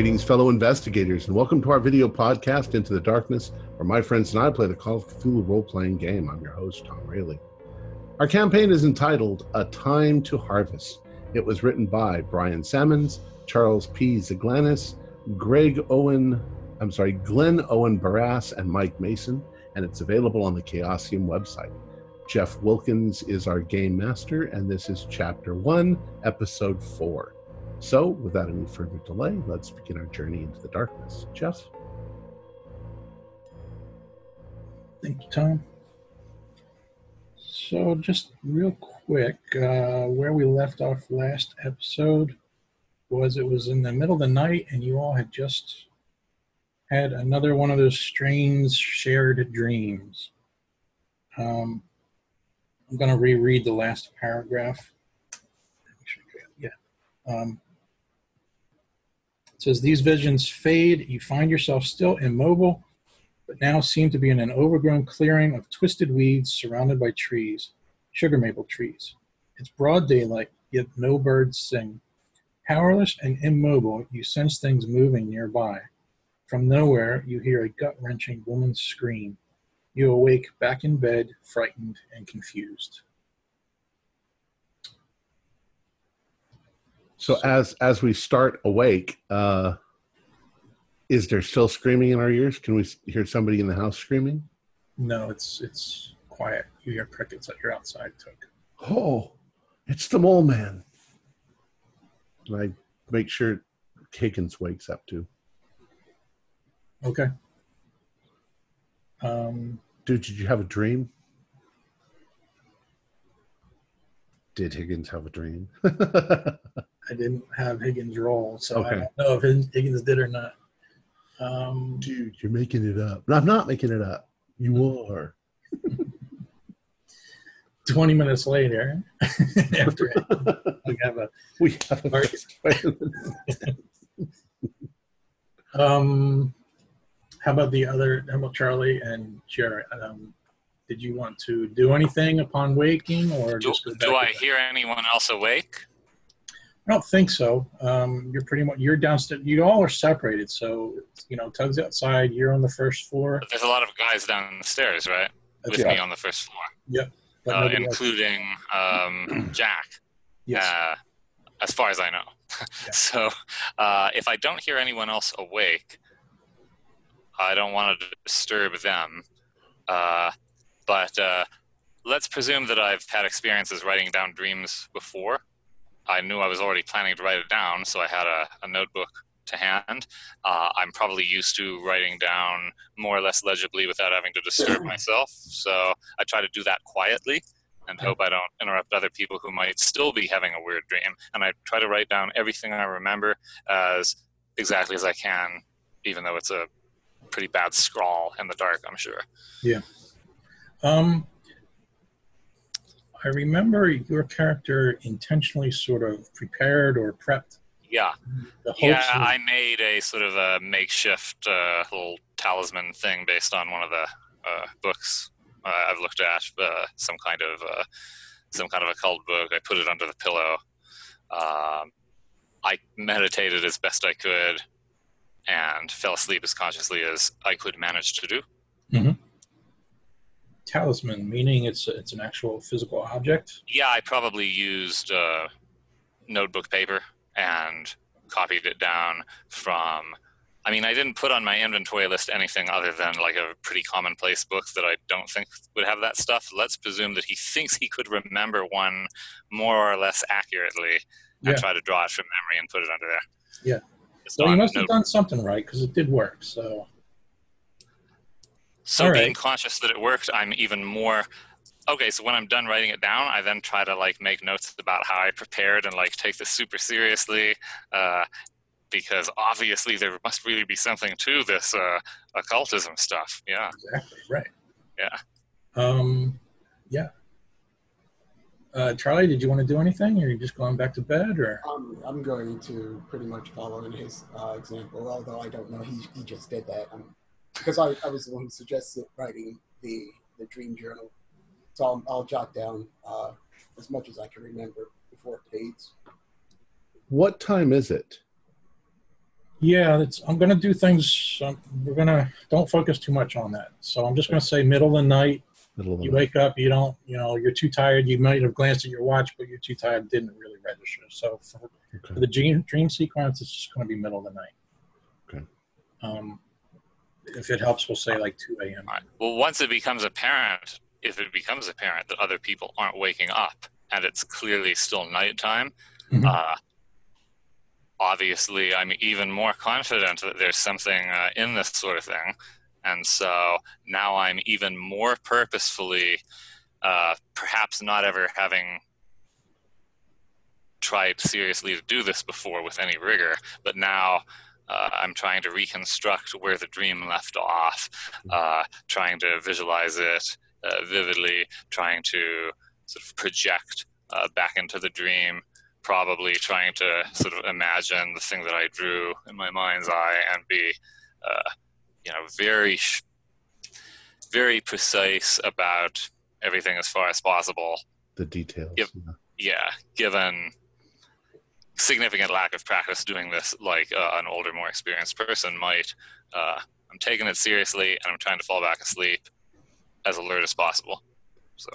Greetings, fellow investigators, and welcome to our video podcast, Into the Darkness, where my friends and I play the Call of Cthulhu role playing game. I'm your host, Tom Rayleigh. Our campaign is entitled A Time to Harvest. It was written by Brian Sammons, Charles P. Zaglanis, Greg Owen, I'm sorry, Glenn Owen Barrass, and Mike Mason, and it's available on the Chaosium website. Jeff Wilkins is our game master, and this is Chapter 1, Episode 4. So, without any further delay, let's begin our journey into the darkness. Jeff? Thank you, Tom. So, just real quick, uh, where we left off last episode was it was in the middle of the night, and you all had just had another one of those strange shared dreams. Um, I'm going to reread the last paragraph. Yeah. Um, it says, These visions fade. You find yourself still immobile, but now seem to be in an overgrown clearing of twisted weeds surrounded by trees, sugar maple trees. It's broad daylight, yet no birds sing. Powerless and immobile, you sense things moving nearby. From nowhere, you hear a gut wrenching woman's scream. You awake back in bed, frightened and confused. So as as we start awake, uh, is there still screaming in our ears? Can we hear somebody in the house screaming? No, it's it's quiet. You hear crickets that you're outside took. Oh, it's the mole man. And I make sure Higgins wakes up too. Okay. Um, Dude, did you have a dream? Did Higgins have a dream? I didn't have Higgins roll, so I don't know if Higgins- Higgins did or not. Um, Dude, you're making it up. I'm not making it up. You are. 20 minutes later, after we have a we have a Sorry. Um, how about the other? How about Charlie and Jared? Um, did you want to do anything upon waking, or Do, just go back do I hear anyone else awake? I don't think so. Um, you're pretty much you're downstairs. You all are separated, so you know Tug's outside. You're on the first floor, But there's a lot of guys downstairs, right? With That's me on the first floor, but uh, including um, Jack, yes. uh, as far as I know. Yeah. so uh, if I don't hear anyone else awake, I don't want to disturb them. Uh, but uh, let's presume that I've had experiences writing down dreams before. I knew I was already planning to write it down, so I had a, a notebook to hand. Uh, I'm probably used to writing down more or less legibly without having to disturb myself. So I try to do that quietly and hope I don't interrupt other people who might still be having a weird dream. And I try to write down everything I remember as exactly as I can, even though it's a pretty bad scrawl in the dark, I'm sure. Yeah. Um, I remember your character intentionally sort of prepared or prepped Yeah, yeah. of- I made a sort of a makeshift uh, little talisman thing based on one of the uh, books uh, I've looked at. Uh, some kind of uh, some kind of occult book. I put it under the pillow. Um, I meditated as best I could, and fell asleep as consciously as I could manage to do. Talisman, meaning it's it's an actual physical object. Yeah, I probably used uh, notebook paper and copied it down from. I mean, I didn't put on my inventory list anything other than like a pretty commonplace book that I don't think would have that stuff. Let's presume that he thinks he could remember one more or less accurately and Yeah. try to draw it from memory and put it under there. Yeah. It's So you must have done something right because it did work. So So All being conscious that it worked, I'm even more okay. So when I'm done writing it down, I then try to like make notes about how I prepared and like take this super seriously, uh, because obviously there must really be something to this uh, occultism stuff. Yeah, exactly right. Yeah. Um, yeah. Uh, Charlie, did you want to do anything, or are you just going back to bed, or Um, I'm going to pretty much follow in his uh, example, although I don't know he, he just did that. Um, because I, I was the one who suggested writing the, the dream journal. So I'll, I'll jot down uh, as much as I can remember before it fades. What time is it? Yeah, that's, I'm gonna do things. Um, we're gonna don't focus too much on that. So I'm just gonna say middle of the night. Middle of the You night. wake up, you don't, you know, you're too tired. You might have glanced at your watch, but you're too tired, didn't really register. So for, Okay. for the dream, dream sequence, it's just gonna be middle of the night. Okay. Um, if it helps, we'll say like 2 a.m. Right. Well, once it becomes apparent, if it becomes apparent that other people aren't waking up and it's clearly still nighttime, Mhm. uh, obviously I'm even more confident that there's something uh, in this sort of thing. And so now I'm even more purposefully, uh, perhaps not ever having tried seriously to do this before with any rigor, but now uh, I'm trying to reconstruct where the dream left off, uh, trying to visualize it uh, vividly, trying to sort of project uh, back into the dream, probably trying to sort of imagine the thing that I drew in my mind's eye and be, uh, you know, very, very precise about everything as far as possible. The details. Yep. yeah. Yeah, given significant lack of practice doing this, like uh, an older, more experienced person might. Uh, I'm taking it seriously, and I'm trying to fall back asleep as alert as possible. So,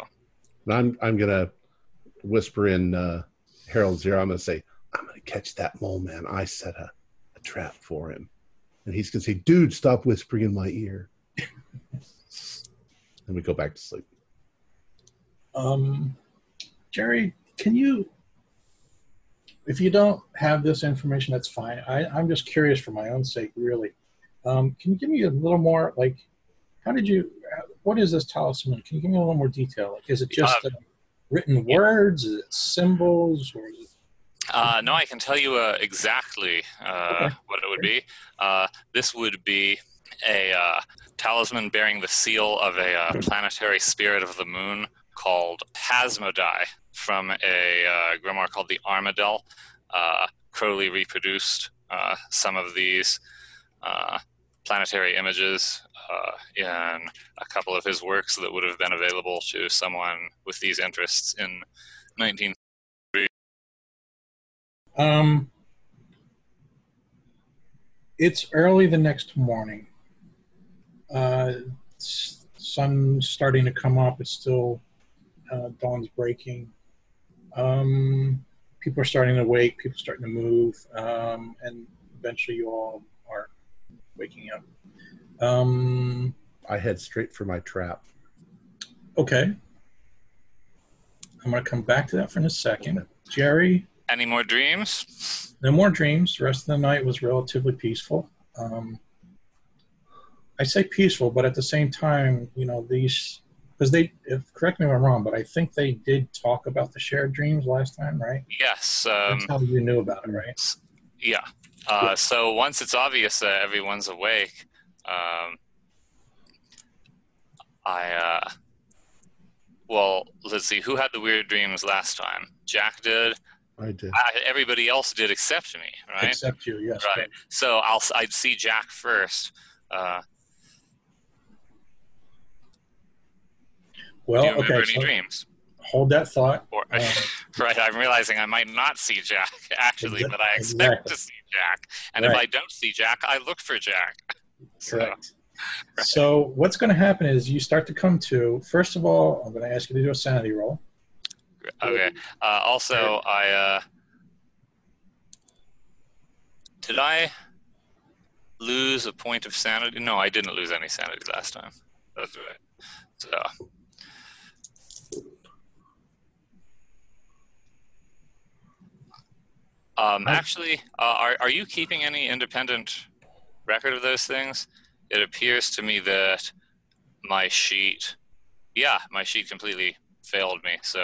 And I'm I'm gonna whisper in uh, Harold Zero. I'm gonna say, I'm gonna catch that mole man. I set a, a trap for him, and he's gonna say, "Dude, stop whispering in my ear." and we go back to sleep. Um, Jerry, can you, if you don't have this information, that's fine. I, I'm just curious for my own sake, really. Um, can you give me a little more, like, how did you, uh, what is this talisman? Can you give me a little more detail? Like, is it just uh, written words? Is it symbols? Or is it, uh, no, I can tell you uh, exactly uh, Okay. what it would be. Uh, this would be a uh, talisman bearing the seal of a uh, planetary spirit of the moon called Pasmodai from a uh, grimoire called the Armadel. Uh, Crowley reproduced uh, some of these uh, planetary images uh, in a couple of his works that would have been available to someone with these interests in 19. um, it's early the next morning. Uh, sun starting to come up. It's still uh, dawn's breaking. Um, people are starting to wake. People are starting to move, um, and eventually, you all are waking up. Um, I head straight for my trap. okay, I'm going to come back to that for in a second. Jerry, Any more dreams? no more dreams. The rest of the night was relatively peaceful. Um, I say peaceful, but at the same time, you know, these because they, if correct me if I'm wrong, but I think they did talk about the shared dreams last time, right? Yes. Um, That's how you knew about it, right? Yeah. Uh, so once it's obvious that everyone's awake, um, I, uh, well, let's see, who had the weird dreams last time? Jack did. I did. I, everybody else did except me, right? Except you, yes. Right. So I'll, I'd see Jack first. Uh, Well, do you remember okay. any So dreams? hold that thought. Or, Um, right, I'm realizing I might not see Jack actually, Exa- but I expect exactly. to see Jack. And if I don't see Jack, I look for Jack. So- Correct. So what's going to happen is you start to come to. First of all, I'm going to ask you to do a sanity roll. Okay. Uh, also, I uh, did I lose a point of sanity? No, I didn't lose any sanity last time. That's right. So Um, actually, uh, are, are you keeping any independent record of those things? It appears to me that my sheet, yeah, my sheet completely failed me. So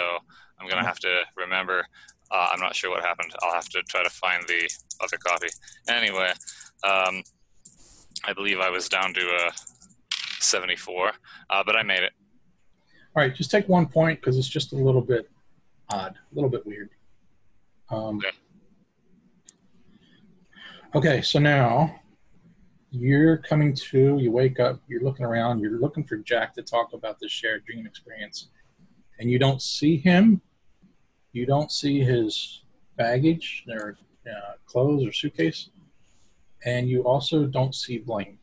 I'm going to have to remember. Uh, I'm not sure what happened. I'll have to try to find the other copy. Anyway, um, I believe I was down to a 74, uh, but I made it. All right, just take one point because it's just a little bit odd, a little bit weird. Um, Okay. Okay, so now you're coming to, you wake up, you're looking around, you're looking for Jack to talk about this shared dream experience, and you don't see him. You don't see his baggage or uh, clothes or suitcase. and you also don't see Blaine.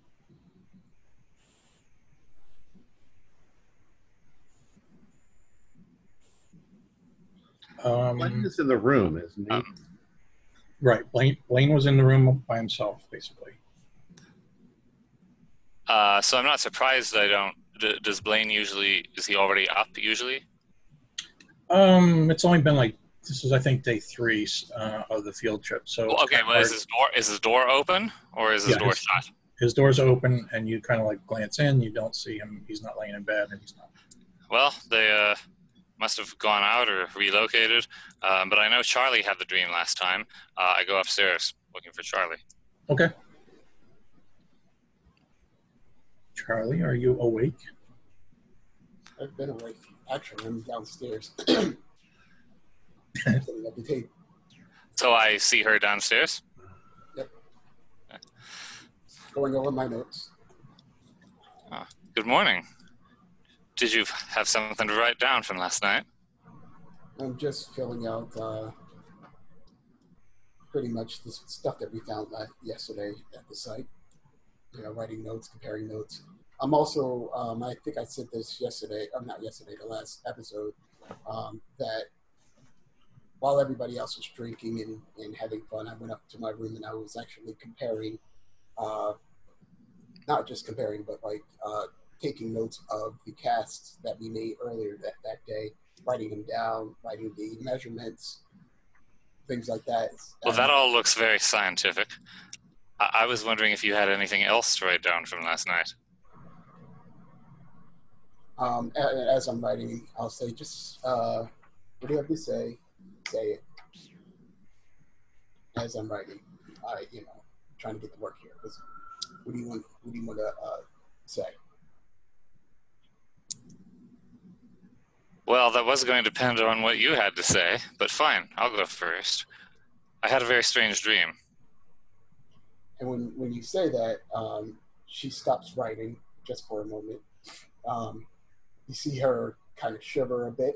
Blaine Um, is in the room, isn't he? Um, right, Blaine. Blaine was in the room by himself, basically. Uh, so I'm not surprised I don't. D- does Blaine usually? Is he already up usually? Um, it's only been like this is, I think, day three uh, of the field trip. So Well, okay, well, is his door is his door open or is his Yeah, door his- shut? his door's open, and you kind of like glance in. You don't see him. He's not laying in bed, and he's not. Well, they uh, must have gone out or relocated. Um, but I know Charlie had the dream last time. Uh, I go upstairs looking for Charlie. Okay. Charlie, are you awake? I've been awake. Actually, I'm downstairs. Setting up the tape. So I see her downstairs. Yep. Going over my notes. Good morning. Did you have something to write down from last night? I'm just filling out uh, pretty much the stuff that we found uh, yesterday at the site. You know, writing notes, comparing notes. I'm also, um, I think I said this yesterday, or not yesterday, the last episode, um, that while everybody else was drinking and, and having fun, I went up to my room and I was actually comparing, uh, not just comparing, but like uh, taking notes of the casts that we made earlier that, that day writing them down, writing the measurements, things like that. Well, that all looks very scientific. I, I was wondering if you had anything else to write down from last night. Um, as I'm writing, I'll say just uh, what do you have to say? Say it. As I'm writing, I you know trying to get the work here. what do you want? What do you want to uh, say? Well, that was going to depend on what you had to say, but fine, I'll go first. I had a very strange dream. And when when you say that, um, she stops writing just for a moment. Um, you see her kind of shiver a bit.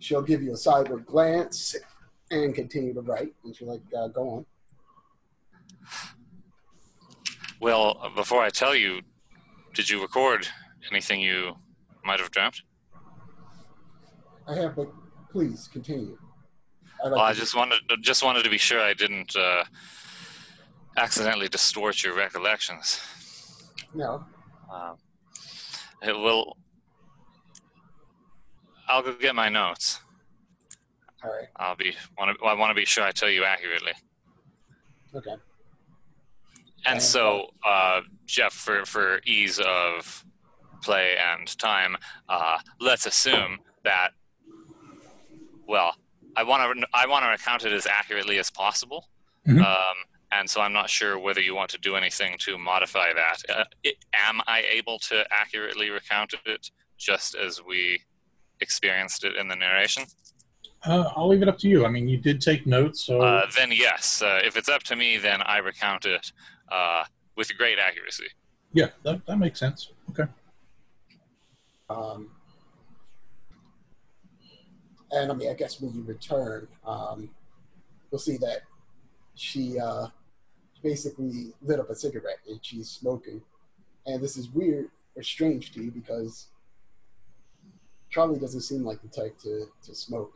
She'll give you a sideward glance and continue to write. And she's like, uh, "Go on." Well, before I tell you, did you record anything you might have dreamt? I have, but please continue. I Well, I just wanted just wanted to be sure I didn't uh, accidentally distort your recollections. no. Um, it will. I'll go get my notes. All right. I'll be. Want to, I want to be sure I tell you accurately. Okay. And And, so, uh, Jeff, for, for ease of play and time, uh, let's assume that. Well, I want to I want to recount it as accurately as possible, Mhm. um, and so I'm not sure whether you want to do anything to modify that. Uh, it, am I able to accurately recount it just as we experienced it in the narration? Uh, I'll leave it up to you. I mean, you did take notes, so Uh, then yes. Uh, if it's up to me, then I recount it uh, with great accuracy. yeah, that, that makes sense. Okay. Um, and I mean, I guess when you return, um, you'll see that she uh, basically lit up a cigarette and she's smoking. And this is weird or strange to you because Charlie doesn't seem like the type to, to smoke.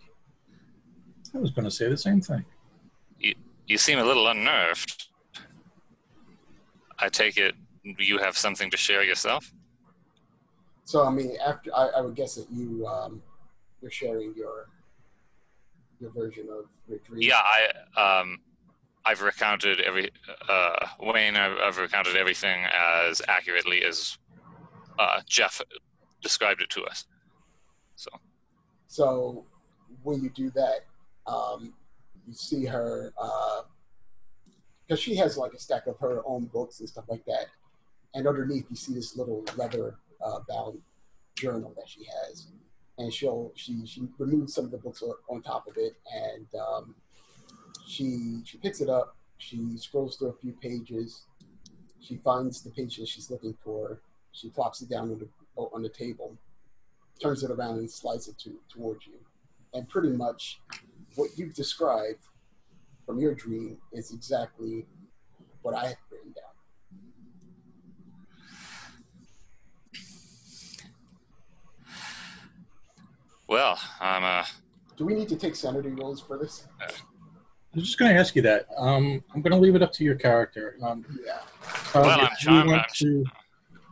I was going to say the same thing. You you seem a little unnerved. I take it you have something to share yourself? So I mean, after I, I would guess that you um, you're sharing your your version of your dream. Yeah, I um, I've recounted every uh, Wayne. I've, I've recounted everything as accurately as uh, Jeff described it to us. So So when you do that, um, you see her because she has like a stack of her own books and stuff like that, and underneath you see this little leather uh, bound journal that she has, and she'll she she removes some of the books on- top of it, and um, she she picks it up, she scrolls through a few pages, she finds the page that she's looking for, she plops it down on the on the table, turns it around and slides it to, towards you. And pretty much what you've described from your dream is exactly what I have written down. Well, I'm uh, Do we need to take sanity rolls for this? I was just going to ask you that. Um, I'm going to leave it up to your character. Um, Yeah. Tug, Well, I'm if trying- you want I'm- to,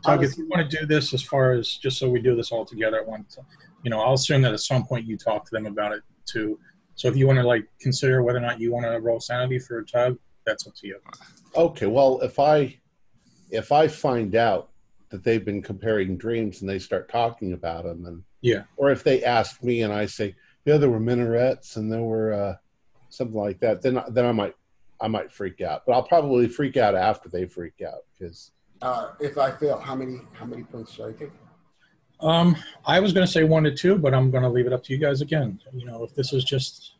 Tug, if you want to do this as far as just so we do this all together at one time, you know, I'll assume that at some point you talk to them about it too. So if you want to like consider whether or not you want to roll sanity for a Tug, that's up to you. Okay, well, if I if I find out that they've been comparing dreams and they start talking about them, and Yeah. or if they ask me and I say, yeah, there were minarets and there were uh, something like that, then then I might I might freak out. But I'll probably freak out after they freak out because Uh, if I fail, how many how many points should I take? Um, I was going to say one to two, but I'm going to leave it up to you guys again. You know, if this is just,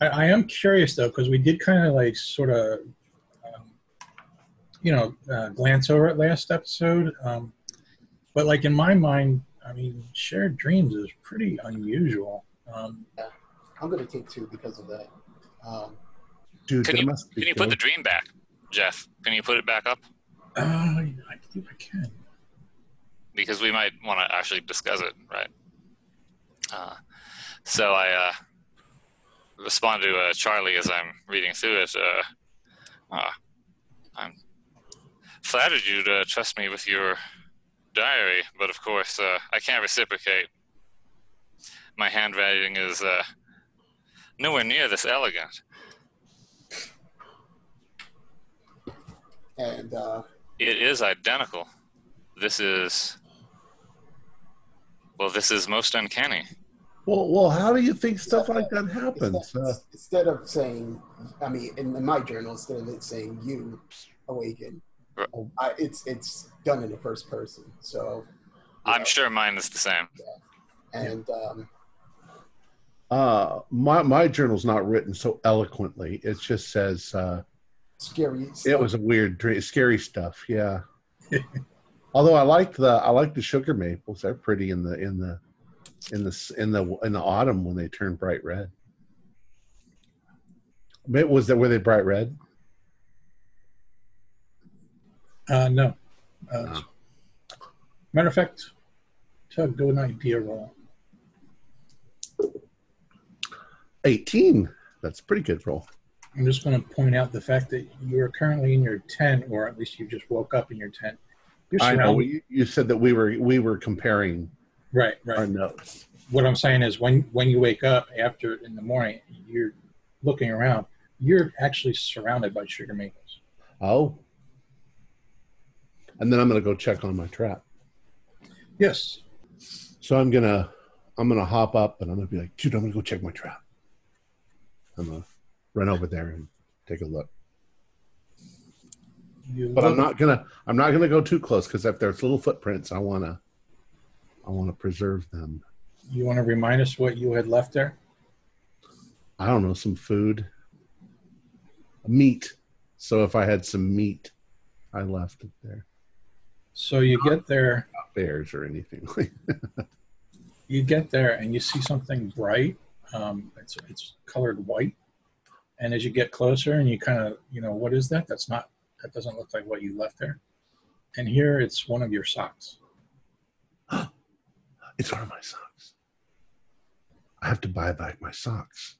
I, I am curious though because we did kind of like sort of, um, you know, uh, glance over it last episode. Um, but like in my mind, I mean, shared dreams is pretty unusual. Um, I'm going to take two because of that. Um, dude, Can there you- must be can you put the dream back, Jeff? Can you put it back up? uh, I believe I can. because we might want to actually discuss it, right? Uh, so I uh, respond to uh, Charlie as I'm reading through it. Uh, uh, I'm flattered you to trust me with your diary, but of course uh, I can't reciprocate. My handwriting is uh, nowhere near this elegant. and uh, It is identical. This is. Well, this is most uncanny. Well, well, how do you think stuff like that happens? Instead, Uh, instead of saying, I mean, in, in my journal, instead of it saying "you awaken," Right. I, it's it's done in the first person. So, I'm know, sure mine is the same. and um, uh, my my journal's not written so eloquently. It just says uh, scary. it was a weird, dream, scary stuff. Yeah. Although I like the I like the sugar maples. They're pretty in the in the in the in the in the autumn when they turn bright red. Ma- Was that were they bright red? Uh, no. Uh, No. Matter of fact, Tug, do an idea roll. Eighteen. That's a pretty good roll. I'm just going to point out the fact that you are currently in your tent, or at least you just woke up in your tent. You're I know. You, you said that we were we were comparing Right, right. our notes. What I'm saying is, when when you wake up after in the morning, you're looking around. You're actually surrounded by sugar maples. Oh. And then I'm gonna go check on my trap. Yes. So I'm gonna I'm gonna hop up and I'm gonna be like, dude, I'm gonna go check my trap. I'm gonna run over there and take a look. You But I'm not gonna I'm not gonna go too close because if there's little footprints, I wanna I wanna preserve them. You want to remind us what you had left there? I don't know, some food. Meat. So if I had some meat, I left it there. So you get there, bears or anything. you get there, and you see something bright. Um, it's it's colored white, and as you get closer, and you kind of you know what is that? That's not that doesn't look like what you left there. And here it's one of your socks. it's one of my socks. I have to buy back my socks.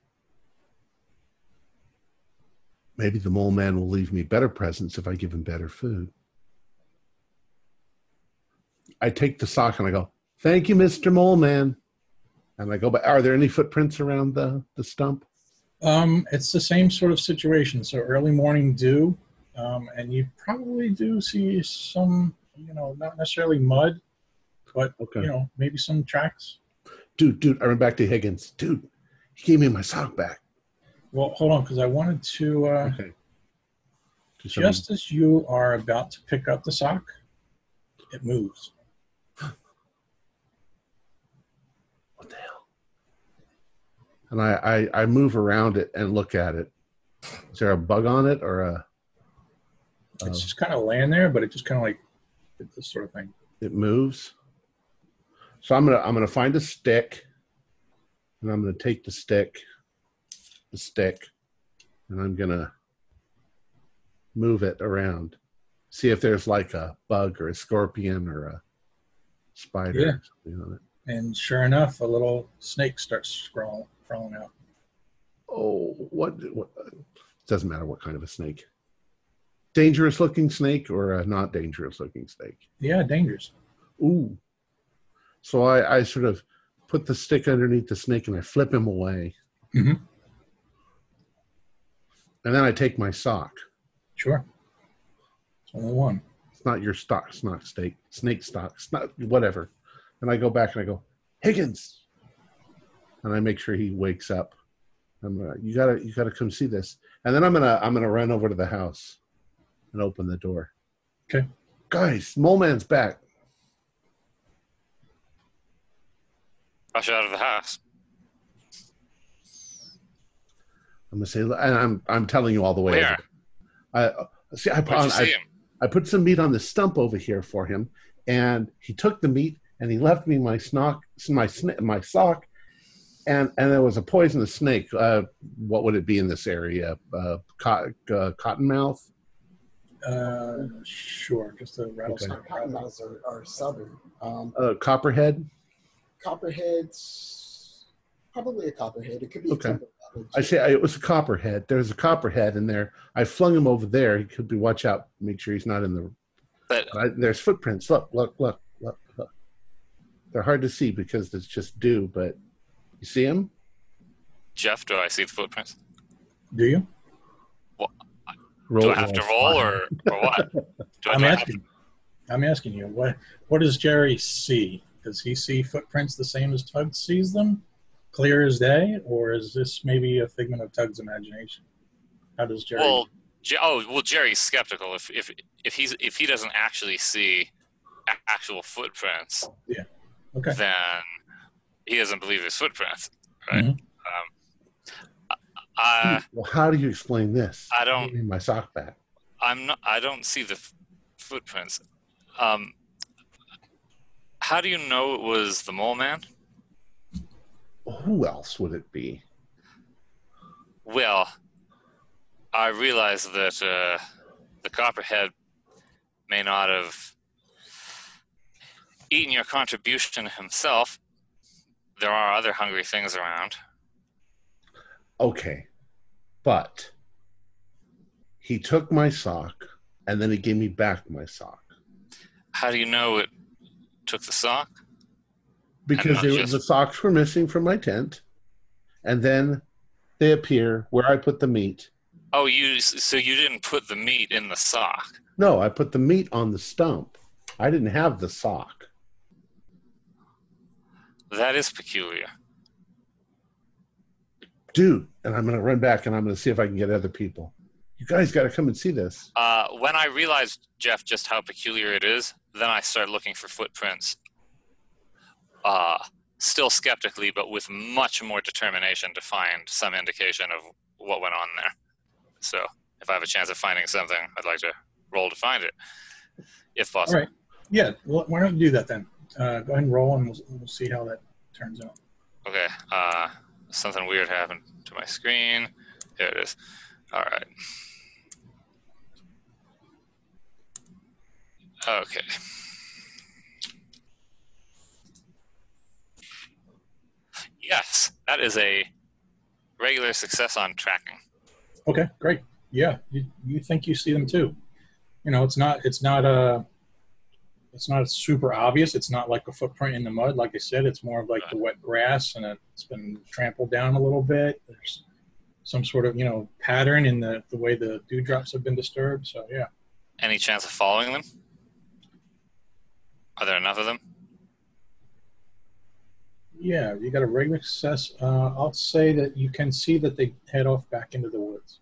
Maybe the mole man will leave me better presents if I give him better food. I take the sock and I go, Thank you, Mr. Mole Man. And I go, But are there any footprints around the, the stump? Um, it's the same sort of situation. So early morning dew, um, and you probably do see some, you know, not necessarily mud, but Okay. you know, maybe some tracks. Dude, dude, I went back to Higgins. Dude, he gave me my sock back. Well, hold on, because I wanted to. Uh, Okay. Just, just as you are about to pick up the sock, it moves. what the hell? And I, I, I move around it and look at it. Is there a bug on it or a? It's uh, just kind of laying there, but it just kind of like this sort of thing. it moves. So I'm gonna I'm gonna find a stick, and I'm gonna take the stick, the stick, and I'm gonna move it around, see if there's like a bug or a scorpion or a spider Yeah. or something on it. And sure enough, a little snake starts crawling, crawling out. Oh, what, what? Doesn't matter what kind of a snake. Dangerous looking snake or a not dangerous looking snake. Yeah, dangerous. Ooh. So I, I sort of put the stick underneath the snake and I flip him away. Mhm. And then I take my sock. Sure. It's only one. It's not your stock, it's not steak, snake stock, it's not whatever. And I go back and I go, Higgins. And I make sure he wakes up. I'm gonna, you gotta, you gotta come see this. And then I'm gonna, I'm gonna run over to the house and open the door. Okay. Guys, Mole Man's back. Rush out of the house. I'm gonna say, and I'm, I'm telling you all the way. Where? over. I uh, see. I, put Where'd you on- I, him? I put some meat on the stump over here for him, and he took the meat and he left me my snock, my my sock, and and there was a poisonous snake. Uh, what would it be in this area? Uh, cot, uh, cottonmouth. Uh, sure. Just a rattlesnake. Cottonmouths are, are southern. Um, Uh, copperhead. copperheads, probably a copperhead. It could be a Okay. timber I say I, it was a copperhead. There's a copperhead in there. I flung him over there. He could be watch out. Make sure he's not in the. But I, there's footprints. Look, look, look, look, look. They're hard to see because it's just dew, but you see him. Jeff, do I see the footprints? Do you? Do I have to roll or, or what? Do I, I'm do I have asking. I'm asking you. What What does Jerry see? Does he see footprints the same as Tug sees them, clear as day, or is this maybe a figment of Tug's imagination? How does Jerry? Well, Je- oh, well, Jerry's skeptical. If if if he's if he doesn't actually see a- actual footprints, yeah, okay. then he doesn't believe his footprints, right? Mhm. Um, I, Well, how do you explain this? I don't- Give my sock back. I'm not. I don't see the f- footprints. Um, how do you know it was the mole man? Who else would it be? Well, I realize that uh, the copperhead may not have eaten your contribution himself. There are other hungry things around. Okay, but he took my sock and then he gave me back my sock How do you know it took the sock? because they, just- the socks were missing from my tent, and then they appear where I put the meat. Oh, you so you didn't put the meat in the sock. No, I put the meat on the stump. I didn't have the sock. That is peculiar. Dude, and I'm going to run back and I'm going to see if I can get other people. You guys got to come and see this. Uh, when I realized, Jeff, just how peculiar it is, then I started looking for footprints. Uh, still skeptically, but with much more determination to find some indication of what went on there. So, if I have a chance of finding something, I'd like to roll to find it, if possible. All right. Yeah. Well, why don't you do that then? Uh, go ahead and roll, and we'll, we'll see how that turns out. Okay. Uh, something weird happened to my screen. There it is. All right. Okay. Yes, that is a regular success on tracking. Okay. Great. Yeah. You you think you see them too? You know, it's not it's not a it's not super obvious. It's not like a footprint in the mud. Like I said, it's more of like the wet grass, and it's been trampled down a little bit. There's some sort of you know pattern in the the way the dewdrops have been disturbed. So yeah. Any chance of following them? Are there enough of them? Yeah, you got a regular success. Uh, I'll say that you can see that they head off back into the woods.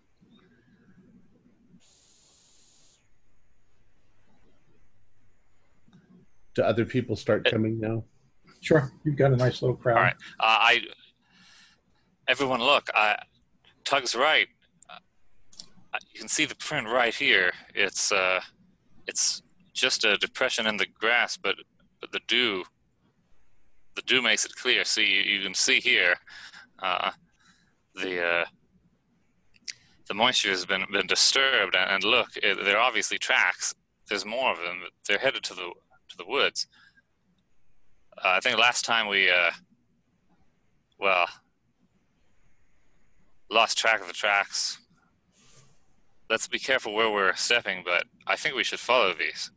Do other people start Uh, coming now? Sure, you've got a nice little crowd. All right. Uh, I. Everyone, look. I, Tug's right. Uh, you can see the print right here. It's uh, it's just a depression in the grass, but, but the dew. The dew makes it clear. See, you, you can see here, uh, the uh, the moisture has been been disturbed, and, and look, it, there are obviously tracks. There's more of them. They're headed to the to the woods. Uh, I think last time we, uh, well, lost track of the tracks. Let's be careful where we're stepping, but I think we should follow these.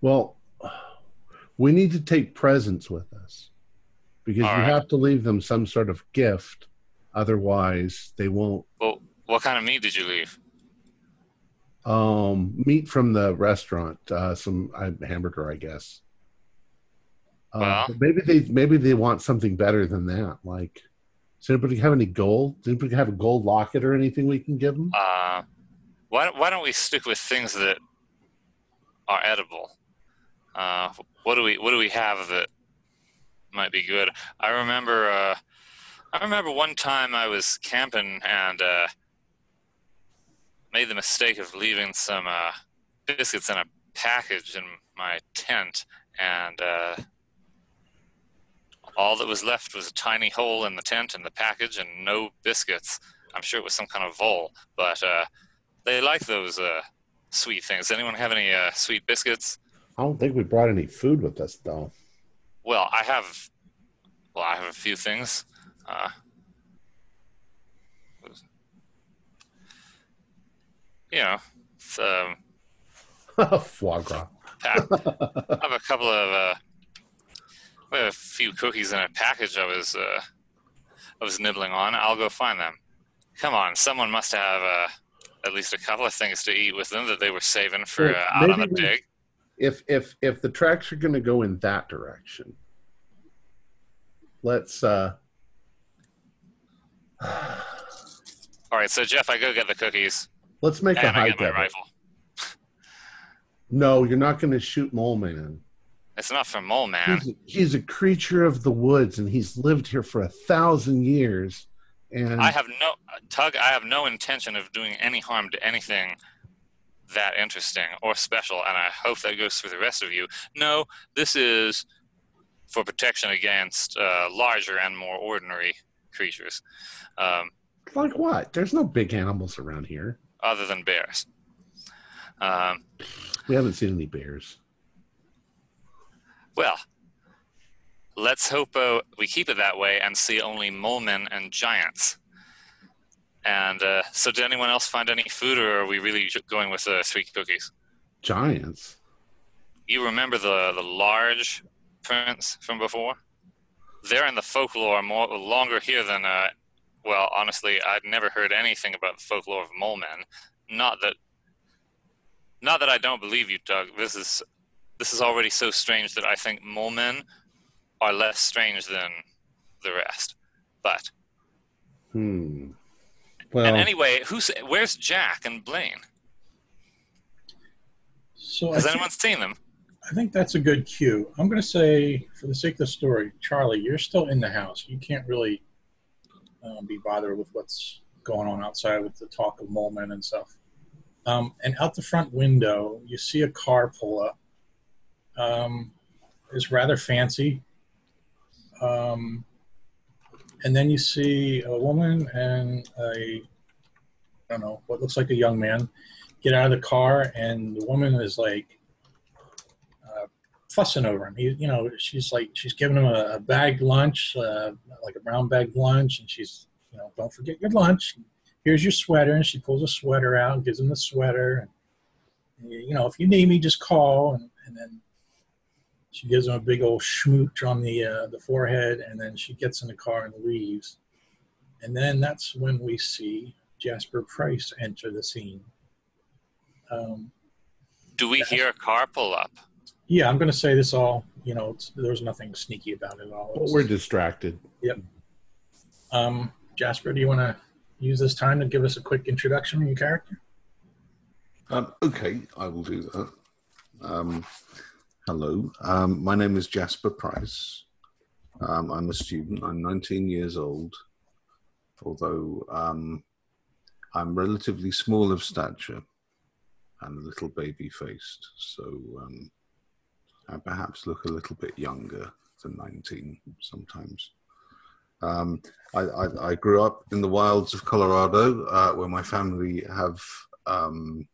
Well, we need to take presents with us because All you right. have to leave them some sort of gift. Otherwise, they won't. Well, what kind of meat did you leave? Um, meat from the restaurant, uh, some uh, hamburger, I guess. Uh, maybe they maybe they want something better than that. Like, does anybody have any gold? Does anybody have a gold locket or anything we can give them? Uh, why, why don't we stick with things that are edible? Uh, what do we what do we have that might be good? I remember uh, I remember one time I was camping and uh, made the mistake of leaving some uh, biscuits in a package in my tent, and uh, all that was left was a tiny hole in the tent and the package, and no biscuits. I'm sure it was some kind of vole, but uh, they like those uh, sweet things. Anyone have any uh, sweet biscuits? I don't think we brought any food with us though. Well, I have. Well, I have a few things. Uh, you know, it's, um, Foie gras. pack. I have a couple of. Uh, I have a few cookies in a package. I was. Uh, I was nibbling on. I'll go find them. Come on, someone must have uh, at least a couple of things to eat with them that they were saving for uh, out on the we- dig. If if if the tracks are going to go in that direction, let's. uh All right, so Jeff, I go get the cookies Let's make a hike of it. No, you're not going to shoot Mole Man. It's not for Mole Man. He's, he's a creature of the woods, and he's lived here for a thousand years. And I have no Tug. I have no intention of doing any harm to anything that interesting or special, and I hope that goes for the rest of you. No, this is for protection against uh, larger and more ordinary creatures, um, like what? There's no big animals around here. Other than bears. Um, We haven't seen any bears. well, let's hope uh, we keep it that way and see only molemen and giants. And uh, so, did anyone else find any food, or are we really going with uh, three cookies? Giants. You remember the the large prints from before? They're in the folklore more longer here than. Well, honestly, I'd never heard anything about the folklore of mole men. Not that. Not that I don't believe you, Tug. This is this is already so strange that I think mole men are less strange than the rest. But Hmm. Well, and anyway, who's where's Jack and Blaine? So I Has think, anyone seen them? I think that's a good cue. I'm going to say, for the sake of the story, Charlie, you're still in the house. You can't really um, be bothered with what's going on outside with the talk of mole men and stuff. Um, and out the front window, you see a car pull up. Um, it's rather fancy. Um, and then you see a woman and a, I don't know, what looks like a young man get out of the car, and the woman is like fussing over him. He, you know, she's like, she's giving him a, a bagged lunch, uh, like a brown bag lunch, and she's, you know, don't forget your lunch. Here's your sweater, and she pulls a sweater out, and gives him the sweater, and you know, if you need me, just call, and, and then she gives him a big old schmooch on the uh, the forehead, and then she gets in the car and leaves. And then that's when we see Jasper Price enter the scene. Um, Do we hear a car pull up? Yeah, I'm going to say this all. You know, it's, there's nothing sneaky about it at all. It's- we're distracted. um, Jasper, do you want to use this time to give us a quick introduction of your character? Um, okay, I will do that. Um, hello, um, my name is Jasper Price. Um, I'm a student. I'm 19 years old, although um, I'm relatively small of stature and a little baby faced, so perhaps look a little bit younger than 19 sometimes. Um, I, I, I grew up in the wilds of Colorado, uh, where my family have um,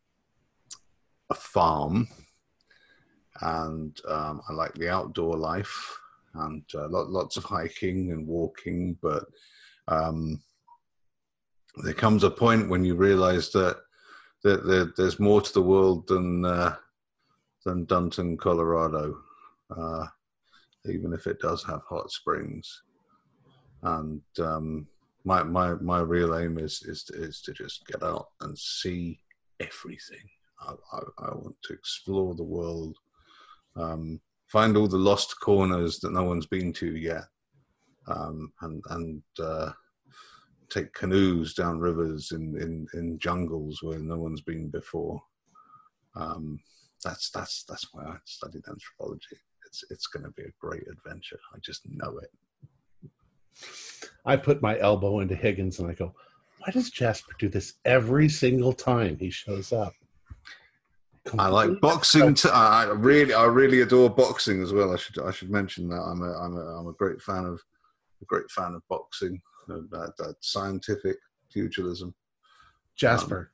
a farm, and um, I like the outdoor life and uh, lot, lots of hiking and walking. But um, there comes a point when you realize that that, that there's more to the world than uh, than Dunton, Colorado, uh, even if it does have hot springs. And um, my my my real aim is is is to just get out and see everything. I, I, I want to explore the world, um, find all the lost corners that no one's been to yet, um, and and uh, take canoes down rivers in, in, in jungles where no one's been before. Um, that's that's that's why I studied anthropology. It's it's going to be a great adventure. I just know it. I put my elbow into Higgins and I go, "Why does Jasper do this every single time he shows up?" I like boxing. T- I really, I really adore boxing as well. I should, I should mention that I'm a, I'm a, I'm a great fan of, a great fan of boxing that, that scientific pugilism. Jasper, um,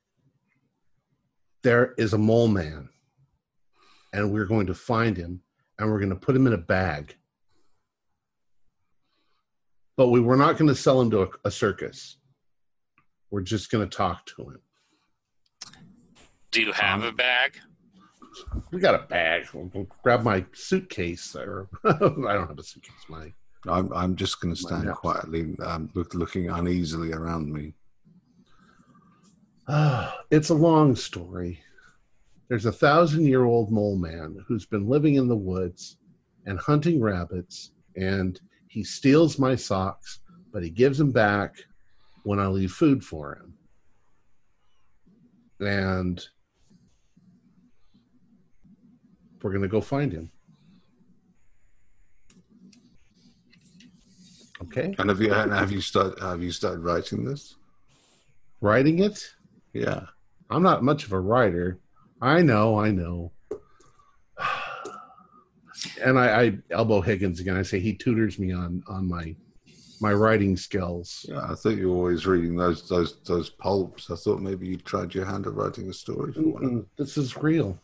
there is a mole man, and we're going to find him, and we're going to put him in a bag. But we were not going to sell him to a, a circus. We're just going to talk to him. Do you have um, a bag? We got a bag. We'll grab my suitcase, or I don't have a suitcase. My I'm I'm just going to stand quietly, um, look, looking uneasily around me. Uh, it's a long story. There's a thousand year old mole man who's been living in the woods and hunting rabbits, and he steals my socks, but he gives them back when I leave food for him. And we're going to go find him. Okay. And have you have you started have you started writing this? Writing it? Yeah. I'm not much of a writer. I know, I know. And I, I elbow Higgins again. I say he tutors me on on my my writing skills. Yeah, I thought you were always reading those those those pulps. I thought maybe you tried your hand at writing a story for one. This is real.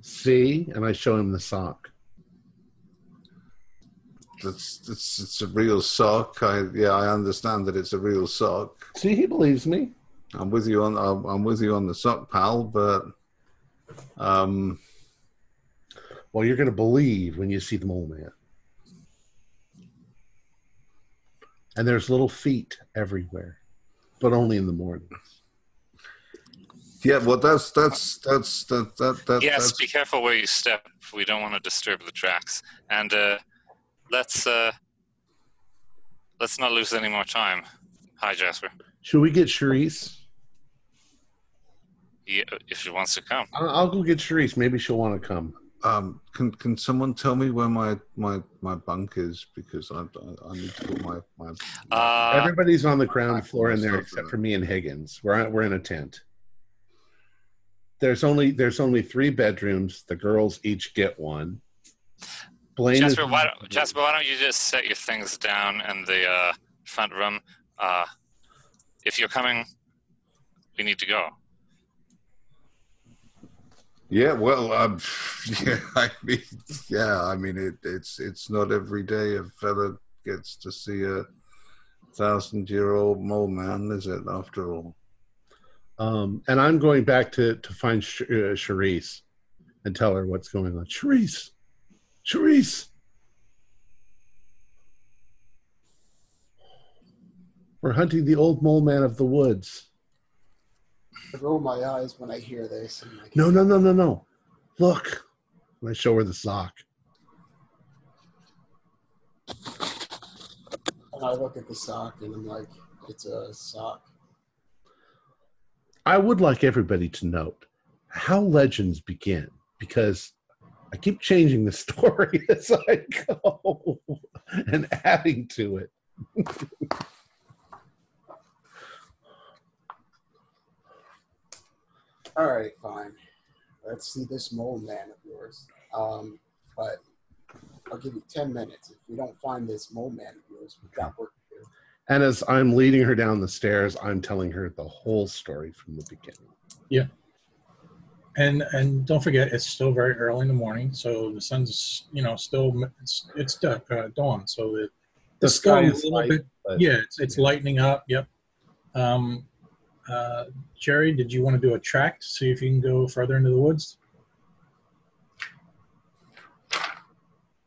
See, and I show him the sock. It's, it's, it's a real sock. I, yeah, I understand that it's a real sock. See, he believes me. I'm with you on I'm, I'm with you on the sock, pal. But um, well, you're going to believe when you see the mole man. And there's little feet everywhere, but only in the mornings. Yeah, well, that's that's that's that that that. Yes, that's... be careful where you step. We don't want to disturb the tracks. And uh, let's uh, let's not lose any more time. Hi, Jasper. Should we get Charisse? Yeah, if she wants to come. I'll, I'll go get Charisse. Maybe she'll want to come. Um, can can someone tell me where my my my bunk is because I I need to put my my. Uh, Everybody's on the ground floor in there except for me and Higgins. We're we're in a tent. There's only there's only three bedrooms. The girls each get one. Blaine Jasper, why, don't, Jasper, why don't you just set your things down in the uh, front room? Uh, if you're coming, we need to go. Yeah, well, um, yeah, I mean, yeah, I mean, it, it's it's not every day a fella gets to see a thousand-year-old mole man, is it? After all. Um, and I'm going back to to find Sh- uh, Charisse and tell her what's going on. Charisse, Charisse. We're hunting the old mole man of the woods. I roll my eyes when I hear this. Like, no, no, no, no, no. Look. And I show her the sock. And I look at the sock and I'm like, it's a sock. I would like everybody to note how legends begin because I keep changing the story as I go and adding to it. All right, fine. Let's see this mole man of yours. Um, but I'll give you 10 minutes. If we don't find this mole man of yours, we've got work to do. And as I'm leading her down the stairs, I'm telling her the whole story from the beginning. Yeah. And and don't forget, it's still very early in the morning, so the sun's you know still it's it's duck, uh, dawn, so the The it's still sky a is little light, bit yeah, it's it's lightening up. Yep. Um, uh, Jerry, did you want to do a track to see if you can go further into the woods?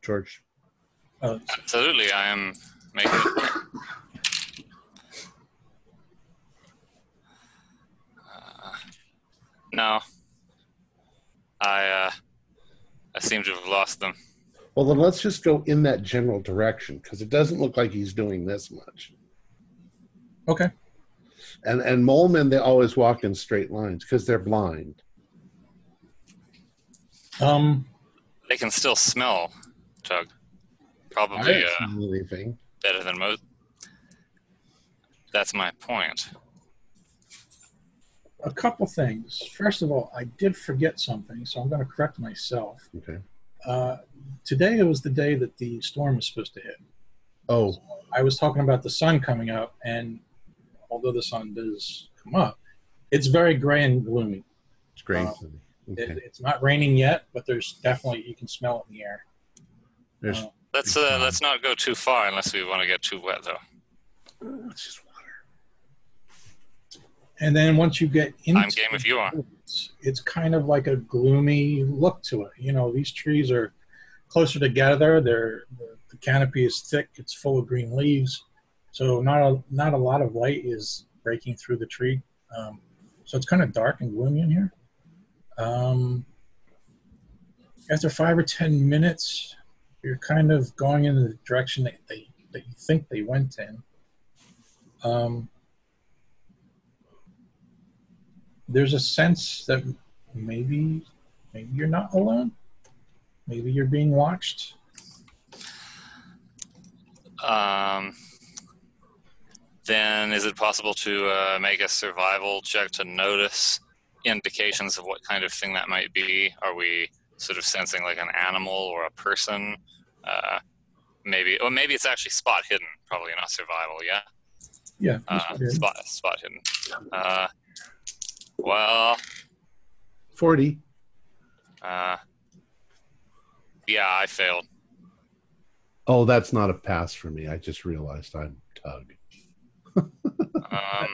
George. Uh, Absolutely, I am making. Uh, no, I uh, I seem to have lost them. Well, then let's just go in that general direction because it doesn't look like he's doing this much. okay. And and mole men, they always walk in straight lines because they're blind. Um, They can still smell, Tug. Probably don't uh, smell anything. better than most. That's my point. a couple things. First of all, I did forget something, so I'm going to correct myself. Okay. Uh, today was the day that the storm was supposed to hit. Oh, I was talking about the sun coming up, and although the sun does come up, it's very gray and gloomy. it's great. Uh, okay. It, it's not raining yet, but there's definitely you can smell it in the air. There's Uh, Let's uh, let's not go too far unless we want to get too wet, though. it's just water. and then once you get into I'm game if you are. it's, it's kind of like a gloomy look to it. You know, these trees are closer together. They're the, the canopy is thick. It's full of green leaves, so not a not a lot of light is breaking through the tree. Um, so it's kind of dark and gloomy in here. Um, after five or ten minutes, you're kind of going in the direction that they that you think they went in. Um, there's a sense that maybe maybe you're not alone maybe you're being watched Um, then is it possible to uh, make a survival check to notice indications of what kind of thing that might be? Are we sort of sensing like an animal or a person? Uh, maybe, or maybe it's actually spot hidden. Probably not survival. Yeah, yeah uh, spot spot hidden. Uh, well, 40. uh, yeah, I failed. Oh, that's not a pass for me. I just realized I'm Tug. Um, i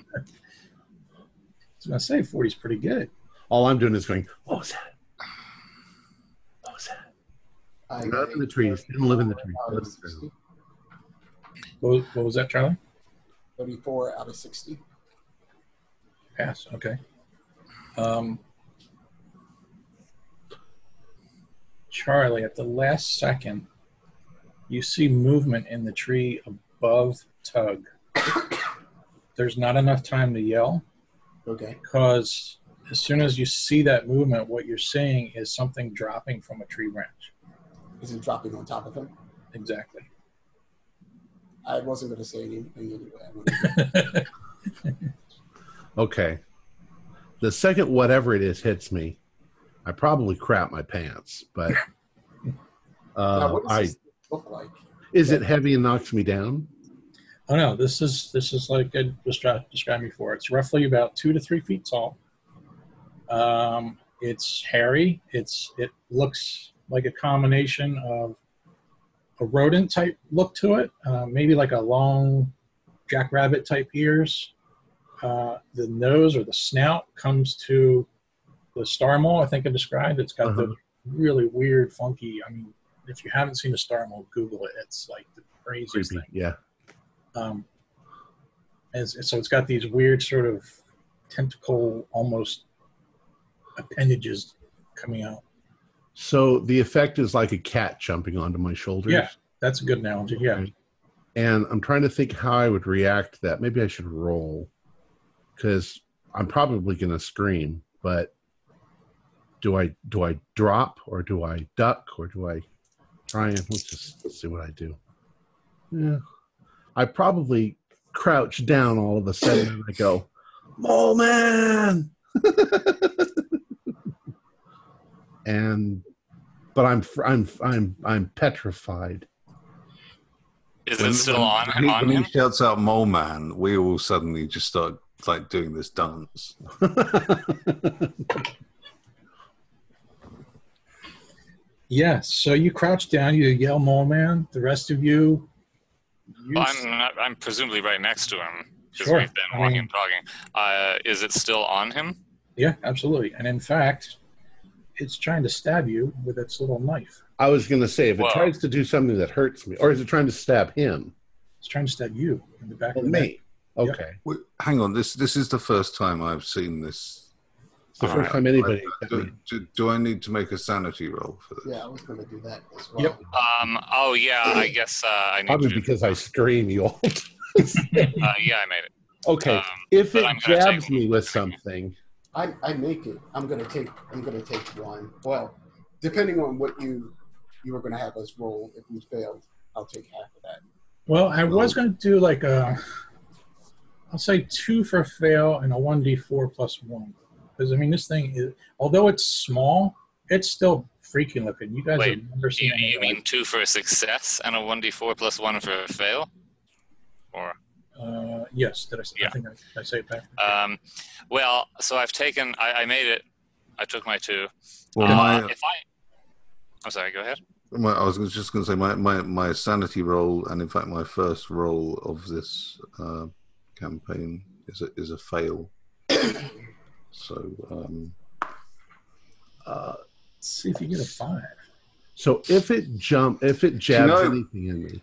was going to say 40 is pretty good All I'm doing is going, what was that? What was that? I Not in the trees. Didn't live in the trees. Out Live of in the trees. what, was- what was that charlie 34 out of 60. pass okay um, charlie at the last second you see movement in the tree above tug there's not enough time to yell Okay. because as soon as you see that movement, what you're seeing is something dropping from a tree branch. Is it dropping on top of him? Exactly. I wasn't going to say anything anyway. Okay. The second whatever it is hits me, I probably crap my pants, but now, uh, what does I this look like? is it heavy and knocks me down? Oh no, this is this is like I described before. It's roughly about two to three feet tall. Um, it's hairy. It's it looks like a combination of a rodent type look to it, uh, maybe like a long jackrabbit type ears. Uh, the nose or the snout comes to the star mole. I think I described. It's got the Uh-huh. really weird, funky. I mean, if you haven't seen a star mole, Google it. It's like the craziest Creepy. thing. Yeah. Um, and so it's got these weird sort of tentacle, almost appendages coming out. So the effect is like a cat jumping onto my shoulders. Yeah. That's a good analogy. Yeah. Okay. And I'm trying to think how I would react to that. Maybe I should roll because I'm probably going to scream, but do I do I drop or do I duck or do I try and let's just see what I do. Yeah. I probably crouch down all of a sudden and I go, Mole man. and but I'm I'm I'm I'm petrified. Is When- it still on, when he, on when him? he shouts out "Mole Man," we all suddenly just start like doing this dance. Yes. So you crouch down, you yell, "Mole man!" The rest of you, you Well, I'm, not, I'm presumably right next to him because Sure. we've been I walking mean- and talking. Uh, is it still on him? yeah, absolutely. And in fact, it's trying to stab you with its little knife. I was going to say, if it tries to do something that hurts me, or is it trying to stab him? It's trying to stab you in the back Or of the neck. me? Okay. Wait, hang on, this this is the first time I've seen this. It's the All first right. time anybody. Do, do, do I need to make a sanity roll for this? Yeah, I was going to do that as well. Yep. Um, oh, yeah, I guess uh, I need to Probably to. because I scream, you old. Uh, yeah, I made it. Okay. Um, if it jabs take- me with something, I, I make it. I'm gonna take. I'm gonna take one. Well, depending on what you you were gonna have us roll. If we failed, I'll take half of that. Well, I was going to do like a, I'll say two for a fail and a one d four plus one, because I mean this thing is, although it's small, it's still freaky looking. You guys Wait, have never seen You, you anything mean two for a success and a 1d4 plus one for a fail? Or Uh, yes, did I, say- I Yeah. think I, I say it back. um, well, so I've taken. I, I made it. I took my two. Well, Uh, my, if I, I'm sorry. Go ahead. my I was just going to say my, my my sanity roll, and in fact my first roll of this uh, campaign is a is a fail. so um, uh, see if you get a five. so if it jump, if it jabs know- anything in me,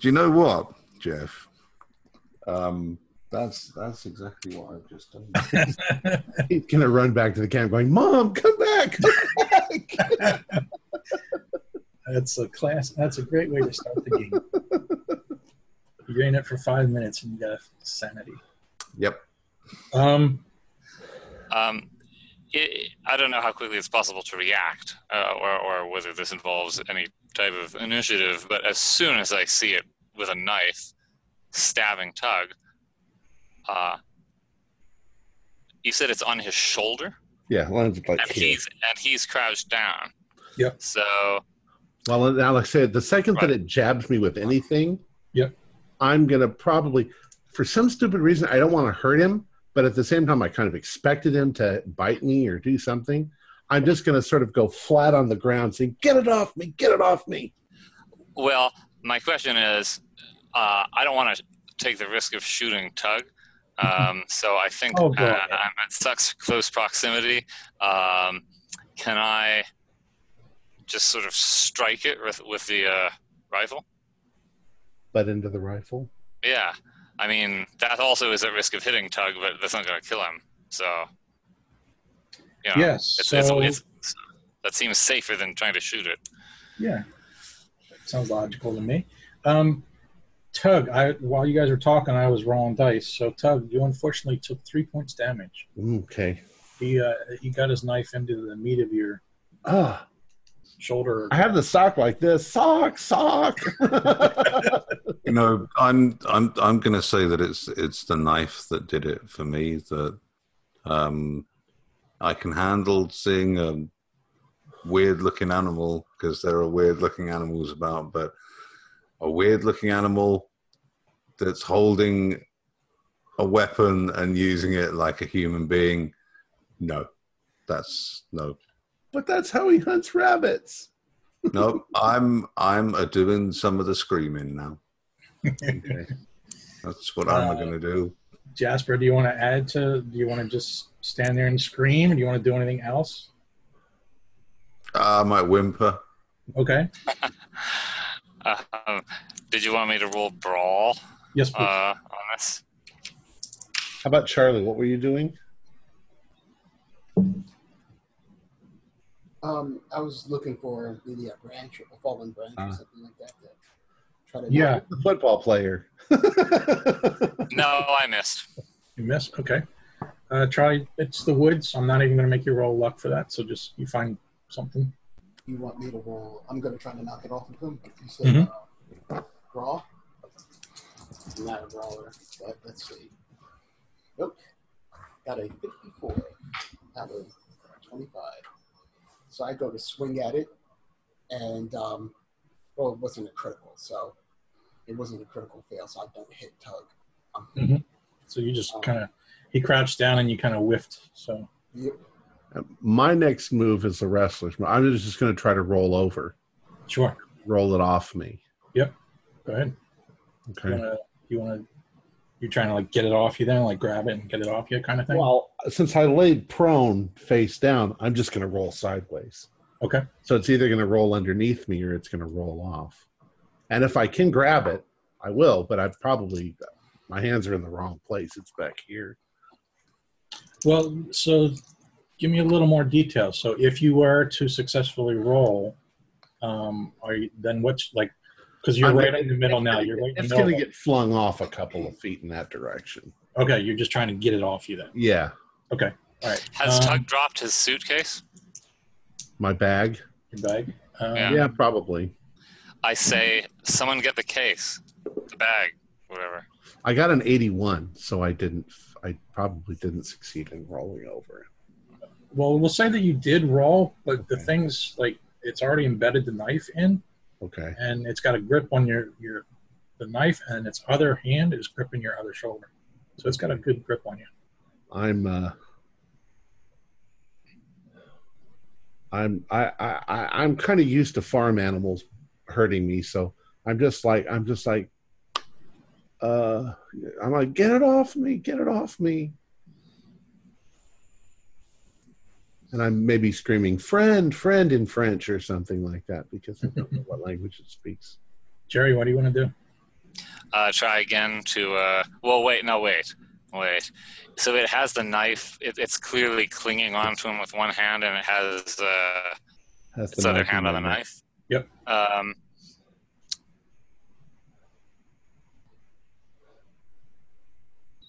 do you know what, Jeff? Um, that's that's exactly what I've just done. he's gonna run back to the camp, going, "Mom, come back!" Come back. That's a class. That's a great way to start the game. You're in it for five minutes and you got sanity. Yep. Um, Um, it, I don't know how quickly it's possible to react, uh, or, or whether this involves any type of initiative. But as soon as I see it with a knife stabbing Tug, uh, you said it's on his shoulder, yeah, lines like and here. he's and he's crouched down. Yep. So Well, now, like I said, the second that it jabs me with anything, Yep. I'm gonna probably, for some stupid reason, I don't want to hurt him, but at the same time, I kind of expected him to bite me or do something. I'm just gonna sort of go flat on the ground, saying, "Get it off me! Get it off me!" Well, my question is, uh, I don't want to take the risk of shooting Tug. Um, so I think Oh, uh. I'm at such close proximity. Um, can I just sort of strike it with, with the uh, rifle? Butt into the rifle. Yeah. I mean, that also is at risk of hitting Tug, but that's not going to kill him. So, you know, yes. it's, so it's, it's, that seems safer than trying to shoot it. yeah, sounds logical to me. Um, Tug, I while you guys were talking, I was rolling dice. So Tug, you unfortunately took three points damage. Okay. He uh, he got his knife into the meat of your Ah, shoulder. I have the sock like this. Sock, sock. You know, I'm I'm I'm going to say that it's it's the knife that did it for me. That um, I can handle seeing a weird looking animal because there are weird looking animals about, but a weird looking animal that's holding a weapon and using it like a human being. No, that's no. But that's how he hunts rabbits. No, I'm I'm a doing some of the screaming now. Okay. That's what I'm Uh, going to do. Jasper, do you want to add to? Do you want to just stand there and scream? Do you want to do anything else? I might whimper. Okay. Um, did you want me to roll brawl Yes, please. uh, on this? How about Charlie? What were you doing? Um, I was looking for maybe a branch, a fallen branch, Ah. or something like that. To try to yeah, The football player. No, I missed. you missed. Okay. Uh, try. It's the woods. I'm not even going to make you roll luck for that. So just you find something. You want me to roll? I'm going to try to knock it off of him. But you said Mhm. uh, brawl. Not a brawler, but let's see. Nope. Got a 54 out of 25. So I go to swing at it, and um, well, it wasn't a critical, so it wasn't a critical fail, so I don't hit tug. Um, So you just Um, kind of he crouched down and you kind of whiffed. So yep. My next move is the wrestler's move. I'm just going to try to roll over, sure, roll it off me. Yep. Go ahead. Okay. you wanna you're trying to like get it off you then, like grab it and get it off you, kind of thing. Well, since I laid prone face down, I'm just going to roll sideways. okay, So it's either going to roll underneath me or it's going to roll off. And if I can grab it, I will, but i've probably, my hands are in the wrong place. It's back here. well, so give me a little more detail. So if you were to successfully roll, um, are you then what's like? Because you're I'm right gonna- in the middle now. You're right It's going to get flung off a couple of feet in that direction. Okay, you're just trying to get it off you then. Yeah. Okay, all right. Has um, Tug dropped his suitcase? My bag? your bag? Um, Yeah. Yeah, probably. I say, someone get the case, the bag, whatever. I got an 81, so I didn't, I probably didn't succeed in rolling over. Well, we'll say that you did roll, but the thing's like it's already embedded the knife in, Okay. and it's got a grip on your your the knife, and its other hand is gripping your other shoulder. So it's got a good grip on you. I'm, uh, I'm I, I I'm kind of used to farm animals hurting me, so I'm just like I'm just like uh I'm like get it off me, get it off me. And I'm maybe screaming friend, friend in French or something like that because I don't know what language it speaks. Jerry, what do you want to do? Uh, try again to. Uh, well, wait, no, wait, wait. So it has the knife. It, it's clearly clinging onto him with one hand, and it has uh, That's its other hand on the neck. knife. Yep. Um,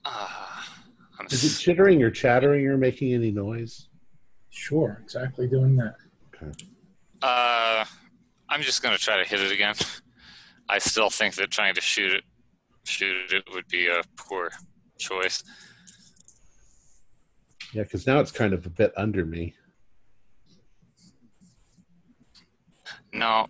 ah, I'm Is it chittering or chattering or making any noise? Sure, exactly doing that. Okay. Uh, I'm just gonna try to hit it again. I still think that trying to shoot it, shoot it would be a poor choice. Yeah, because now it's kind of a bit under me. No,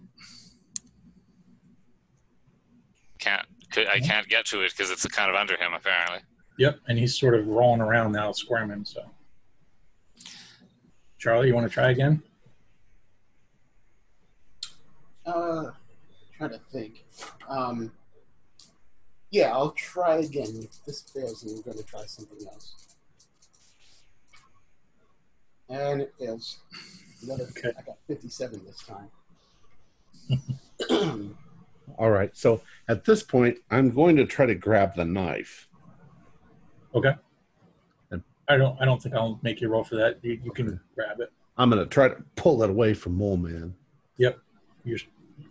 can't. could- I can't get to it because it's kind of under him apparently. Yep, and he's sort of rolling around now, squirming. So, Charlie, you want to try again? Uh, trying to think. Um, yeah, I'll try again. If this fails, then I'm going to try something else. And it fails. Another. Okay. I got 57 this time. All right. So at this point, I'm going to try to grab the knife. I don't. I don't think I'll make you roll for that. You, you can grab it. I'm going to try to pull that away from Mole Man. Yep. Your,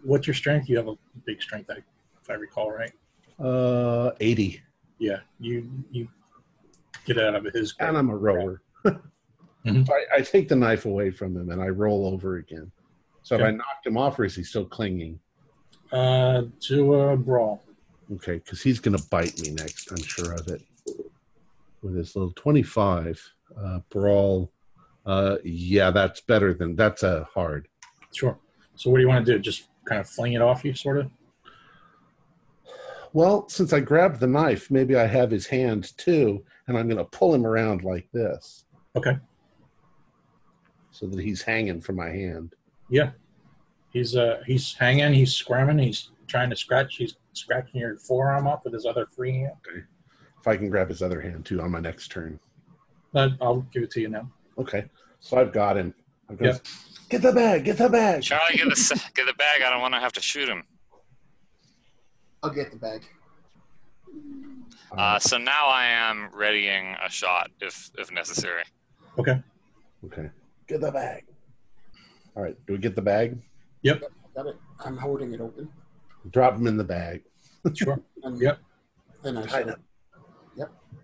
what's your strength? You have a big strength, I- if I recall right. Uh, 80. Yeah, you you get out of his grip. And I'm a rower. Mhm. I, I take the knife away from him and I roll over again. So if I knocked him off, or is he still clinging? uh, to a brawl. Okay, because he's going to bite me next. I'm sure of it. With his little 25 uh, brawl. Uh, yeah, that's better than that's a hard. Sure. So what do you want to do? Just kind of fling it off you, sort of. Well, since I grabbed the knife, maybe I have his hand too, and I'm going to pull him around like this Okay. so that he's hanging from my hand. Yeah. He's uh he's hanging. He's squirming. He's trying to scratch. He's scratching your forearm up with his other free hand. If I can grab his other hand too on my next turn. But I'll give it to you now. Okay, so I've got him. I'm gonna Yep. get the bag. Get the bag. Charlie, get the get the bag. I don't want to have to shoot him. I'll get the bag. Uh, so now I am readying a shot if if necessary. Okay. okay, get the bag. All right, do we get the bag? Got it. I'm holding it open. Drop him in the bag. Sure. And Yep. Then I I should.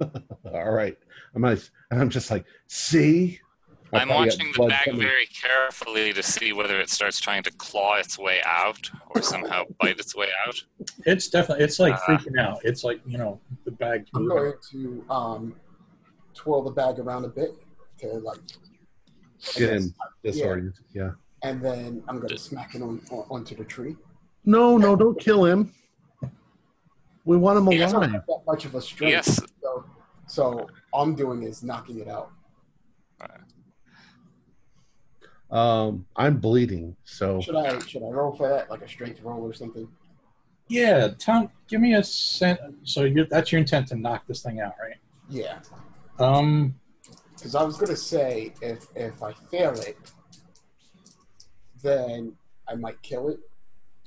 Know. All right, I'm nice, and I'm just like, see. I I'm watching the bag coming- very carefully to see whether it starts trying to claw its way out or somehow bite its way out. It's definitely it's like Uh, freaking out. It's like you know the bag. I'm going to um, twirl the bag around a bit to like, Get guess, him disoriented. Yeah. and then I'm going to smack it on, on onto the tree. No, no, don't kill him. We want him Yes. It's not alive. that much of a strength. Yes. So, so all I'm doing is knocking it out. Um, I'm bleeding, so Should I should I roll for that, like a strength roll or something? Yeah, Tom, give me a cent. So you're, that's your intent to knock this thing out, right? Yeah, Um, because I was gonna say if if I fail it, then I might kill it.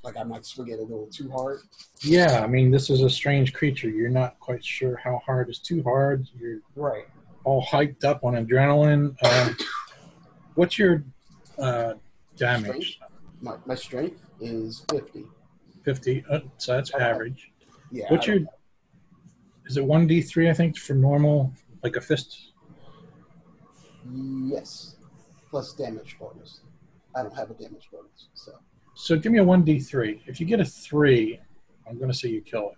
Like I might swing it a little too hard. yeah. I mean, this is a strange creature. You're not quite sure how hard is too hard. You're Right. all hyped up on adrenaline. Um, what's your uh, damage? My my strength is fifty. Fifty. Uh, so that's average. Yeah. What's your? don't- Is it one d three? I think for normal, like a fist. Yes. Plus damage bonus. I don't have a damage bonus, so So give me a one d three. If you get a three, I'm going to say you kill it.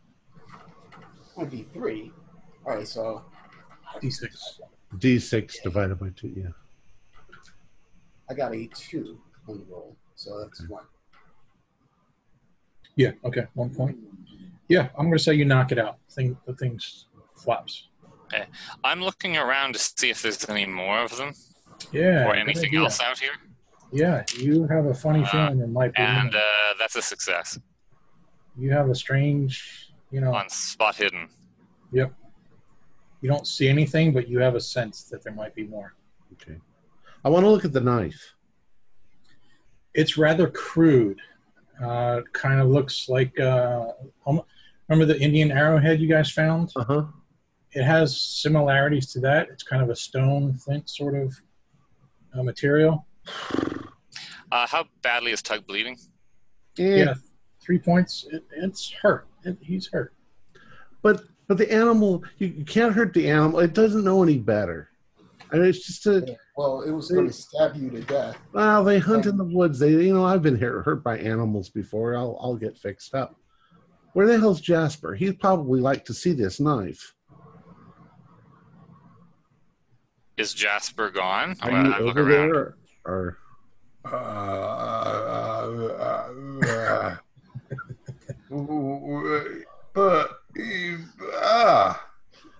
one d three. All right, so D six. D6 divided by two. Yeah. I got a two on the roll, so that's one. Yeah. Okay. One point. Yeah, I'm going to say you knock it out. Thing the thing flops. I'm looking around to see if there's any more of them Yeah. or anything else out here, Yeah, you have a funny Uh, feeling there might be. and uh, that's a success you have a strange, you know, on spot hidden. Yep. You don't see anything, but you have a sense that there might be more. Okay. I want to look at the knife. It's rather crude. Uh, kind of looks like. Uh, remember the Indian arrowhead you guys found? Uh huh. It has similarities to that. It's kind of a stone flint sort of uh, material. Uh, how badly is Tug bleeding? Yeah, three points. It, it's hurt. It, he's hurt. But but the animal, you, you can't hurt the animal. It doesn't know any better. I mean, it's just a Well, it was going to stab you to death. well. They hunt in the woods. They you know I've been hurt hurt by animals before. I'll I'll get fixed up. Where the hell's Jasper? He'd probably like to see this knife. Is Jasper gone? Are I'm you gonna look over around. there? Or but ah,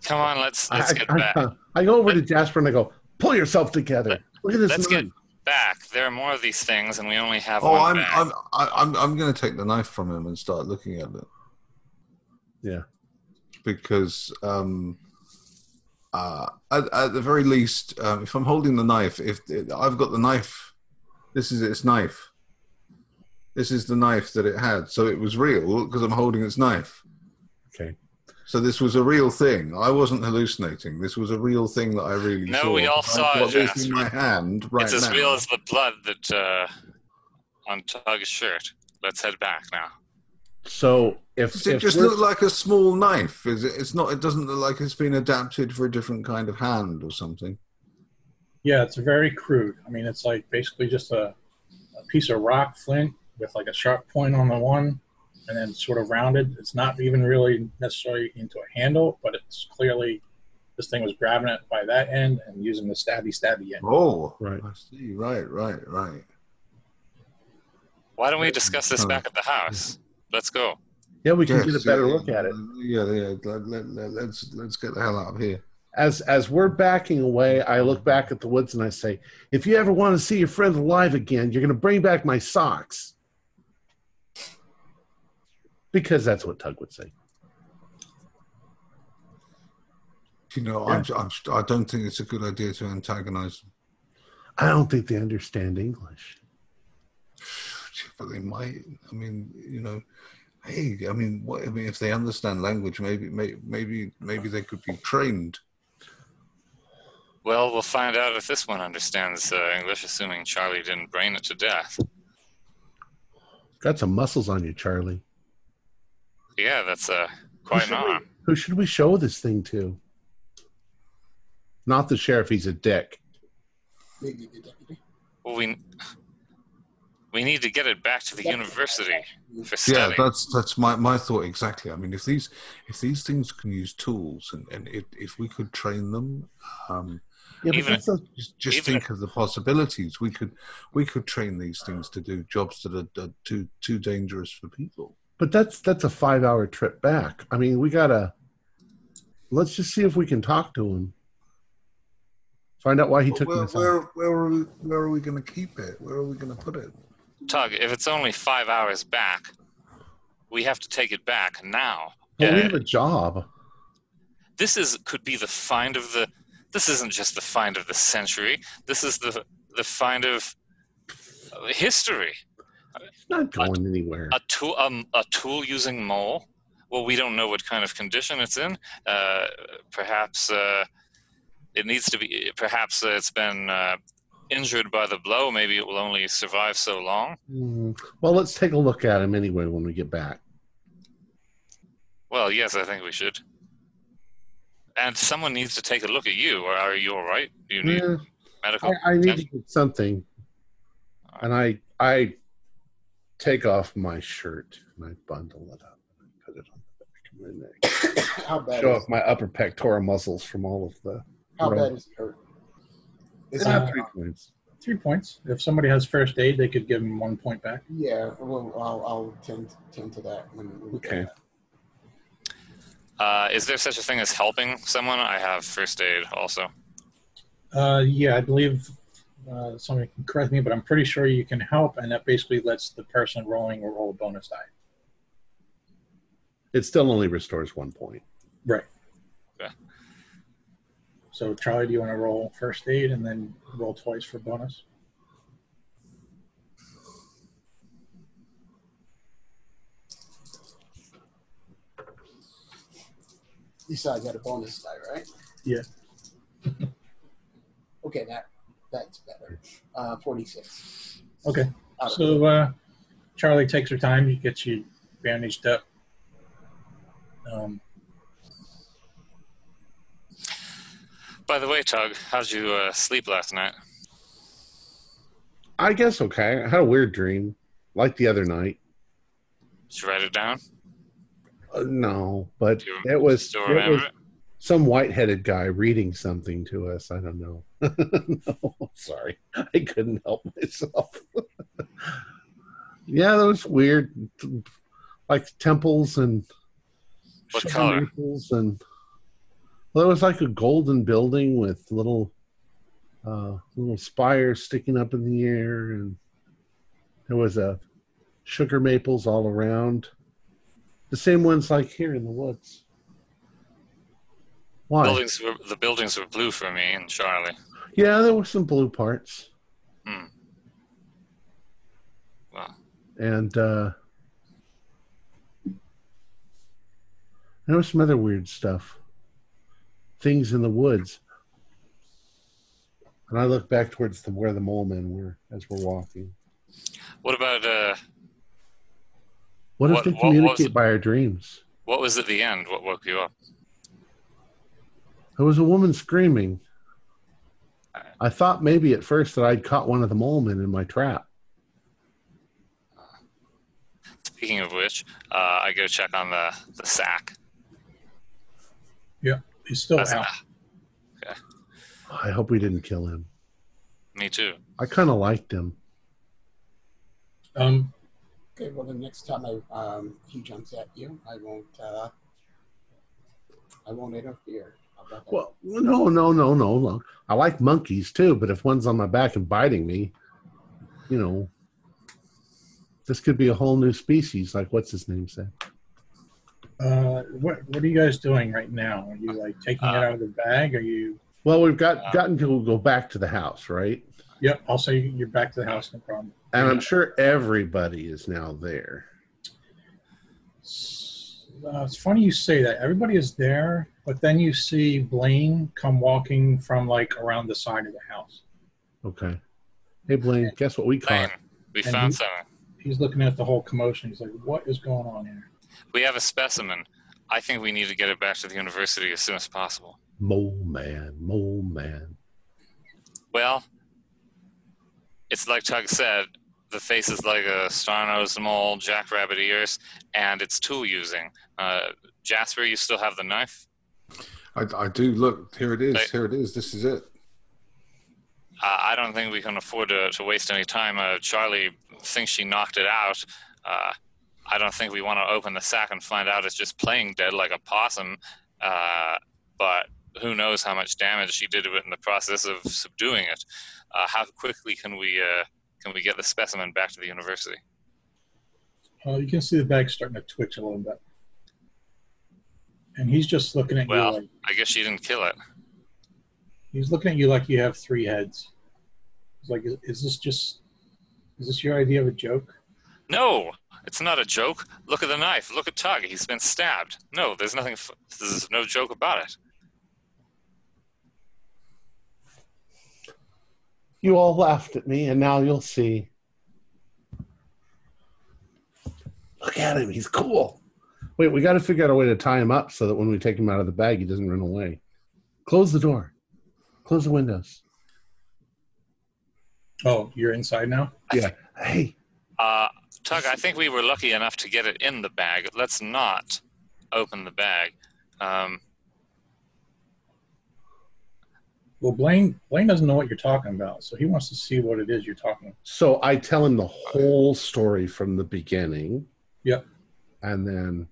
Come on, let's let's I, get I- back. I go over to Jasper and I go, "Pull yourself together. Look at this Let's knife." get back. There are more of these things, and we only have oh, one I'm bag. I'm I- I'm I'm going to take the knife from him and start looking at it. Yeah. because um, uh, at, at the very least, um, if I'm holding the knife, if I've got the knife, this is its knife. This is the knife that it had, so it was real because I'm holding its knife. Okay. So this was a real thing. I wasn't hallucinating. This was a real thing that I really No, saw. No, we all I've saw it, this Jasper. in my hand right it's as now. real as the blood that uh, on Tug's shirt. Let's head back now. So if, Does it if just we're- look like a small knife? Is it? It's not. It doesn't look like it's been adapted for a different kind of hand or something. Yeah, it's very crude. I mean, it's like basically just a, a piece of rock flint with like a sharp point on the one, and then sort of rounded. It's not even really necessarily into a handle, but it's clearly this thing was grabbing it by that end and using the stabby stabby end. Oh, Right. I see. Right, right, right. Why don't we discuss this back at the house? Let's go. yeah, we can Yes, get a better yeah, look at it. Yeah, yeah. Let, let, let, let's let's get the hell out of here. As as we're backing away, I look back at the woods and I say, "If you ever want to see your friend alive again, you're going to bring back my socks." Because that's what Tug would say. You know, I'm, I'm, I don't think it's a good idea to antagonize them, I don't think they understand English. but they might. I mean, you know, hey, I mean, what? I mean, if they understand language, maybe, maybe, maybe, maybe they could be trained. Well, we'll find out if this one understands uh, English, assuming Charlie didn't brain it to death. Got some muscles on you, Charlie. Yeah, that's uh, Who quite an should, we, arm. who should we show this thing to? Not the sheriff. He's a dick. Maybe the deputy. Well, we we need to get it back to the university for study. Yeah, that's that's my, my thought exactly. I mean, if these if these things can use tools, and, and if, if we could train them, um, Yeah, but Even- that's a, just, just Even think of the possibilities. We could we could train these things to do jobs that are, are too too dangerous for people. But that's that's a five hour trip back. I mean, we gotta let's just see if we can talk to him. Find out why he took where, this. where, where are we? Where are we going to keep it? Where are we going to put it? Tug, if it's only five hours back, we have to take it back now. Well, we Uh, have a job. this is could be the find of the. This isn't just the find of the century. This is the the find of history. It's not going anywhere. A tool, um, a tool using mole. Well, we don't know what kind of condition it's in. Uh, perhaps uh, it needs to be. Perhaps uh, it's been uh, injured by the blow. Maybe it will only survive so long. Hmm. Well, let's take a look at him anyway when we get back. Well, yes, I think we should. And someone needs to take a look at you. Or are you all right? Do you need Yeah, medical? I, I need to attention? get something, and I I take off my shirt and I bundle it up and I put it on the back of my neck. How bad Show is, off my upper pectoral muscles from all of the. how Right. bad is it hurt? It's it, not three points. Three points. If somebody has first aid, they could give them one point back. yeah, well, I'll, I'll tend tend to that when when we get Okay. back. Uh, is there such a thing as helping someone? I have first aid also. Uh, yeah, I believe uh, somebody can correct me, but I'm pretty sure you can help, and that basically lets the person rolling roll a bonus die. It still only restores one point. Right. Okay. So, Charlie, do you want to roll first aid and then roll twice for bonus? You said I got a bonus die, right? Yeah. okay, that that's better. Uh, Forty six. Okay. So, uh, Charlie takes her time. He gets you bandaged up. Um, By the way, Tug, how'd you uh, sleep last night? I guess okay. I had a weird dream, like the other night. Did you write it down? Uh, no, but you it was, still it remember was some white-headed guy reading something to us. I don't know. no, sorry, I couldn't help myself. yeah, that was weird, like temples and What sugar color? maples and well, it was like a golden building with little uh, little spires sticking up in the air, and there was a sugar maples all around. The same ones like here in the woods. Why? Buildings were, the buildings were blue for me and Charlie. Yeah, there were some blue parts, Hmm. Well, and uh, there was some other weird stuff. Things in the woods. And I look back towards the, where the mole men were as we're walking. what about uh, What if What- they communicate by our dreams? what was at the end? What woke you up? There was a woman screaming. I thought maybe at first that I'd caught one of the mole men in my trap. Speaking of which, uh, I go check on the the sack. Yeah, he's still That's- out. I hope we didn't kill him. me too. I kind of liked him. Um, Okay, well, the next time I, um, he jumps at you, I won't. Uh, I won't interfere. How about that? Well, no, no, no, no, no. I like monkeys too, but if one's on my back and biting me, you know, this could be a whole new species, like what's his name said. uh, what what are you guys doing right now? Are you like taking it Uh, out of the bag? Are you? Well, we've got Uh, gotten to go back to the house, right? Yep. I'll say you're back to the house. No problem. And I'm sure everybody is now there. Uh, it's funny you say that. Everybody is there, but then you see Blaine come walking from like around the side of the house. Okay. Hey, Blaine, guess what we Lane, caught? we And found he- something. He's looking at the whole commotion. He's like, "What is going on here?" We have a specimen. I think we need to get it back to the university as soon as possible. Mole man, mole man. Well, it's like Tug said. The face is like a star-nosed mole, jackrabbit ears, and it's tool using. Uh, Jasper, you still have the knife? I, I do look. Here it is. Here it is. This is it. Uh, I don't think we can afford to, to waste any time. Uh, Charlie thinks she knocked it out. Uh, I don't think we want to open the sack and find out it's just playing dead like a possum. Uh, but who knows how much damage she did it in the process of subduing it? Uh, how quickly can we uh, can we get the specimen back to the university? Uh, you can see the bag starting to twitch a little bit, and he's just looking at Well- you like I guess she didn't kill it. he's looking at you like you have three heads. He's like, is, is this just is this your idea of a joke? No, it's not a joke. Look at the knife. Look at Tug. He's been stabbed. No, there's nothing. F- there's no joke about it. You all laughed at me, and now you'll see. Look at him. He's cool. Wait, we got to figure out a way to tie him up so that when we take him out of the bag, he doesn't run away. Close the door. Close the windows. Oh, you're inside now. Yeah. Hey, Uh, Tug, I think we were lucky enough to get it in the bag. Let's not open the bag. Um, Well, Blaine Blaine doesn't know what you're talking about, so he wants to see what it is you're talking. about. so I tell him the whole story from the beginning. Yep. And then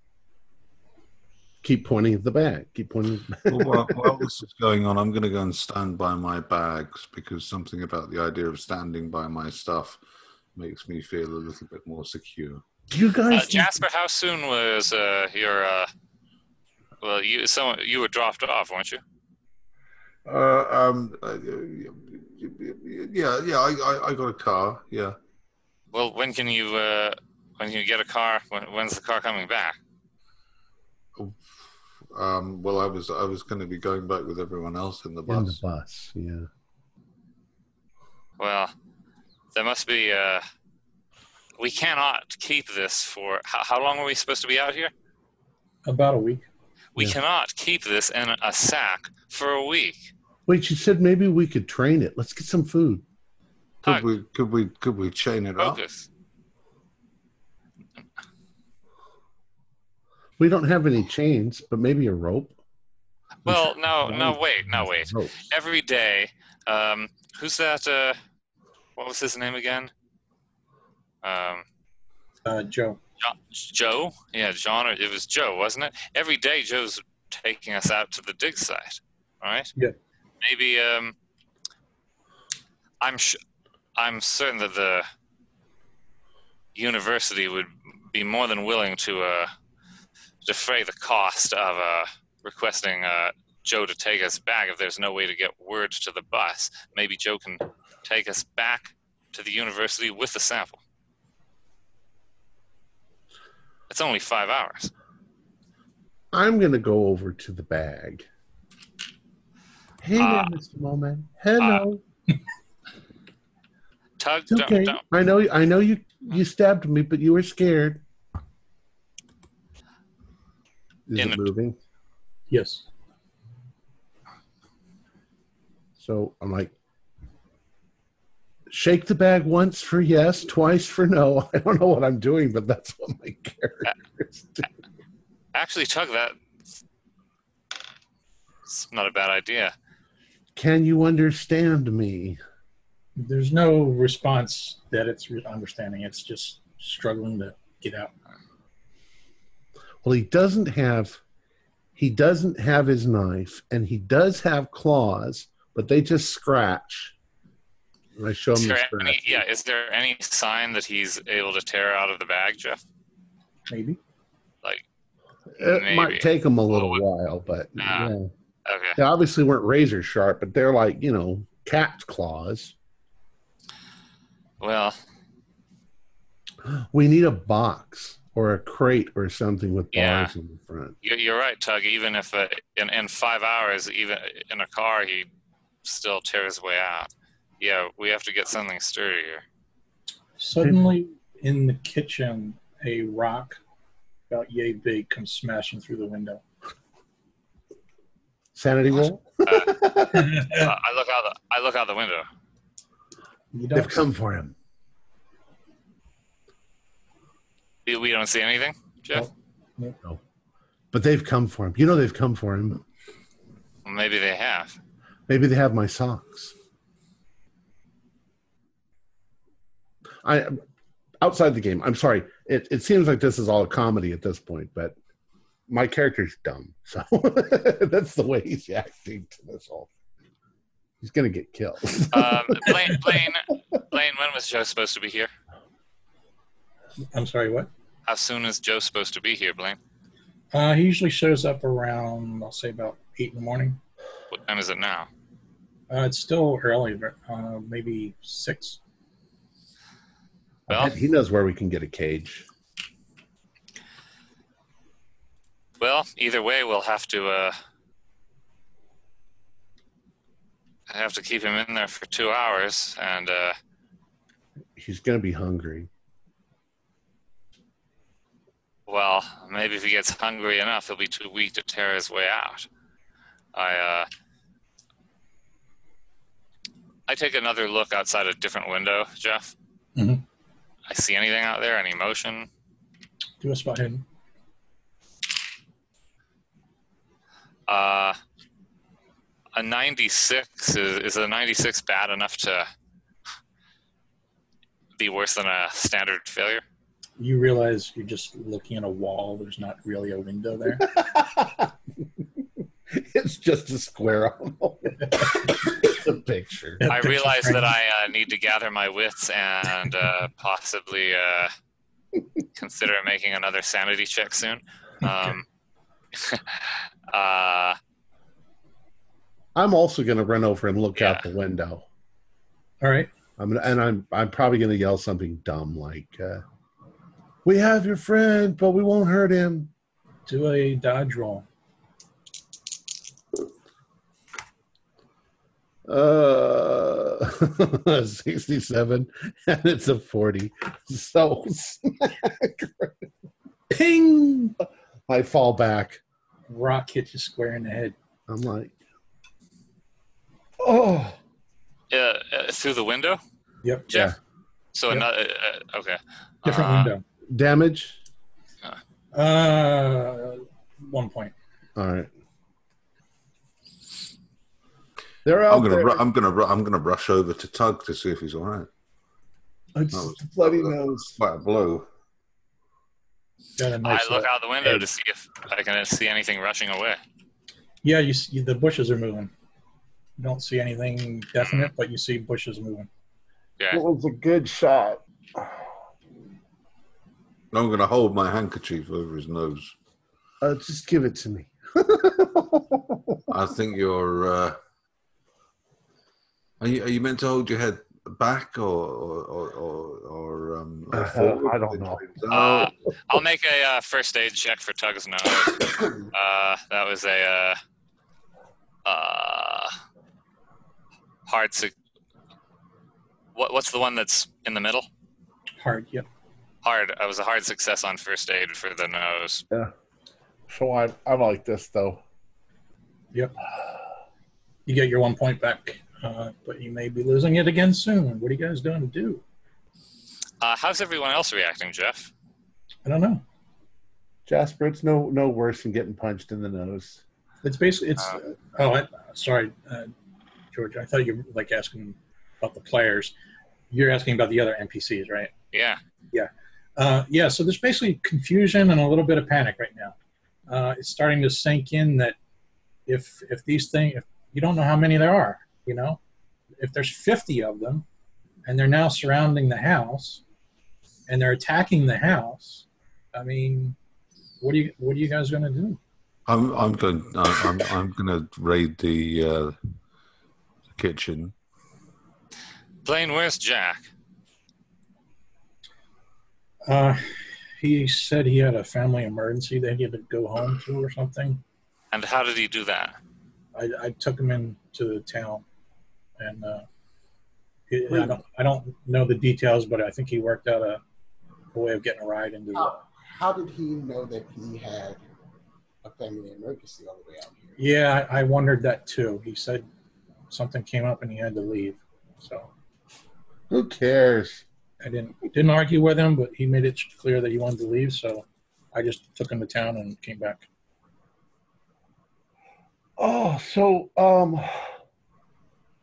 keep pointing at the bag. Keep pointing. Well, while, while this is going on, I'm going to go and stand by my bags because something about the idea of standing by my stuff makes me feel a little bit more secure. Do you uh, guys? Jasper, how soon was uh, your? Uh, well, you so you were dropped off, weren't you? Uh, um, uh, yeah, yeah, I, I, I got a car. Yeah. Well, when can you? Uh, when can you get a car? When, when's the car coming back? Um, well, I was I was going to be going back with everyone else in the bus. in the bus. bus. Yeah. Well, there must be. Uh, we cannot keep this for. How, how long are we supposed to be out here? About a week. We Yeah. cannot keep this in a sack for a week. Wait, you said maybe we could train it. Let's get some food. Could Tug, we could we could we chain it up? We don't have any chains, but maybe a rope. Well, no, no, wait, no, wait. Ropes. Every day, um, who's that? Uh, what was his name again? Um, Uh, Joe. Joe? Yeah, John. It was Joe, wasn't it? Every day, Joe's taking us out to the dig site. All right. Yeah. Maybe. Um, I'm. Sh- I'm certain that the university would be more than willing to uh, defray the cost of uh, requesting uh, Joe to take us back if there's no way to get word to the bus. Maybe Joe can take us back to the university with the sample. It's only five hours. I'm going to go over to the bag. Hey there, Uh, Mr. Moman. Hello. Tug, it's okay. don't, don't, I know. I know you. You stabbed me, but you were scared. Is In it a- moving? Yes. So I'm like, shake the bag once for yes, twice for no. I don't know what I'm doing, but that's what my characters do. actually, Tug, that it's not a bad idea. Can you understand me? There's no response that it's understanding. It's just struggling to get out. Well, he doesn't have. He doesn't have his knife, and he does have claws, but they just scratch. And I show Is him the there any, yeah, is there any sign that he's able to tear out of the bag, Jeff? Maybe. Like, It maybe. might take him a little Well, while, but Ah. yeah. Okay. they obviously weren't razor sharp, but they're like you know cat's claws. Well, We need a box or a crate or something with Yeah. bars in the front. you're, you're right, Tug. Even if uh, in, in five hours, even in a car, he still tears his way out. Yeah, we have to get something sturdier. Suddenly, in the kitchen, a rock about yay big comes smashing through the window. Sanity roll. Uh, I look out. The, I look out the window. They've come for him. We, we don't see anything, Jeff. No. But they've come for him. You know they've come for him. Well, maybe they have. Maybe they have my socks. I outside the game. I'm sorry. It it seems like this is all a comedy at this point, but my character's dumb, so that's the way he's acting to this whole. He's gonna get killed. Um, Blaine, Blaine, Blaine, when was Joe supposed to be here? I'm sorry, what? How soon is Joe supposed to be here, Blaine? Uh, he usually shows up around, I'll say about eight in the morning. What time is it now? Uh, it's still early, but, uh, maybe six. I Well, he knows where we can get a cage. Well, either way, we'll have to uh, have to keep him in there for two hours, and uh, He's gonna be hungry. well, maybe if he gets hungry enough, he'll be too weak to tear his way out. I uh, I take another look outside a different window, Jeff. Mhm. I see anything out there? Any motion? Do a spot hidden. Uh, a 96 is, is a 96 bad enough to be worse than a standard failure? You realize you're just looking at a wall. There's not really a window there. it's just a square on it's a picture. I realize that I uh, need to gather my wits and uh, possibly uh, consider making another sanity check soon. Um, uh, I'm also gonna run over and look out the window. All right. I'm gonna, and I'm I'm probably gonna yell something dumb like, uh, "We have your friend, but we won't hurt him." Do a dodge roll. Uh, 67, and it's a 40. So. Ping! I fall back. Rock hits you square in the head. I'm like, oh, Yeah, uh, through the window, Yep. Jeff? So Yep. another, uh, okay. Different Uh, window. damage. Uh, one point. All right. They're out I'm gonna, there. ru- I'm gonna, ru- I'm gonna rush over to Tug to see if he's all right. It's bloody nose. Quite a blow. Got a I nice. look uh, out the window edge. to see if I can see anything rushing away. Yeah, you see the bushes are moving. You don't see anything definite, but you see bushes moving. Yeah. It was a good shot. I'm gonna hold my handkerchief over his nose. Uh, just give it to me. I think you're. Uh, are you are you meant to hold your head back or or or, or, or, um, or Uh. I don't know. Uh, I'll make a uh, first aid check for Tug's nose. Uh, that was a uh, uh, hard. Su- what what's the one that's in the middle? Hard. Yep. Hard. I was a hard success on first aid for the nose. Yeah. So I, I like this though. Yep. You get your one point back, uh, but you may be losing it again soon. What are you guys going to do? Uh, how's everyone else reacting, Jeff? I don't know. Jasper, it's no no worse than getting punched in the nose. It's basically it's. Uh, oh, I, sorry, uh, George. I thought you were like asking about the players. You're asking about the other NPCs, right? Yeah. Yeah. Uh, yeah. So there's basically confusion and a little bit of panic right now. Uh, it's starting to sink in that if if these things, if you don't know how many there are, you know, if there's 50 of them, and they're now surrounding the house, and they're attacking the house. I mean, what are you what are you guys going to do? I'm I'm going. I'm I'm going to raid the uh, kitchen. Blaine, where's Jack? Uh, he said he had a family emergency that he had to go home to or something. And how did he do that? I, I took him into the town, and uh, he, I don't I don't know the details, but I think he worked out a, a way of getting a ride into the. How, how did he know that he had a family emergency all the way out here? Yeah, I, I wondered that too. He said something came up and he had to leave, so Who cares? I didn't didn't argue with him, but he made it clear that he wanted to leave, so I just took him to town and came back. Oh, so um,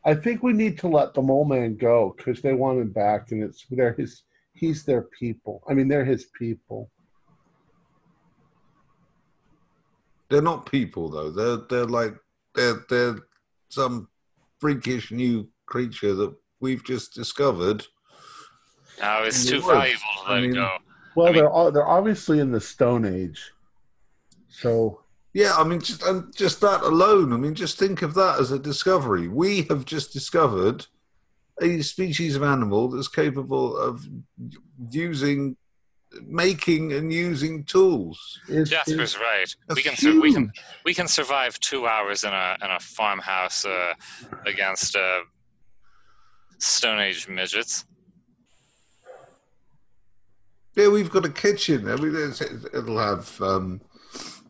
I think we need to let the mole man go because they want him back, and it's there. His He's their people. I mean, they're his people. They're not people though. They're they're like they're they're some freakish new creature that we've just discovered. No, it's too woods. valuable to I let it mean- go. Well, I mean- they're all, they're obviously in the Stone Age. So Yeah, I mean, just and just that alone. I mean, just think of that as a discovery. We have just discovered a species of animal that's capable of using, making, and using tools. is, Jasper's is right. We can sur- we can we can survive two hours in a in a farmhouse uh, against uh, Stone Age midgets. Yeah, we've got a kitchen. I mean, it's, it'll have um,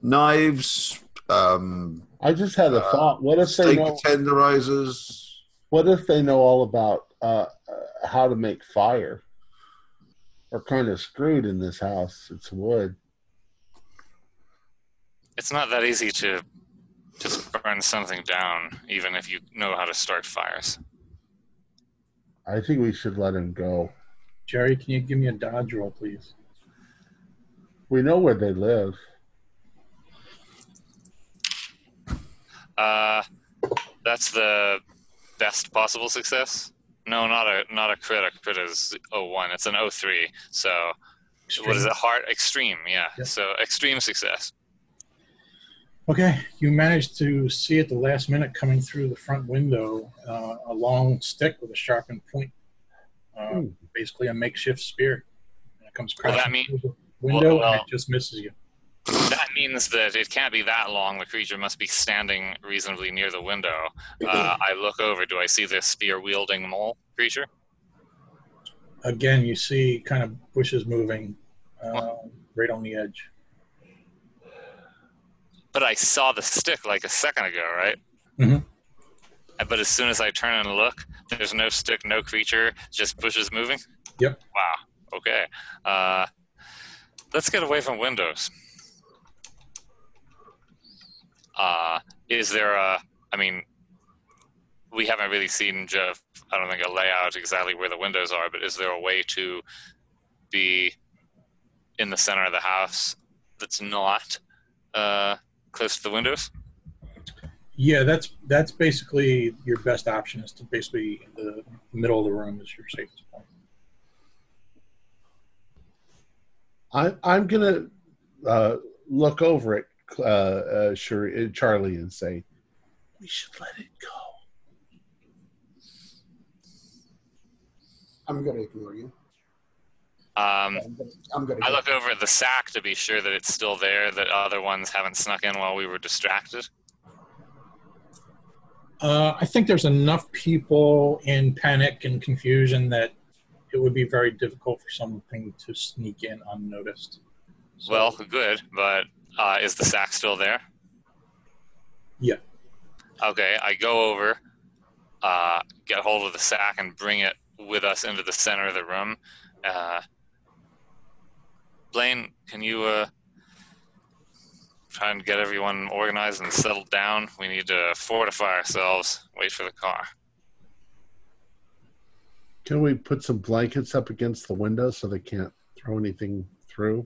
knives, um, I just had a uh, thought. What if they steak know? tenderizers. What if they know all about uh, uh, how to make fire? We're kind of screwed in this house. It's wood. It's not that easy to just burn something down, even if you know how to start fires. I think we should let him go. Jerry, can you give me a dodge roll, please? We know where they live. Uh, that's the best possible success. No, not a not a crit. A crit is 01. It's an 03. So what is it? Hard extreme. Yeah. Yep. So extreme success. Okay, you managed to see at the last minute coming through the front window uh, a long stick with a sharpened point, uh, Hmm. basically a makeshift spear. And it comes Well, that crashing mean- through the window well- and it just misses you. That means that it can't be that long. The creature must be standing reasonably near the window. Uh, I look over. Do I see this spear wielding mole creature? Again, you see kind of bushes moving uh, right on the edge. But I saw the stick like a second ago, right? Mhm. Uh, But as soon as I turn and look, there's no stick, no creature, just bushes moving. Yep. Wow. Okay. Uh, let's get away from windows. Uh, is there a? I mean, we haven't really seen Jeff. I don't think a layout exactly where the windows are, but is there a way to be in the center of the house that's not uh, close to the windows? Yeah, that's that's basically your best option is to basically the middle of the room is your safest point. I, I'm gonna uh, look over at uh, uh, Shuri, uh, Charlie and say, "We should let it go." I'm gonna ignore you. Um, I'm gonna, I'm gonna I go. look over at the sack to be sure that it's still there, that other ones haven't snuck in while we were distracted. Uh, I think there's enough people in panic and confusion that it would be very difficult for something to sneak in unnoticed. So, Well, good, but uh, is the sack still there? Yeah. Okay, I go over, uh, get hold of the sack, and bring it with us into the center of the room. Uh, Blaine, can you uh, try and get everyone organized and settled down? We need to fortify ourselves, wait for the car. Can we put some blankets up against the window so they can't throw anything through?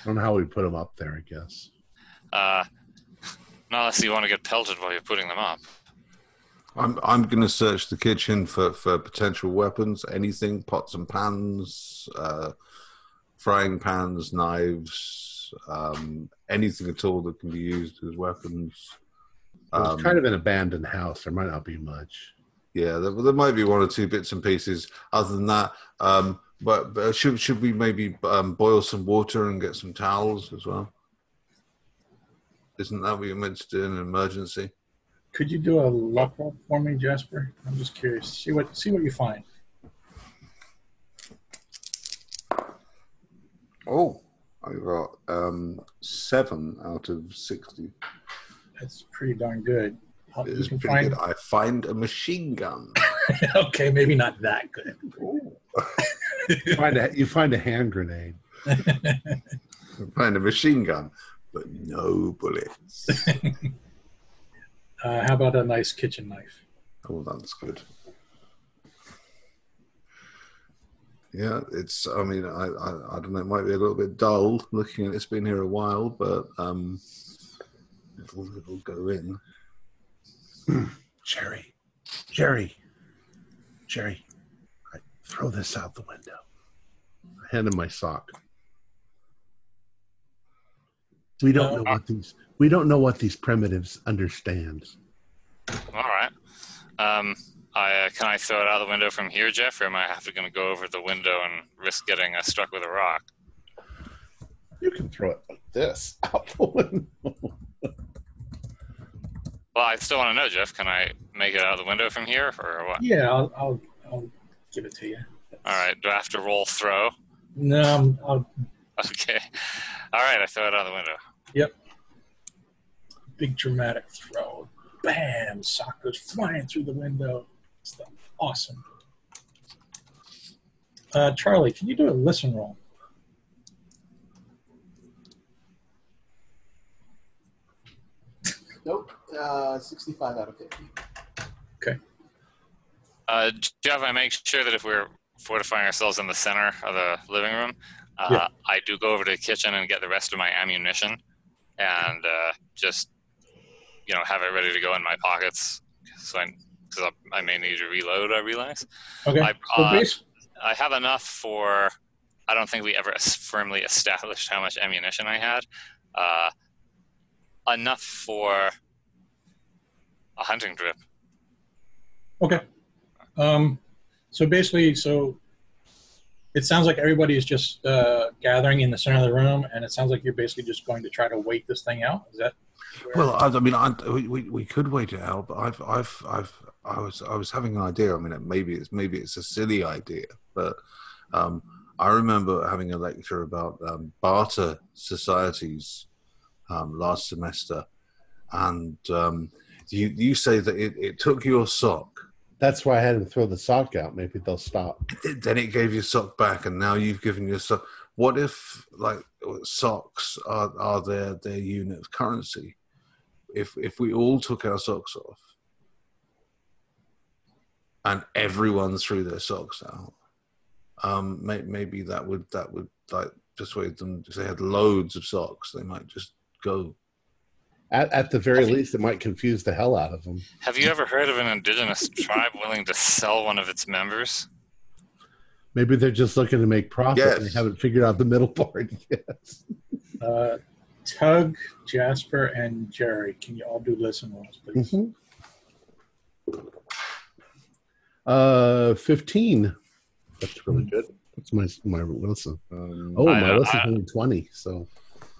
I don't know how we put them up there. I guess. Uh, not unless you want to get pelted while you're putting them up. I'm I'm going to search the kitchen for for potential weapons, anything, pots and pans, uh, frying pans, knives, um, anything at all that can be used as weapons. It's Um, kind of an abandoned house. There might not be much. Yeah, there, there might be one or two bits and pieces. Other than that, um, but, but should should we maybe um, boil some water and get some towels as well? Isn't that what you're meant to do in an emergency? Could you do a luck roll for me, Jasper? I'm just curious. See what see what you find. Oh, I got um, seven out of sixty. That's pretty darn good. Uh, It You is can pretty find good. I find a machine gun. okay, maybe not that good. You find a, you find a hand grenade. Find a machine gun, but no bullets. Uh, how about a nice kitchen knife? oh, that's good. Yeah, it's. I mean, I, I, I don't know. It might be a little bit dull looking at it's been here a while, but um, it'll, it'll go in. Jerry, Jerry, Jerry, throw this out the window. I hand him my sock. We don't know what these. We don't know what these primitives understand. All right. Um, I, uh, can I throw it out the window from here, Jeff, or am I have to going to go over the window and risk getting uh, struck with a rock? You can throw it like this out the window. Well, I still want to know, Jeff. Can I make it out the window from here, or what? Yeah, I'll, I'll, I'll give it to you. All right. Do I have to roll throw? No, I'm- I'll Okay. All right. I throw it out the window. Yep. Big dramatic throw. Bam! Sock goes flying through the window. It's awesome. Uh, Charlie, can you do a listen roll? Nope. Uh, 65 out of 50. Uh, Jeff, I make sure that if we're fortifying ourselves in the center of the living room, uh, Yeah. I do go over to the kitchen and get the rest of my ammunition, and uh, just you know have it ready to go in my pockets, so I because I may need to reload. I realize Okay. I, uh, I have enough for. I don't think we ever firmly established how much ammunition I had. Uh, enough for a hunting trip. okay. Um, so basically, so it sounds like everybody is just uh, gathering in the center of the room, and it sounds like you're basically just going to try to wait this thing out. Is that? Well, I, I mean, I, we, we could wait it out, but I've I've I've I was I was having an idea. I mean, maybe it's maybe it's a silly idea, but um, I remember having a lecture about um, barter societies um, last semester, and um, you you say that it, it took your sock, That's why I had him throw the sock out. Maybe they'll stop. then it gave your sock back, and now you've given your sock. What if like socks are are their their unit of currency? If if we all took our socks off and everyone threw their socks out, um, may, maybe that would that would like persuade them. If they had loads of socks, they might just go. At, at the very least, it might confuse the hell out of them. Have you ever heard of an indigenous tribe willing to sell one of its members? Maybe they're just looking to make profit and they haven't figured out the middle part yet. Uh, Tug, Jasper, and Jerry, can you all do listen rolls, please? Mhm. Uh, fifteen. That's really good. That's my my listen. Um, Oh, I my know, listen's only twenty. So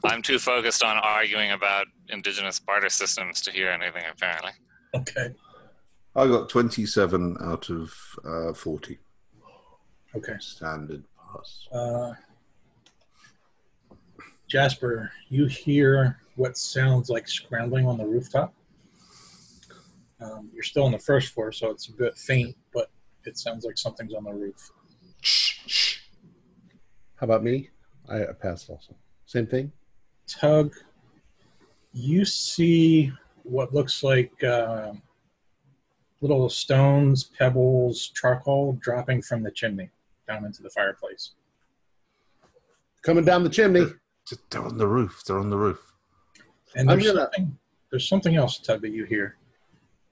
I'm too focused on arguing about indigenous barter systems to hear anything, apparently. Okay. I got twenty-seven out of uh, forty Okay. standard pass. Uh, Jasper, you hear what sounds like scrambling on the rooftop. Um, you're still on the first floor, so it's a bit faint, but it sounds like something's on the roof. Shh, shh. how about me? I, I passed also. Same thing. Tug, you see what looks like uh, little stones, pebbles, charcoal dropping from the chimney down into the fireplace. Coming down the chimney. Just- They're on the roof. They're on the roof. And there's gonna- something there's something else, Tug, that you hear.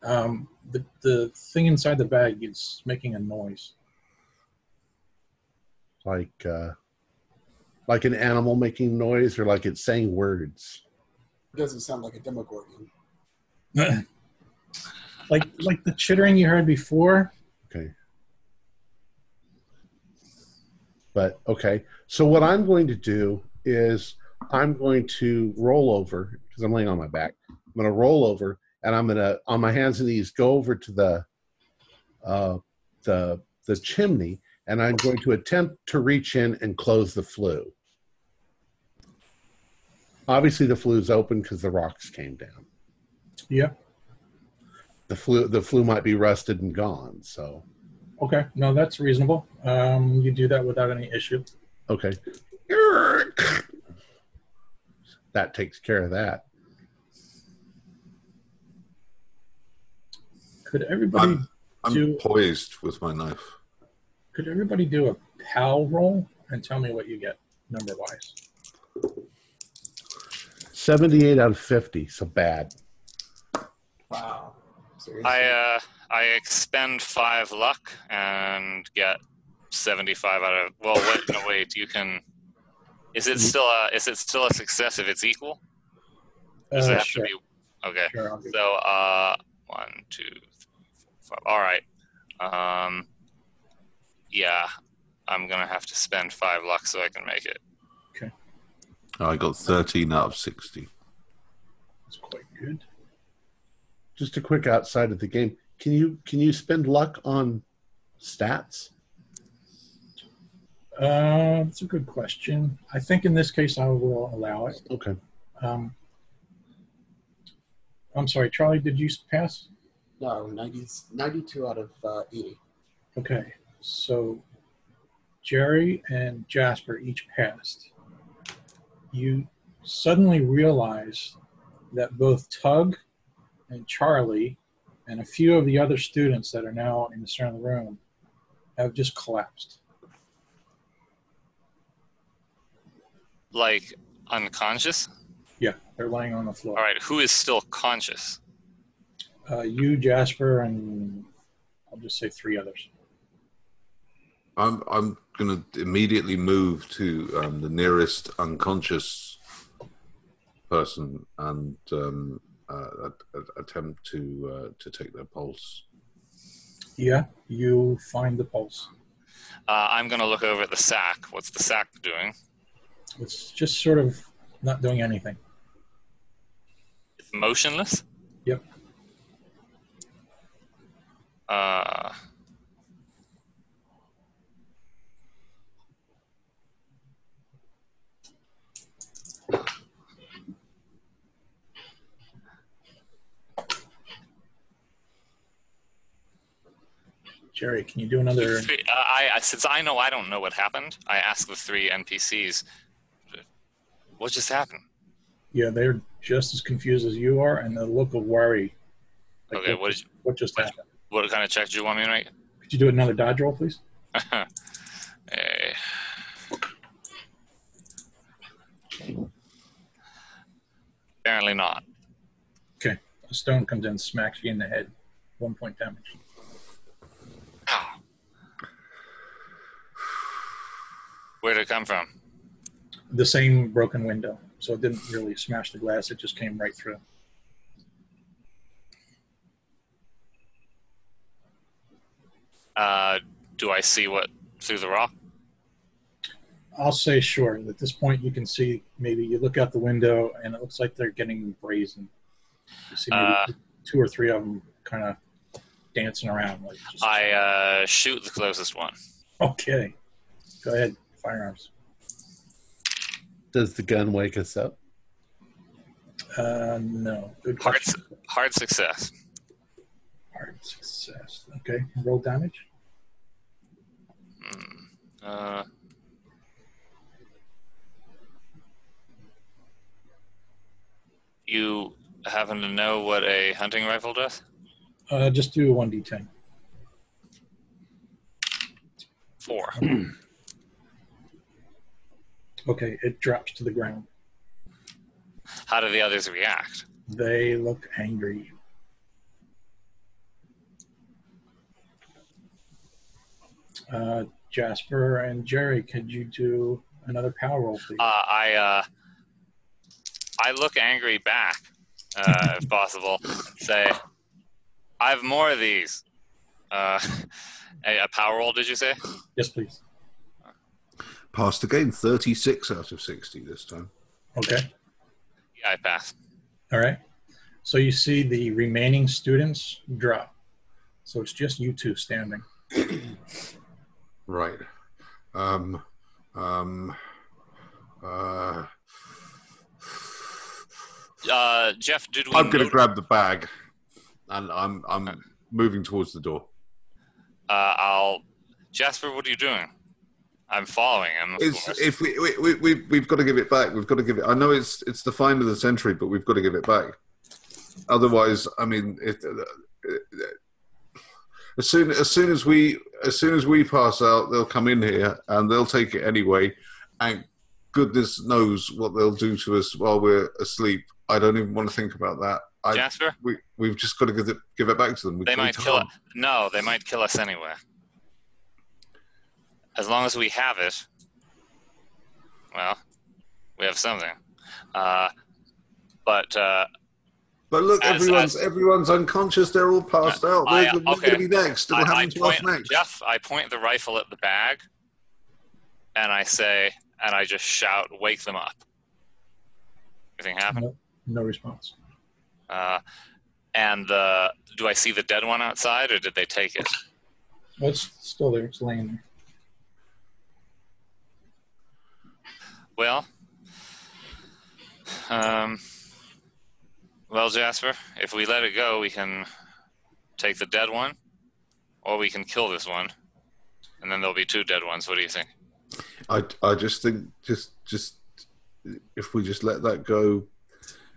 Um, the the thing inside the bag is making a noise. Like uh, like an animal making noise, or like it's saying words. It doesn't sound like a Demogorgon. like like the chittering you heard before. Okay. But okay. So what I'm going to do is I'm going to roll over because I'm laying on my back. I'm going to roll over and I'm going to on my hands and knees go over to the uh, the the chimney and I'm going to attempt to reach in and close the flue. Obviously, the flue's open because the rocks came down. Yep. The flue the flue might be rusted and gone. So Okay. No, that's reasonable. Um, you do that without any issue. Okay. That takes care of that. Could everybody I'm, I'm Do- poised with my knife. Could everybody do a POW roll and tell me what you get number wise. 78 out of 50, so bad. Wow. Seriously. I uh, I expend five luck and get seventy-five out of. Well, wait, no, wait. You can. Is it still a? Is it still a success if it's equal? Does it Uh, have sure, to be? Okay. sure, So, uh, one, two, three, four, five. All right. Um, yeah, I'm gonna have to spend five luck so I can make it. Okay. I got 13 out of 60. That's quite good. Just a quick outside of the game. Can you can you spend luck on stats? Uh, that's a good question. I think in this case I will allow it. Okay. Um, I'm sorry, Charlie. Did you pass? no, 90, 92 out of uh, 80. Okay, so Jerry and Jasper each passed. You suddenly realize that both Tug and Charlie and a few of the other students that are now in the center of the room have just collapsed. Like unconscious. Yeah, they're laying on the floor. All right. Who is still conscious? Uh, you, Jasper, and I'll just say three others. I'm I'm going to immediately move to um, the nearest unconscious person and um, uh, a- a- attempt to uh, to take their pulse. Yeah, you find the pulse. Uh, I'm gonna look over at the sack. What's the sack doing? It's just sort of not doing anything. It's motionless. Yep. Uh, Jerry, can you do another? three- uh, I, I since I know I don't know what happened, I ask the three NPCs, "What just happened?" Yeah, they're just as confused as you are, and the look of worry. Like, Okay, what, what just, what just what- happened? What kind of check do you want me to make? Could you do another dodge roll, please? Eh. Apparently not. Okay, a stone comes in, and smacks you in the head. One point damage. Where'd it come from? The same broken window, so it didn't really smash the glass. It just came right through. Uh, do I see what through the rock? I'll say sure. At this point, you can see maybe you look out the window, and it looks like they're getting brazen. You see maybe Uh, two or three of them kind of dancing around. Like I uh, shoot the closest one. okay, go ahead, firearms. Does the gun wake us up? Uh, no, good Hard, su- hard success. Hard success. Okay, roll damage. Hmm. Uh, you happen to know what a hunting rifle does? Uh, just do a one d10. Four. Okay, it drops to the ground. How do the others react? They look angry. Uh, Jasper and Jerry, could you do another power roll, please? Uh, I uh, I look angry back, uh, if possible. Say, I have more of these. Uh, a, a power roll, did you say? yes, please. Passed again, 36 out of 60 this time. Okay. Yeah, I pass. All right. So you see the remaining students drop. So it's just you two standing. Right. Um, um, uh, Uh, Jeff, did we? I'm going to grab the bag, and I'm I'm moving towards the door. uh, I'll. Jasper, what are you doing? I'm following him. Of It's, course. if we, we, we, we we've got to give it back. We've got to give it. I know it's it's the find of the century, but we've got to give it back. Otherwise, I mean, it, uh, uh, as soon as soon as we as soon as we pass out, they'll come in here and they'll take it anyway. And goodness knows what they'll do to us while we're asleep. I don't even want to think about that. I, Jasper, we, we've just got to give it, give it back to them. We they might kill it. No, they might kill us anyway. As long as we have it, well, we have something. Uh, but uh, But look, As- everyone's as- everyone's unconscious. They're all passed out. I- They're, they're okay. going to be next. It'll I, I happen to us point, next. Jeff, I point the rifle at the bag, and I say, and I just shout, "Wake them up!" Anything happen? No, no response. Uh, and the do I see the dead one outside, or did they take it? It's still there. It's laying there. Well, um, well, Jasper, if we let it go, we can take the dead one, or we can kill this one, and then there'll be two dead ones. What do you think? I, I just think just just if we just let that go,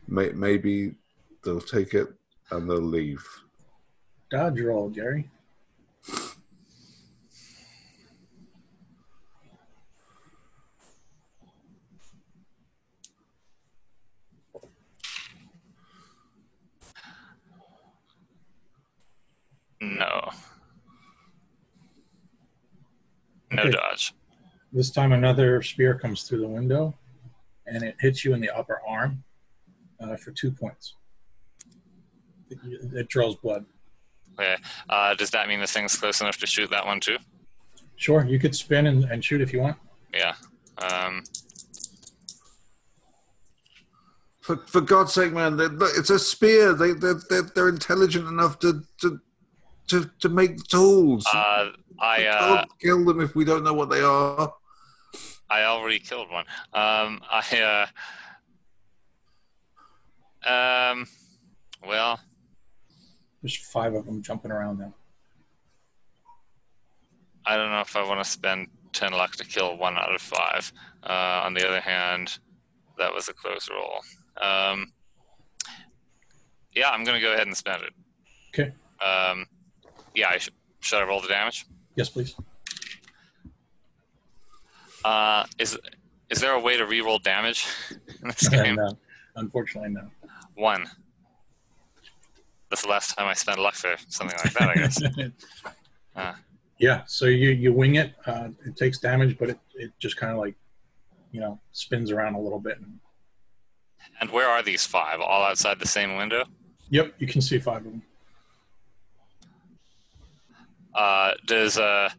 may, maybe they'll take it and they'll leave. Dodge roll, Gary. No. No Okay. dodge. This time another spear comes through the window, and it hits you in the upper arm uh, for two points. It, it draws blood. Okay. Uh, does that mean the thing's close enough to shoot that one too? Sure, you could spin and, and shoot if you want. Yeah. Um, For, for God's sake, man, they look, it's a spear. They they're, they're, they're intelligent enough to to to, to make uh, tools. I We uh, can't kill them if we don't know what they are. I already killed one. Um, I uh, um, well, There's five of them jumping around now. I don't know if I want to spend ten luck to kill one out of five. Uh, on the other hand, that was a close roll. Um, yeah, I'm gonna go ahead and spend it. Okay. Um, yeah, I should. Should I roll the damage? Yes, please. Uh, is is there a way to re-roll damage in this Uh, game? no. Unfortunately, no. One. That's the last time I spent luck for something like that, I guess. Uh. Yeah, so you, you wing it. Uh, it takes damage, but it, it just kind of like, you know, spins around a little bit. And, And where are these five? All outside the same window? yep, you can see five of them. Uh, does uh,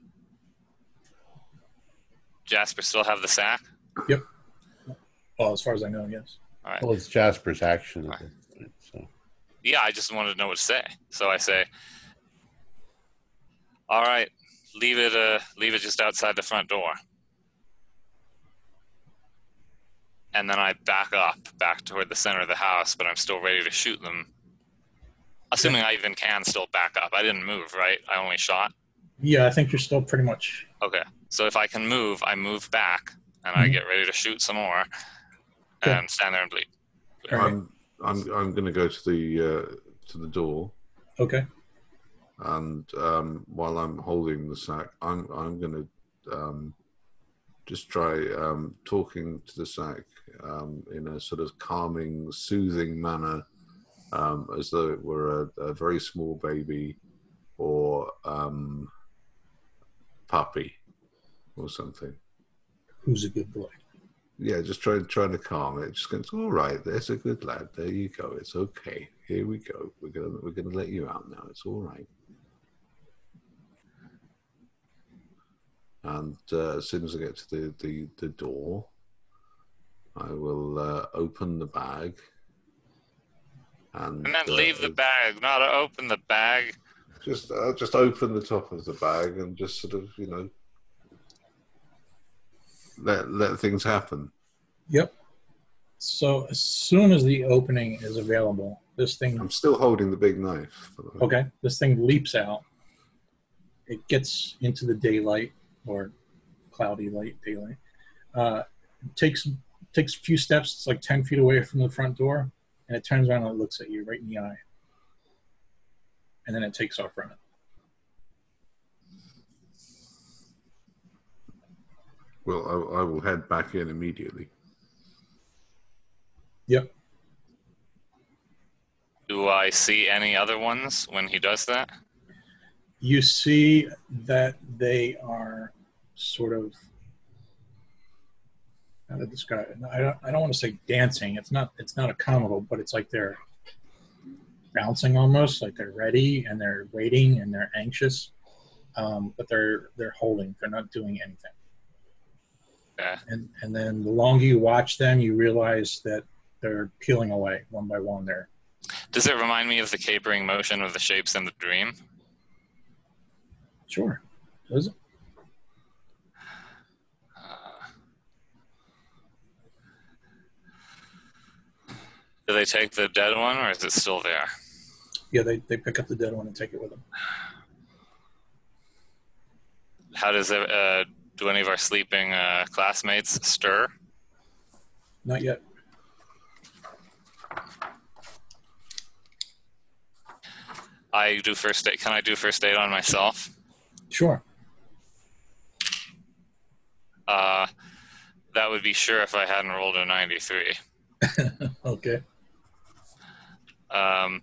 Jasper still have the sack? Yep. Well, as far as I know, yes. All right. Well, it's Jasper's action. at this point, So. Yeah, I just wanted to know what to say. So I say, "All right, leave it. Uh, leave it just outside the front door." And then I back up, back toward the center of the house, but I'm still ready to shoot them. Assuming I even can still back up. I didn't move, right? I only shot. Yeah, I think you're still pretty much. Okay. So if I can move, I move back and I Mhm. get ready to shoot some more Okay. and stand there and bleed. All right. I'm I'm I'm going to go to the uh, to the door, Okay. and um, while I'm holding the sack, I'm I'm going to um, just try um, talking to the sack um, in a sort of calming, soothing manner, um, as though it were a, a very small baby or um, puppy or something. Who's a good boy? Yeah, just trying trying to calm it. Just going, all right. There's a good lad. There you go. It's okay. Here we go. We're gonna we're gonna let you out now. It's all right. And uh, as soon as I get to the the, the door, I will uh, open the bag. And, And then uh, leave the bag, not open the bag. just uh, just open the top of the bag and just sort of you know let let things happen. Yep. So as soon as the opening is available, this thing I'm still holding the big knife. the. Okay, this thing leaps out. It gets into the daylight or cloudy light daylight. Uh, takes takes a few steps. It's like ten feet away from the front door, and it turns around and it looks at you right in the eye. And then it takes off running. Well, I, I will head back in immediately. Yep. Do I see any other ones when he does that? You see that they are sort of how to describe it. I don't, I don't want to say dancing. It's not it's not a comical, but it's like they're bouncing almost, like they're ready and they're waiting and they're anxious. Um, but they're they're holding. They're not doing anything. Yeah. And and then the longer you watch them, you realize that they're peeling away one by one. They're Does it remind me of the capering motion of the shapes in the dream? sure. Does it? Do they take the dead one, or is it still there? Yeah, they, they pick up the dead one and take it with them. How does it? Uh, do any of our sleeping uh, classmates stir? Not yet. I do first aid. Can I do first aid on myself? Sure. Uh, that would be sure if I hadn't rolled a 93. okay. Um,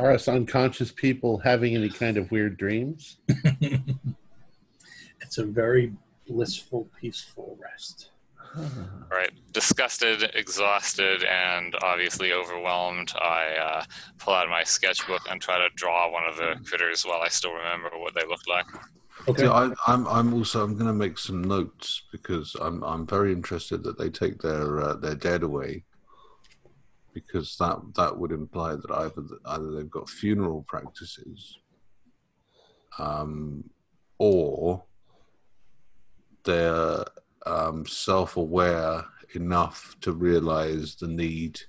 Are us unconscious people having any kind of weird dreams? it's a very blissful, peaceful rest. right. Disgusted, exhausted, and obviously overwhelmed, I uh, pull out my sketchbook and try to draw one of the critters while I still remember what they looked like. Okay. Yeah, I, I'm. I'm also. I'm going to make some notes because I'm. I'm very interested that they take their uh, their dead away, because that that would imply that either either they've got funeral practices, um, or they're um, self-aware enough to realize the need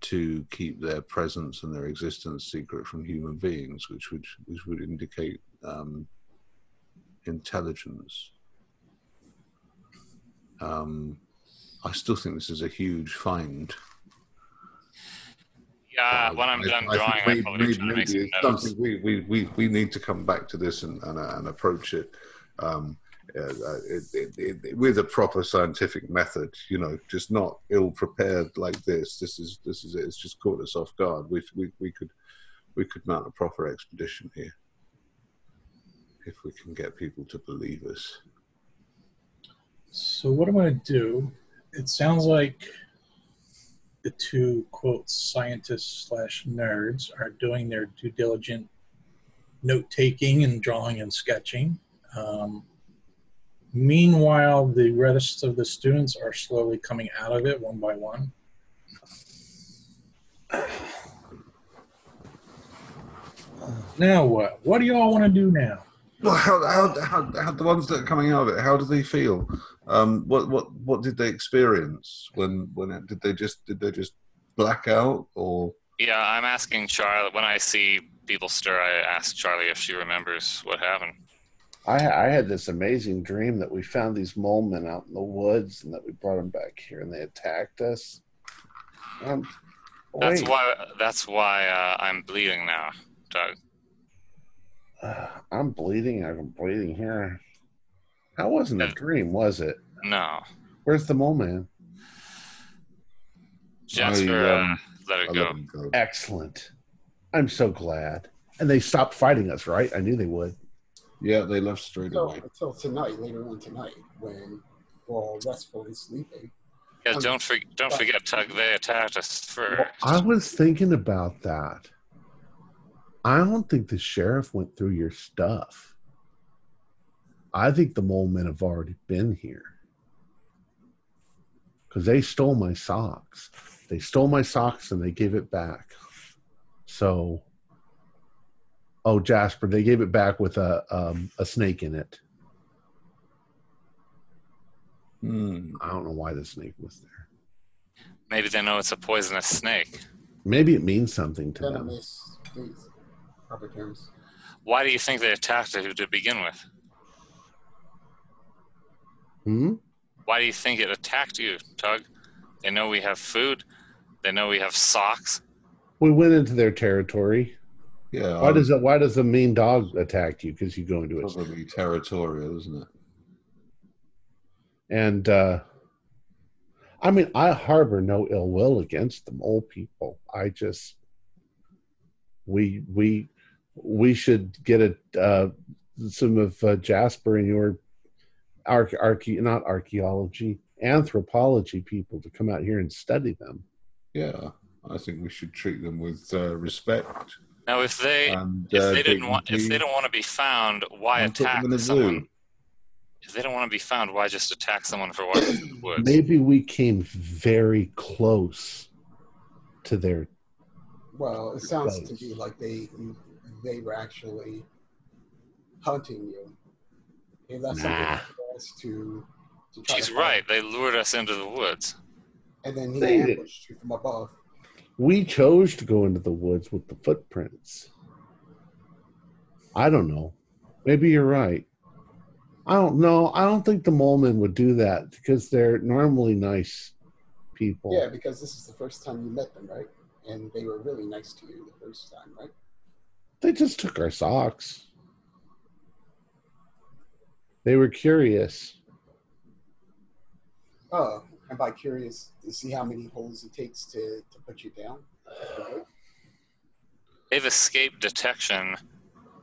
to keep their presence and their existence secret from human beings, which would which would indicate um, intelligence. Um, I still think this is a huge find. Yeah, Uh, when I'm I- done I drawing, may- probably maybe it's notes. something we, we, we, we need to come back to this and, and, uh, and approach it, um, uh, uh, it, it, it with a proper scientific method. You know, just not ill prepared like this. This is this is it. It's just caught us off guard. We we, we could we could mount a proper expedition here if we can get people to believe us. So what I'm going to do, it sounds like the two quote scientists slash nerds are doing their due diligent note taking and drawing and sketching. Um, meanwhile, the rest of the students are slowly coming out of it one by one. Now what? What do you all want to do now? Well, how, how, how, how the ones that are coming out of it? How do they feel? Um, what what what did they experience when when it, did they just did they just black out or Yeah, I'm asking Charlie when I see people stir. I ask Charlie if she remembers what happened. I, I had this amazing dream that we found these mole men out in the woods and that we brought them back here and they attacked us. Um, That's why. That's why uh, I'm bleeding now, Doug. Uh, I'm bleeding. I'm bleeding here. That wasn't a dream, was it? No, Where's the mole man? Jasper, I, uh, let it go. them go. Excellent. I'm so glad. And they stopped fighting us, right? I knew they would. Yeah, they left straight Until, away. until tonight, later on tonight, when we're all restful and sleeping. Yeah, don't for, don't forget, Tug. They attacked us first. Well, I was thinking about that. I don't think the sheriff went through your stuff. I think the mole men have already been here. Because they stole my socks. They stole my socks and they gave it back. So, oh, Jasper, they gave it back with a, um, a snake in it. Hmm. I don't know why the snake was there. Maybe they know it's a poisonous snake. Maybe it means something to them. Venomous, please. Proper terms. Why do you think they attacked you to begin with? Hmm? Why do you think it attacked you, Tug? They know we have food. They know we have socks. We went into their territory. Yeah. Why um, does it? Why does a mean dog attack you? Because you go into it. probably territorial, isn't it? And uh, I mean, I harbor no ill will against the mole people. I just we we we should get a uh, some of uh, Jasper and your arch archae not archaeology anthropology people to come out here and study them. Yeah. I think we should treat them with uh, respect. Now, if they And if uh, they didn't want if they don't want to be found, why And put them attack someone? zoo. If they don't want to be found, why just attack someone for walking through the woods? Maybe we came very close to their Well, it sounds to Close. me like they they were actually hunting you. If that's something Nah. for us to, to She's to find. right. They lured us into the woods. And then he They did. ambushed you from above. we chose to go into the woods with the footprints. I don't know. Maybe you're right. I don't know. I don't think the molemen would do that because they're normally nice people. Yeah, because this is the first time you met them, right? And they were really nice to you the first time, right? They just took our socks. They were curious. Oh, and by curious to see how many holes it takes to, to put you down. They've escaped detection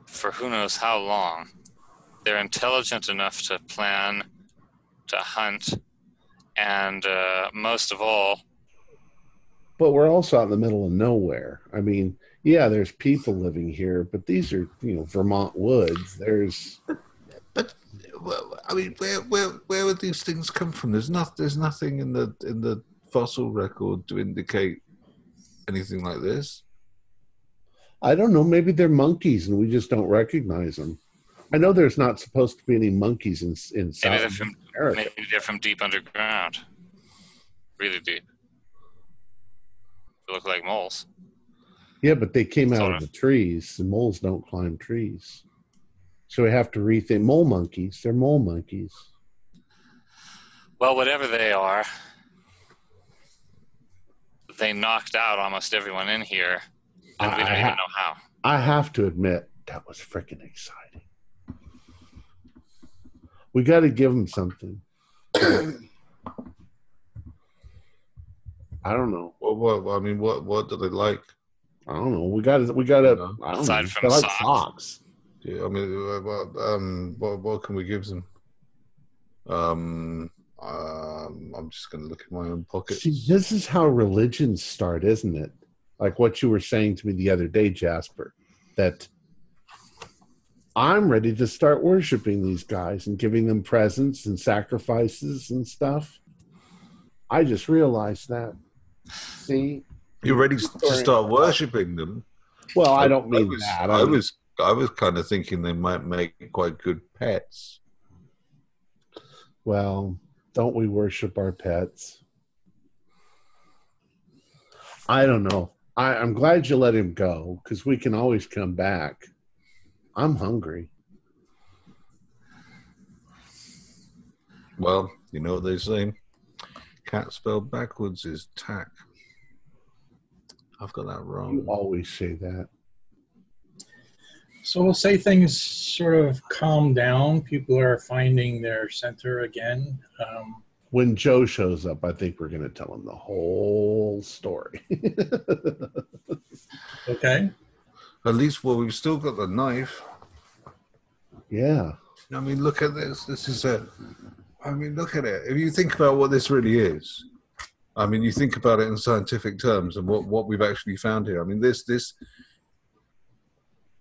for who knows how long. They're intelligent enough to plan, to hunt, and uh, most of all, But we're also out in the middle of nowhere. I mean, yeah, there's people living here, but these are, you know, Vermont woods. There's But well, I mean, where where where would these things come from? There's not there's nothing in the in the fossil record to indicate anything like this. I don't know. Maybe they're monkeys, and we just don't recognize them. I know there's not supposed to be any monkeys in in maybe South from America. maybe they're from deep underground, really deep. They look like moles. Yeah, but they came out of of. the trees. The moles don't climb trees, so we have to rethink. Mole monkeys. They're mole monkeys. Well, whatever they are, they knocked out almost everyone in here, and we don't I even know how. I have to admit that was freaking exciting. We got to give them something. I don't know. What what I mean, what what do they like? I don't know. We got to. We got to. No. I don't Aside know. from They like socks. socks. Yeah, I mean, uh, what um what what can we give them? Um, um I'm just going to look in my own pockets. See, this is how religions start, isn't it? Like what you were saying to me the other day, Jasper, that I'm ready to start worshiping these guys and giving them presents and sacrifices and stuff. I just realized that. See? You're ready to start worshiping them. Well, I don't mean was, that. I mean- was I was kind of thinking they might make quite good pets. Well, don't we worship our pets? I don't know. I, I'm glad you let him go because we can always come back. I'm hungry. Well, you know what they say. Cat spelled backwards is tack. I've got that wrong. You wrong. always say that. So we'll say things sort of calm down. People are finding their center again. Um, When Joe shows up, I think we're going to tell him the whole story. okay. At least, well, we've still got the knife. yeah. I mean, look at this. This is a. I mean, look at it. If you think about what this really is, I mean, you think about it in scientific terms and what what we've actually found here. I mean, this this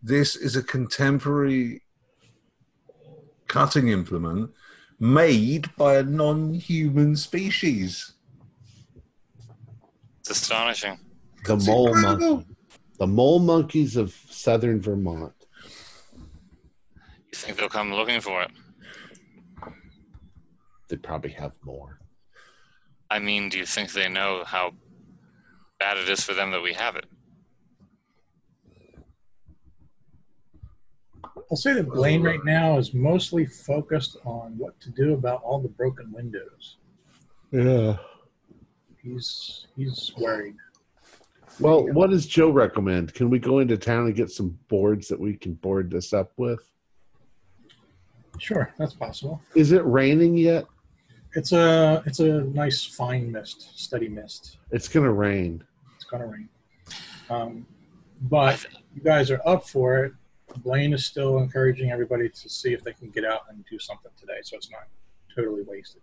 this is a contemporary cutting implement made by a non-human species. It's astonishing. The It's mole monkey. The mole monkeys of southern Vermont. You think they'll come looking for it? They probably have more. I mean, do you think they know how bad it is for them that we have it? I'll say that Blaine right now is mostly focused on what to do about all the broken windows. Yeah. He's he's worried. Well, what does Joe recommend? Can we go into town and get some boards that we can board this up with? Sure, that's possible. Is it raining yet? It's a it's a nice fine mist, steady mist. It's gonna rain. It's gonna rain. Um, but you guys are up for it. Blaine is still encouraging everybody to see if they can get out and do something today, so it's not totally wasted.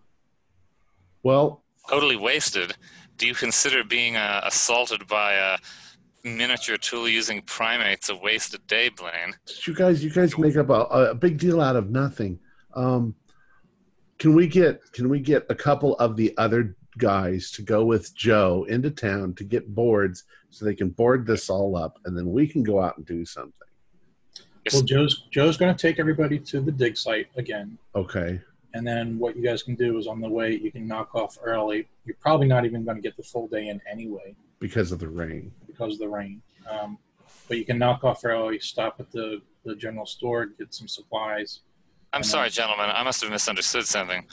Well, Totally wasted. Do you consider being uh, assaulted by a miniature tool-using primates a wasted day, Blaine? you guys, you guys make up a, a big deal out of nothing. Um, can we get can we get a couple of the other guys to go with Joe into town to get boards so they can board this all up, and then we can go out and do something. Well, Joe's Joe's going to take everybody to the dig site again, Okay. and then what you guys can do is on the way you can knock off early. You're probably not even going to get the full day in anyway Because of the rain. because of the rain. Um, but you can knock off early, stop at the, the general store, get some supplies. I'm sorry, gentlemen. I must have misunderstood something.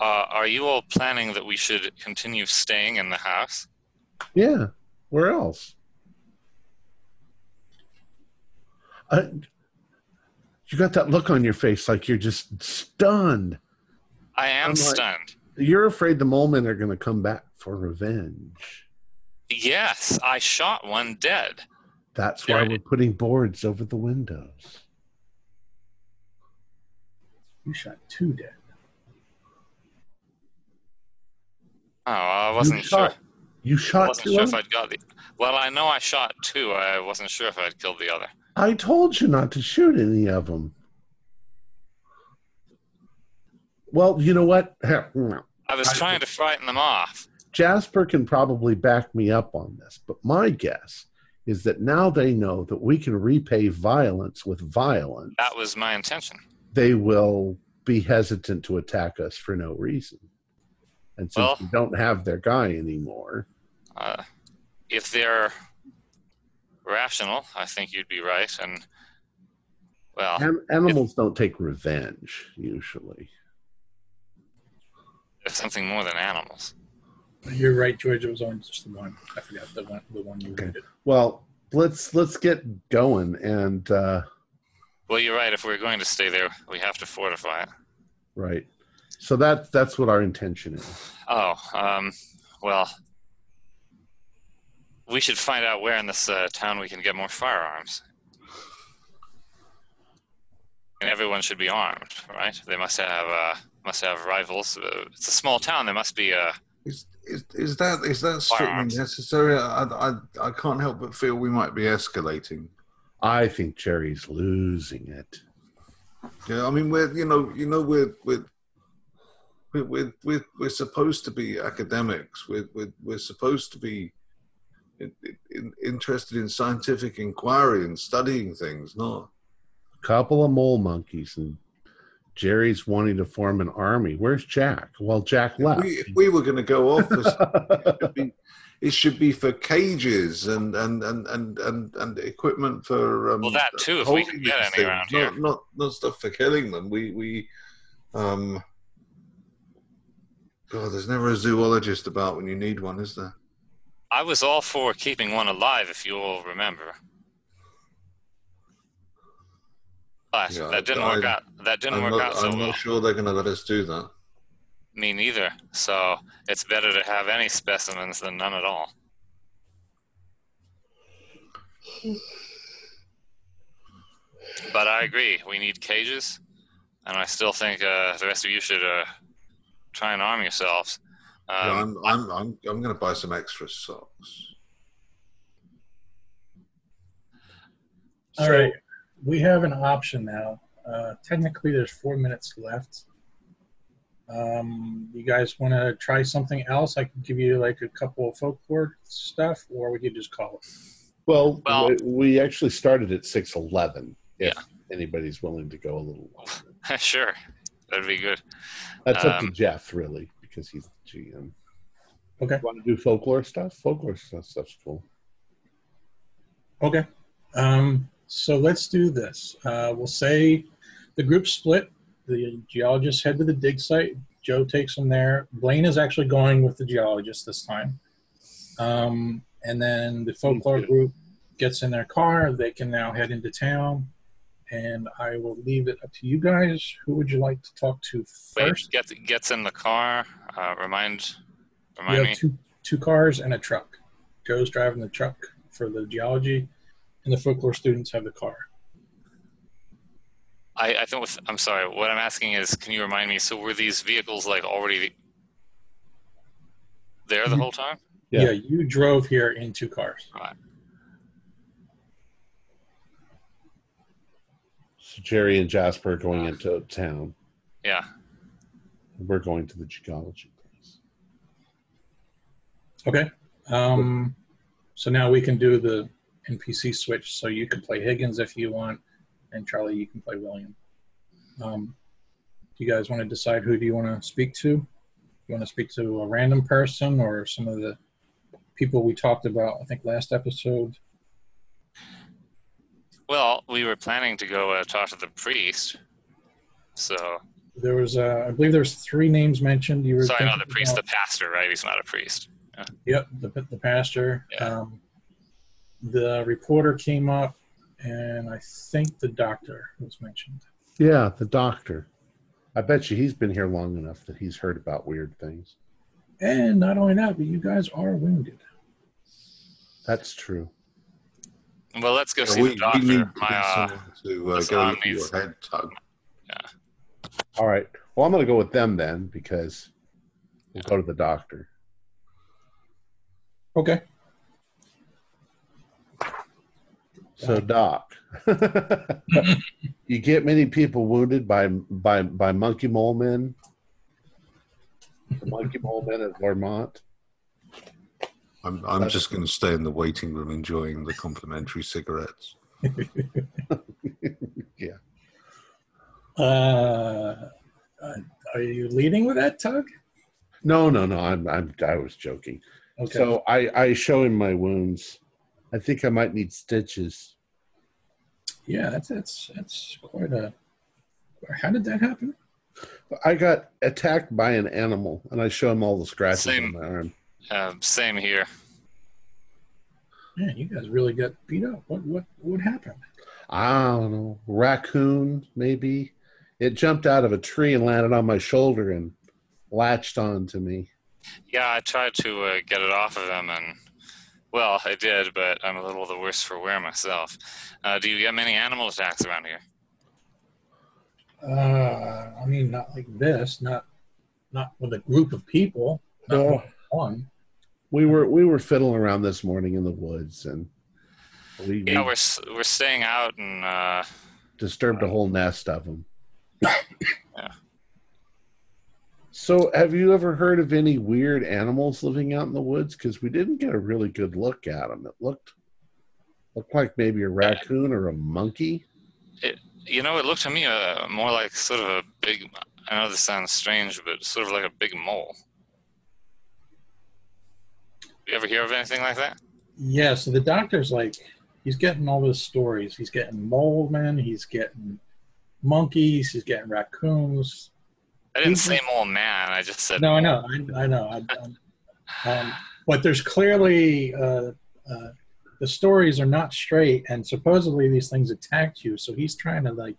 Uh, are you all planning that we should continue staying in the house? Yeah. Where else? Uh, you got that look on your face like you're just stunned. I am like- stunned. You're afraid the mole men are going to come back for revenge. Yes, I shot one dead. That's why There- we're putting boards over the windows. You shot two dead. Oh, I wasn't you sure. shot, You I wasn't two sure if? I'd got the. Well, I know I shot two. I wasn't sure if I'd killed the other. I told you not to shoot any of them. Well, you know what? I was trying to frighten them off. Jasper can probably back me up on this, but my guess is that now they know that we can repay violence with violence. That was my intention. They will be hesitant to attack us for no reason. And since Well- we don't have their guy anymore, Uh, if they're rational, I think you'd be right. And well, an- animals don't take revenge usually. it's something more than animals. You're right, George. It was only just the one. I forgot the one. The one you Okay. rated. Well, let's let's get going and uh, Well, you're right. If we're going to stay there, we have to fortify it. right. So that that's what our intention is. Oh, um, well, we should find out where in this uh, town we can get more firearms. And everyone should be armed, right? They must have uh, must have rivals. Uh, it's a small town. There must be uh, Is, is, is that is that strictly Firearms. necessary? I, I, I can't help but feel we might be escalating. I think Jerry's losing it. Yeah, I mean we're you know you know we're we're we're we're, we're, supposed to be academics. We're we're, we're supposed to be in, in, interested in scientific inquiry and studying things, not a Couple of mole monkeys and Jerry's wanting to form an army. Where's Jack? Well, Jack left. we, if we were going to go off. As, it, should be, it should be for cages and and and and and, and equipment for. Um, Well, that too, if we can get any things, around not, here. Not not stuff for killing them. We we. Um, God, there's never a zoologist about when you need one, is there? I was all for keeping one alive, if you all remember. But Yeah, that didn't I- work out. That didn't I'm, work not, out so I'm well. not sure they're going to let us do that. Me neither. So it's better to have any specimens than none at all. But I agree. We need cages, and I still think uh, the rest of you should uh, try and arm yourselves. yeah, Um, I'm I'm I'm, I'm going to buy some extra socks. All right. We have an option now. Uh, technically, there's four minutes left. Um, you guys want to try something else? I can give you like a couple of folklore stuff, or we could just call it. well, Well- we, we actually started at six eleven. If anybody's willing to go a little longer, sure, that'd be good. that's up to Um, Jeff really because he's the GM. Okay. Want to do folklore stuff? Folklore stuff, stuff's cool. Okay. Um, so let's do this. Uh, we'll say the group split. The geologists head to the dig site. Joe takes them there. Blaine is actually going with the geologist this time. Um, and then the folklore group gets in their car. They can now head into town, and I will leave it up to you guys. Who would you like to talk to Wait, first? gets gets in the car. Uh, remind You remind have me. two two cars and a truck. Joe's driving the truck for the geology, and the folklore students have the car. I, I think with, I'm sorry. What I'm asking is, can you remind me? So were these vehicles like already there the Mhm. whole time? Yeah. Yeah. you drove here in two cars. So Jerry and Jasper are going into town. Yeah. We're going to the geology place. Okay. Um, so now we can do the NPC switch. So you can play Higgins if you want, and Charlie, you can play William. Um, do you guys want to decide who do you want to speak to? You want to speak to a random person or some of the people we talked about? I think last episode. Well, we were planning to go uh, talk to the priest. So There was, uh, I believe, there's three names mentioned. You were sorry, the priest, the pastor, right? He's not a priest. Yep, the, the pastor. Yeah. Um, the reporter came up, and I think the doctor was mentioned. Yeah, the doctor. I bet you he's been here long enough that he's heard about weird things. And not only that, but you guys are wounded. That's true. Well, let's go see we, the doctor. we need to My, get uh, to uh, go arm your head, Tug. Yeah. All right. Well, I'm going to go with them then because we'll go to the doctor. Okay. So, Doc, you get many people wounded by by by monkey mole men. The monkey mole men at Vermont. I'm, I'm just going to stay in the waiting room enjoying the complimentary cigarettes. Uh, uh, are you leading with that, Tug? No, no, no. I'm I'm I was joking. Okay. So I I show him my wounds. I think I might need stitches. yeah, that's that's that's quite a. How did that happen? I got attacked by an animal, and I show him all the scratches Same. on my arm. uh, same here. Man, you guys really got beat up. What what what happened? I don't know, raccoon maybe. It jumped out of a tree and landed on my shoulder and latched onto me. Yeah, I tried to uh, get it off of him, and well, I did, but I'm a little the worse for wear myself. Uh, do you get many animal attacks around here? Uh, I mean, not like this. Not not with a group of people. Not No. one. We were we were fiddling around this morning in the woods and we, Yeah, we we're we're staying out, and uh, disturbed a whole nest of them. Yeah. So, have you ever heard of any weird animals living out in the woods? Because we didn't get a really good look at them. It looked looked like maybe a raccoon or a monkey. It, you know, it looked to me uh, more like sort of a big. I know this sounds strange, but sort of like a big mole. You ever hear of anything like that? Yeah. So the doctor's like, he's getting all those stories. He's getting mole men. He's getting monkeys. He's getting raccoons. I didn't say just- mole man. I just said No, I know, I, I know. I, I, um, but there's clearly uh, uh, the stories are not straight, and supposedly these things attacked you. So he's trying to like,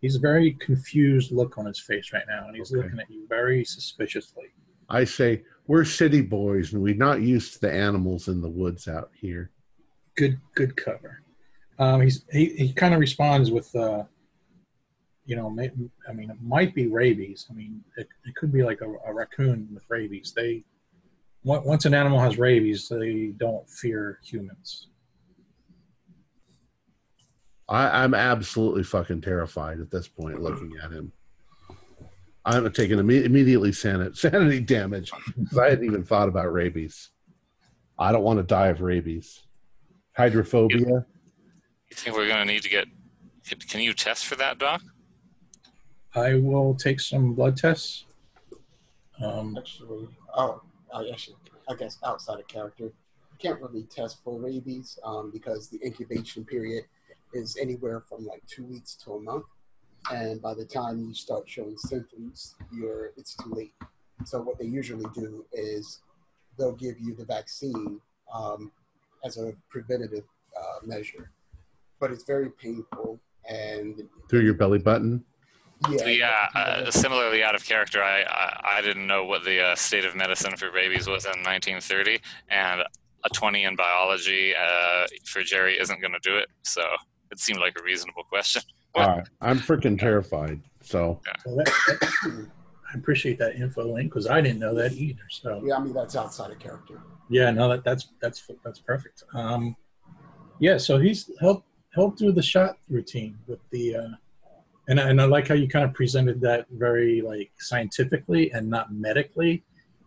he's a very confused look on his face right now, and he's Okay. looking at you very suspiciously. I say we're city boys and we're not used to the animals in the woods out here. Good, good cover. Um, he's he, he kind of responds with, uh, you know, may, I mean, it might be rabies. I mean, it, it could be like a, a raccoon with rabies. They once an animal has rabies, they don't fear humans. I, I'm absolutely fucking terrified at this point looking at him. I'm taking imme- immediately sanity, sanity damage 'cause I hadn't even thought about rabies. I don't want to die of rabies. Hydrophobia. You think we're going to need to get? Can- Can you test for that, Doc? I will take some blood tests. Um, Actually, oh, I actually, I guess outside of character, you can't really test for rabies um, because the incubation period is anywhere from like two weeks to a month, and by the time you start showing symptoms, you're it's too late. So what they usually do is they'll give you the vaccine um, as a preventative uh, measure. But it's very painful and Through your belly button. Yeah, yeah, uh, similarly out of character, I, I, I didn't know what the uh, state of medicine for babies was in 1930, and a 20 in biology uh, for Jerry isn't going to do it. So it seemed like a reasonable question. All right. I'm freaking terrified. So Well, that, that- I appreciate that info link because I didn't know that either. So yeah, I mean that's outside of character. yeah, no, that that's that's that's perfect. Um, yeah, so he's helped helped do the shot routine with the, uh, and I- and I like how you kind of presented that very like scientifically and not medically.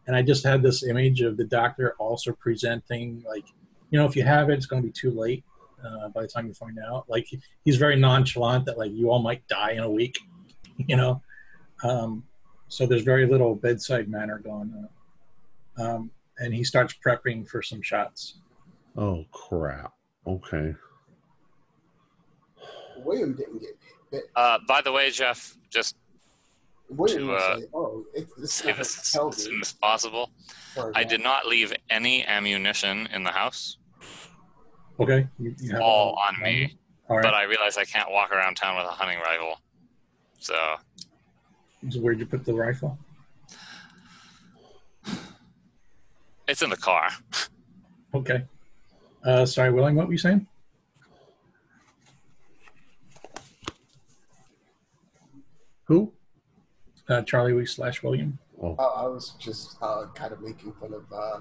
And I just had this image of the doctor also presenting like, you know, if you have it, it's going to be too late uh, by the time you find out. Like he's very nonchalant that like you all might die in a week, you know. Um, so there's very little bedside manner going on. Um, and he starts prepping for some shots. oh crap. Okay. William didn't get bit. Uh, by the way, Jeff, just William To, would uh, "Oh, it's this say stuff as soon as possible. I did not leave any ammunition in the house, Okay. You, you have all on me. All But. I realized I can't walk around town with a hunting rifle. So So where'd you put the rifle? it's in the car. Okay. Uh, sorry, William, what were you saying? Who? Uh, Charlie Week slash William. Oh, Uh, I was just uh, kind of making fun of uh,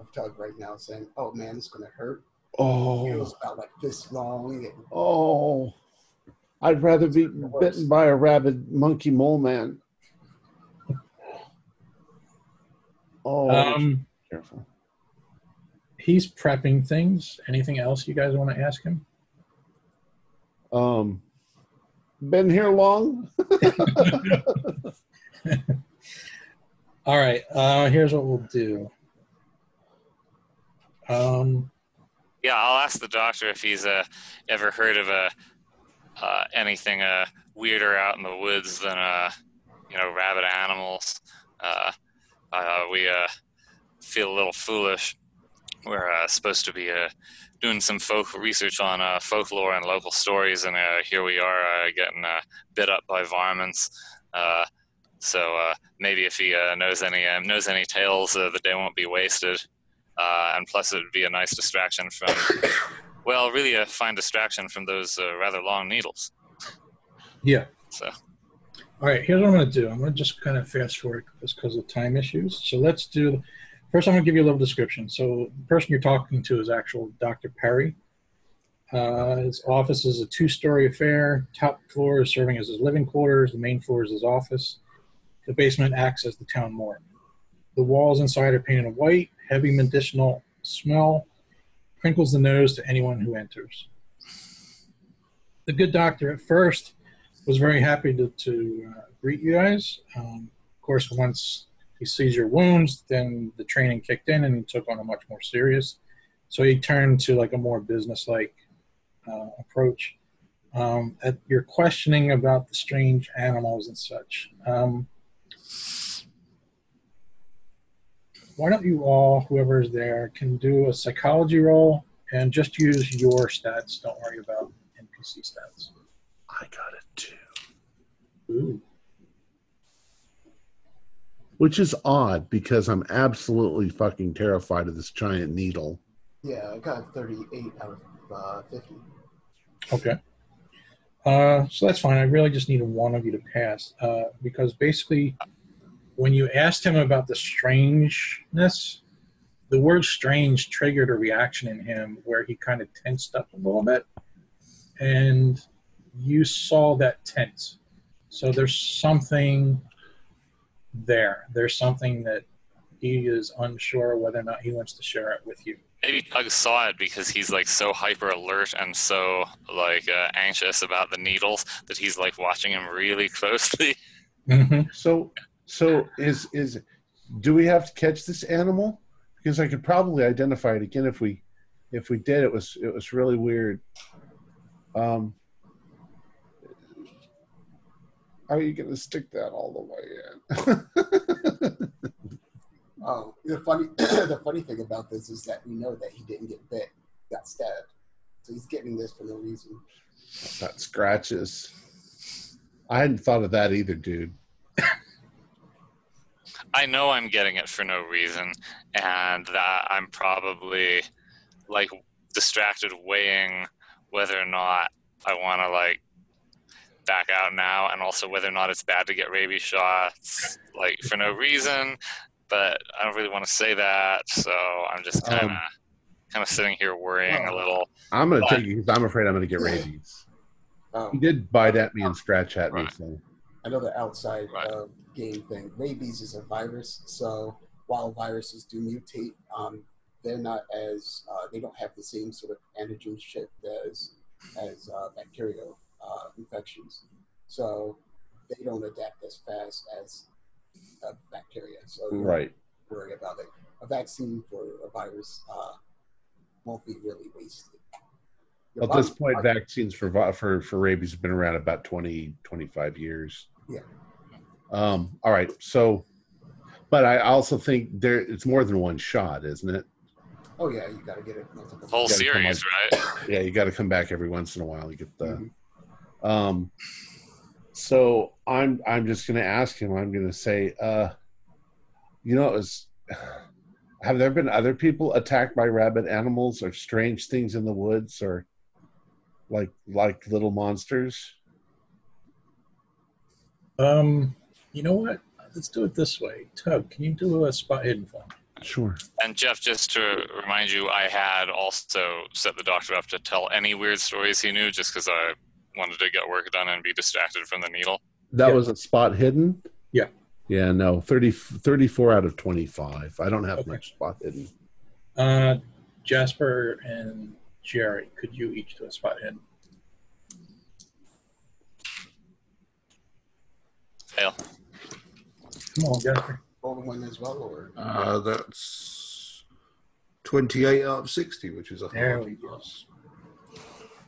of Tug right now, saying, "Oh man, it's gonna hurt." Oh, it oh, was about like this long. and- oh. I'd rather be bitten by a rabid monkey mole man. Oh, Um, careful. he's prepping things. Anything else you guys want to ask him? Um, been here long? All right. Uh, here's what we'll do. Um, Yeah, I'll ask the doctor if he's uh, ever heard of uh, uh, anything uh, weirder out in the woods than uh, you know rabid animals. Uh, uh, we uh, feel a little foolish. We're uh, supposed to be uh, doing some folk research on uh, folklore and local stories, and uh, here we are uh, getting uh, bit up by varmints. Uh, so uh, maybe if he uh, knows any uh, knows any tales, uh, the day won't be wasted. Uh, and plus, it would be a nice distraction from, well, really a fine distraction from those uh, rather long needles. yeah. So, All right. Here's what I'm going to do. I'm going to just kind of fast forward just because of time issues. So let's do. First, I'm going to give you a little description. So the person you're talking to is actual Dr. Perry. Uh, his office is a two-story affair. Top floor is serving as his living quarters. The main floor is his office. The basement acts as the town morgue. The walls inside are painted white. Heavy medicinal smell crinkles the nose to anyone who enters. The good doctor at first was very happy to, to uh, greet you guys. Um, of course, once he sees your wounds, then the training kicked in and he took on a much more serious. So he turned to like a more business-like uh, approach. Um, at your questioning about the strange animals and such, um, why don't you all, whoever is there, can do a psychology roll and just use your stats. Don't worry about NPC stats. I got it too. Ooh. Which is odd because I'm absolutely fucking terrified of this giant needle. Yeah, I got 38 out of uh, 50. Okay. Uh, so that's fine. I really just need one of you to pass uh, because basically, when you asked him about the strangeness, the word strange triggered a reaction in him where he kind of tensed up a little bit. And you saw that tense. So there's something there. There's something that he is unsure whether or not he wants to share it with you. maybe Doug saw it because he's like so hyper alert and so like uh, anxious about the needles that he's like watching him really closely. Mm-hmm. So, so is is do we have to catch this animal? Because I could probably identify it again if we if we did. It was it was really weird. Um, are you going to stick that all the way in? Oh, the funny the funny thing about this is that we know that he didn't get bit, he got stabbed. So he's getting this for no reason. Got scratches. I hadn't thought of that either, dude. I know I'm getting it for no reason, and that I'm probably like distracted weighing whether or not I want to like back out now, and also whether or not it's bad to get rabies shots like for no reason. But I don't really want to say that, so I'm just kind of Um, kind of sitting here worrying a little. I'm gonna But- take it because I'm afraid I'm gonna get rabies. He Um, did bite at me and scratch at me. Right. So another outside Right. uh, game thing. Rabies is a virus, so while viruses do mutate, um, they're not as uh, they don't have the same sort of antigen shift as as uh, bacterial uh, infections. So they don't adapt as fast as uh, bacteria. So you don't right. worry about it. A vaccine for a virus uh, won't be really wasted. Your At this body- point, vaccines for for for rabies have been around about 20, 25 years. Yeah. Um. All right. So, but I also think there it's more than one shot, isn't it? Oh yeah, you got to get it multiple. Whole series, right? Yeah. You got to come back every once in a while. You get the. Mhm. Um. So I'm I'm just gonna ask him. I'm gonna say, uh, you know, it was. Have there been other people attacked by rabbit animals or strange things in the woods or like like little monsters? Um, you know what? Let's do it this way. Tug, can you do a spot hidden for me? Sure. And Jeff, just to remind you, I had also set the doctor up to tell any weird stories he knew, just because I wanted to get work done and be distracted from the needle. That Yeah. was a spot hidden? Yeah. Yeah, no. 30, 34 out of 25. I don't have Okay. much spot hidden. Uh, Jasper and Jerry, could you each do a spot hidden? Fail. Come on, Jasper. Golden one as well, or Uh, that's 28 out of 60, which is a There hard we go. pass.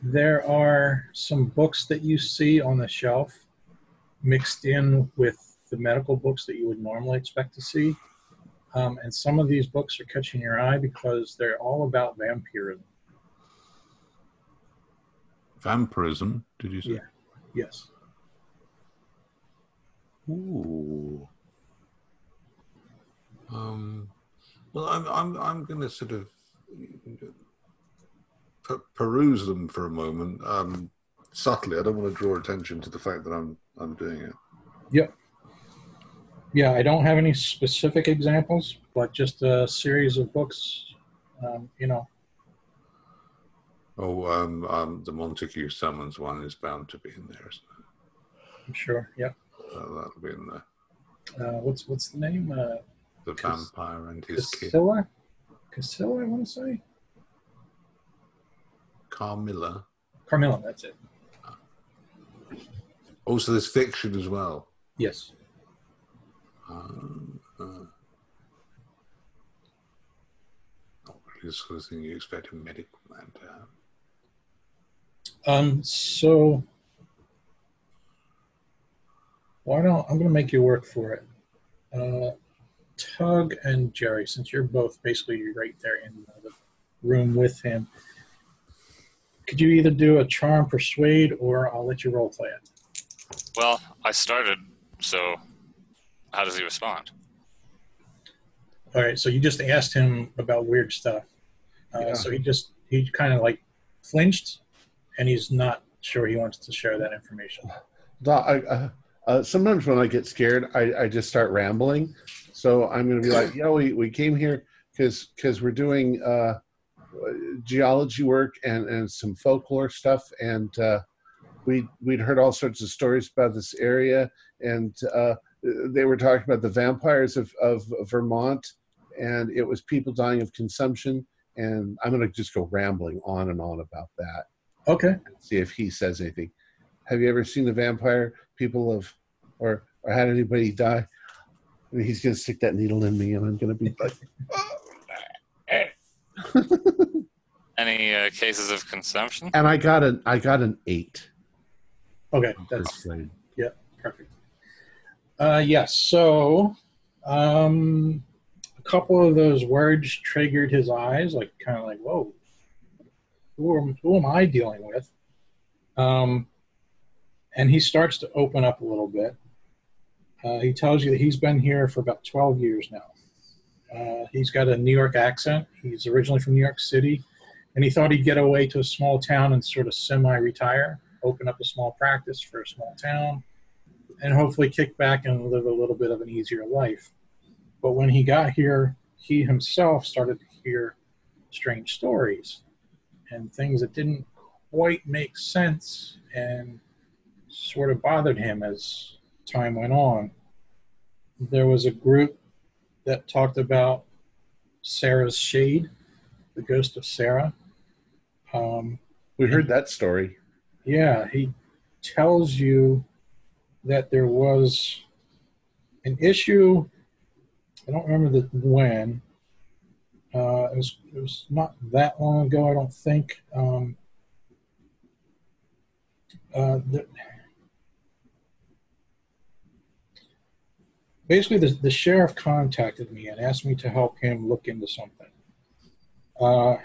There are some books that you see on the shelf mixed in with the medical books that you would normally expect to see. Um, and some of these books are catching your eye because they're all about vampirism. Vampirism, did you say? Yeah. Yes. Ooh. Um, well, I'm I'm I'm going to sort of peruse them for a moment. Um, subtly, I don't want to draw attention to the fact that I'm I'm doing it. Yep. Yeah, I don't have any specific examples, but just a series of books. Um, you know, Oh, um, um, the Montague Summers one is bound to be in there, isn't I'm sure. Yeah. Uh, that'll be in there. Uh, what's what's the name? Uh, The vampire and his kid, Casilla. Casilla, I want to say. Carmilla. Carmilla. That's it. Also, there's fiction as well. Yes. Um, uh, not really the sort of thing you expect a medical man to have. Um, so why don't I'm going to make you work for it? Uh, Tug and Jerry, since you're both basically right there in the room with him, could you either do a charm persuade or I'll let you role play it? Well, I started, so how does he respond? All right, so you just asked him about weird stuff. Uh, Yeah. So he just he kind of like flinched, and he's not sure he wants to share that information. Doc, I, uh, uh, sometimes when I get scared, I, I just start rambling. So I'm going to be like, "Yeah, we, we came here because because we're doing uh, geology work and, and some folklore stuff, and uh, we we'd heard all sorts of stories about this area, and uh, they were talking about the vampires of, of Vermont, and it was people dying of consumption. And I'm going to just go rambling on and on about that Okay. see if he says anything. Have you ever seen the vampire people of, or or had anybody die? And he's gonna stick that needle in me, and I'm gonna be like, Any uh, cases of consumption? and I got an I got an eight. Okay, that's Persuade. perfect. Uh, yes. So, um, a couple of those words triggered his eyes, like kind of like, whoa, who am, who am I dealing with? Um, and he starts to open up a little bit. Uh, he tells you that he's been here for about 12 years now. Uh, he's got a New York accent. He's originally from New York City, and he thought he'd get away to a small town and sort of semi-retire, open up a small practice for a small town, and hopefully kick back and live a little bit of an easier life. But when he got here, he himself started to hear strange stories and things that didn't quite make sense and sort of bothered him as time went on. There was a group that talked about Sarah's shade, the ghost of Sarah. Um, We heard that story. yeah, he tells you that there was an issue. I don't remember the when. Uh, it was it was not that long ago. I don't think. Um, uh, the, basically, the, the sheriff contacted me and asked me to help him look into something. Uh,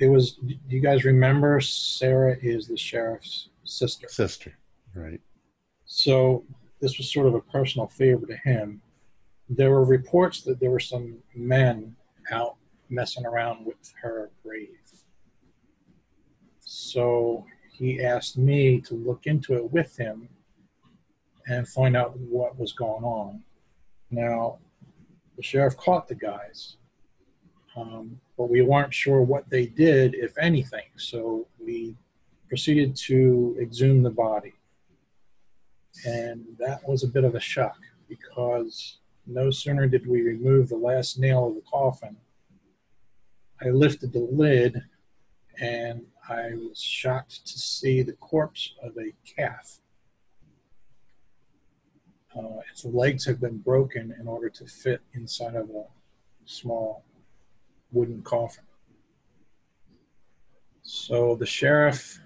it was. Do you guys remember? Sarah is the sheriff's sister. Sister. Right. So this was sort of a personal favor to him. There were reports that there were some men out messing around with her grave. So he asked me to look into it with him and find out what was going on. Now, the sheriff caught the guys, um, but we weren't sure what they did, if anything. So we proceeded to exhume the body. And that was a bit of a shock because no sooner did we remove the last nail of the coffin, I lifted the lid and I was shocked to see the corpse of a calf. Uh, its legs had been broken in order to fit inside of a small wooden coffin. So the sheriff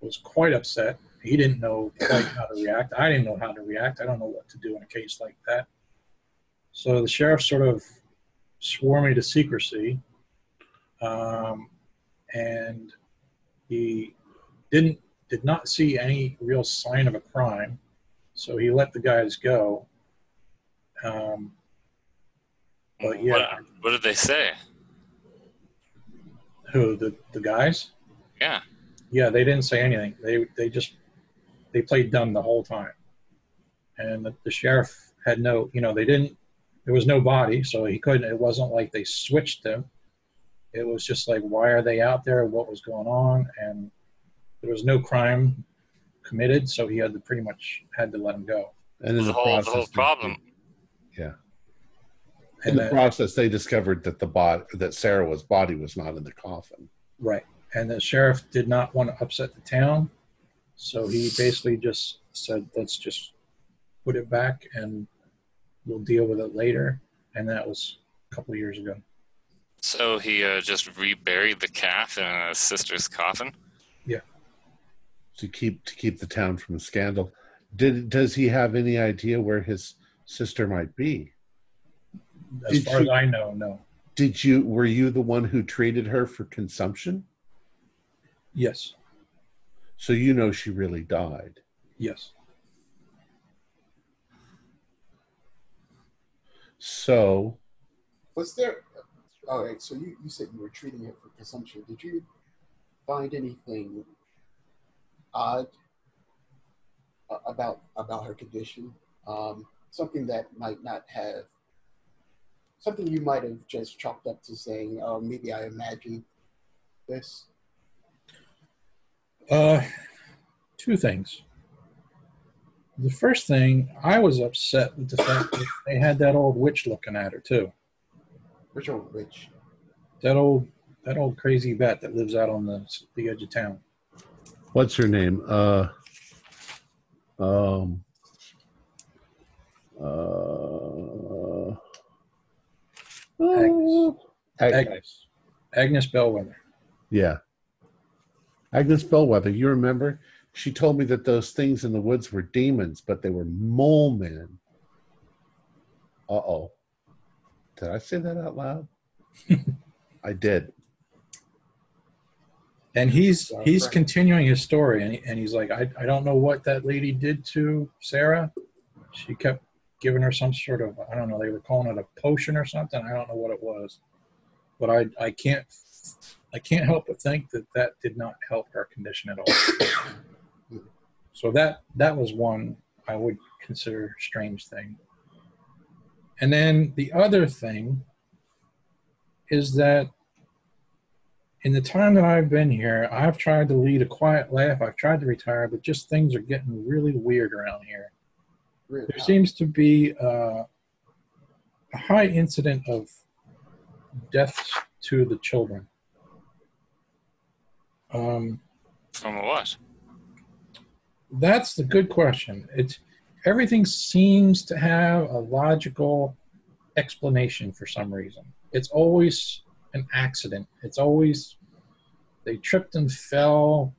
was quite upset. He didn't know quite how to react. I didn't know how to react. I don't know what to do in a case like that. So the sheriff sort of swore me to secrecy, um, and he didn't did not see any real sign of a crime. So he let the guys go. Um, but yeah, What, what did they say? who the the guys? Yeah. Yeah, they didn't say anything. They they just they played dumb the whole time, and the, the sheriff had no, you know, they didn't. There was no body, so he couldn't. It wasn't like they switched them. It was just like, why are they out there? What was going on? And there was no crime committed, so he had to pretty much had to let him go. And in The the, whole, the process, whole problem. Yeah. In the then, process, they discovered that the body, that Sarah's body was not in the coffin. right, and the sheriff did not want to upset the town, so he basically just said, let's just put it back and we'll deal with it later. And that was a couple of years ago. So he uh, just reburied the calf in his sister's coffin. To keep to keep the town from a scandal. Did does he have any idea where his sister might be? As Did far as I know, no. Did you were you the one who treated her for consumption? Yes, So you know she really died. yes. So Was there? All right. So you, you said you were treating her for consumption. Did you find anything odd about about her condition? Um, something that might not have something you might have just chalked up to saying, "Oh, maybe I imagined this." Uh, two things. The first thing, I was upset with the fact that they had that old witch looking at her too. Which old witch? That old, that old crazy bat that lives out on the the edge of town. What's her name? Uh um uh Agnes. Agnes, Agnes Bellwether. Yeah. Agnes Bellwether, you remember? She told me that those things in the woods were demons, but they were mole men. Uh oh. Did I say that out loud? I did. And he's he's right. continuing his story, and, he, and he's like, I, I don't know what that lady did to Sarah. She kept giving her some sort of I don't know. They were calling it a potion or something. I don't know what it was, but I I can't I can't help but think that that did not help her condition at all. so that that was one I would consider strange thing. And then the other thing is that in the time that I've been here, I've tried to lead a quiet life. I've tried to retire, but just things are getting really weird around here. Really? There seems to be uh, a high incident of deaths to the children. Um, From what? That's the good question. It's everything seems to have a logical explanation for some reason. It's always an accident. It's always they tripped and fell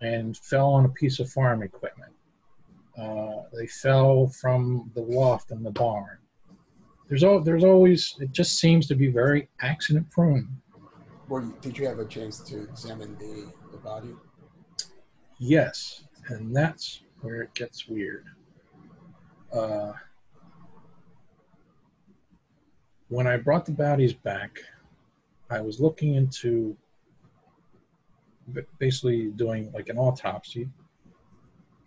and fell on a piece of farm equipment. Uh, they fell from the loft in the barn. There's al- there's always it just seems to be very accident prone. You, did you have a chance to examine the, the body? Yes, and that's where it gets weird. Uh, when I brought the bodies back, I was looking into basically doing like an autopsy,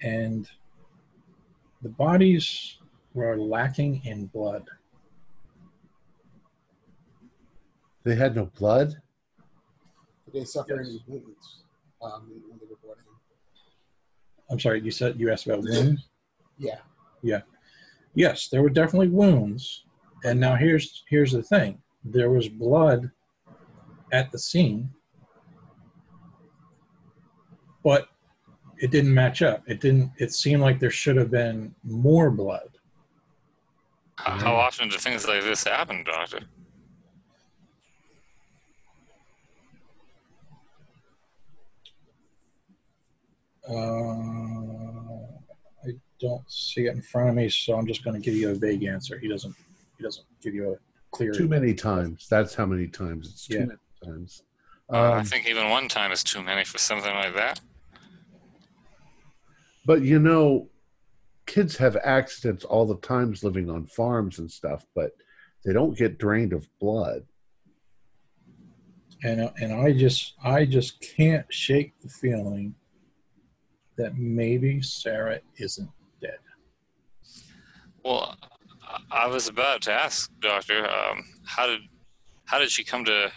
and the bodies were lacking in blood. They had no blood. Did they suffer Yes. any wounds um, when they were brought in? I'm sorry, you said you asked about wounds. Yeah. Yeah. Yes, there were definitely wounds. And now here's here's the thing. There was blood at the scene, but it didn't match up. It didn't it seemed like there should have been more blood. How, how often do things like this happen, Doctor? Uh, I don't see it in front of me, so I'm just going to give you a vague answer. He doesn't he doesn't give you a clear Too many times. That's how many times. It's too Yeah. many times. Uh, I Um, think even one time is too many for something like that. But you know, kids have accidents all the times living on farms and stuff, but they don't get drained of blood. and and I just I just can't shake the feeling that maybe Sarah isn't dead. Well, I- I was about to ask, Doctor, um, how did how did she come to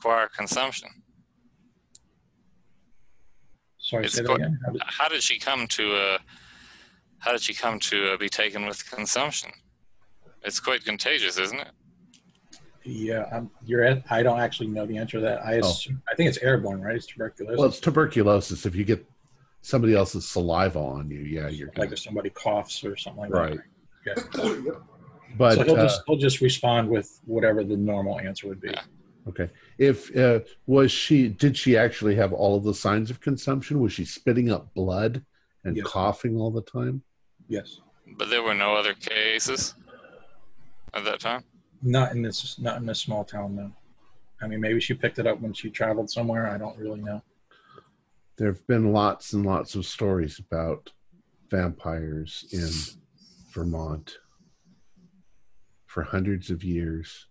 acquire consumption? Sorry, It's say that again. How did- How did she come to uh, how did she come to uh, be taken with consumption? It's quite contagious, isn't it? yeah, I'm, you're at, I don't actually know the answer to that. I Oh. I think it's airborne, right? It's tuberculosis. Well, it's tuberculosis. If you get somebody else's saliva on you, yeah, you're like gonna, if somebody coughs or something like Right. that. Okay. Yep. But so he'll uh, just he'll just respond with whatever the normal answer would be. Yeah. Okay, if uh, was she? Did she actually have all of the signs of consumption? Was she spitting up blood and Yes. coughing all the time? Yes. But there were no other cases at that time. Not in this not in this small town though. I mean maybe she picked it up when she traveled somewhere. I don't really know. There have been lots and lots of stories about vampires in Vermont for hundreds of years.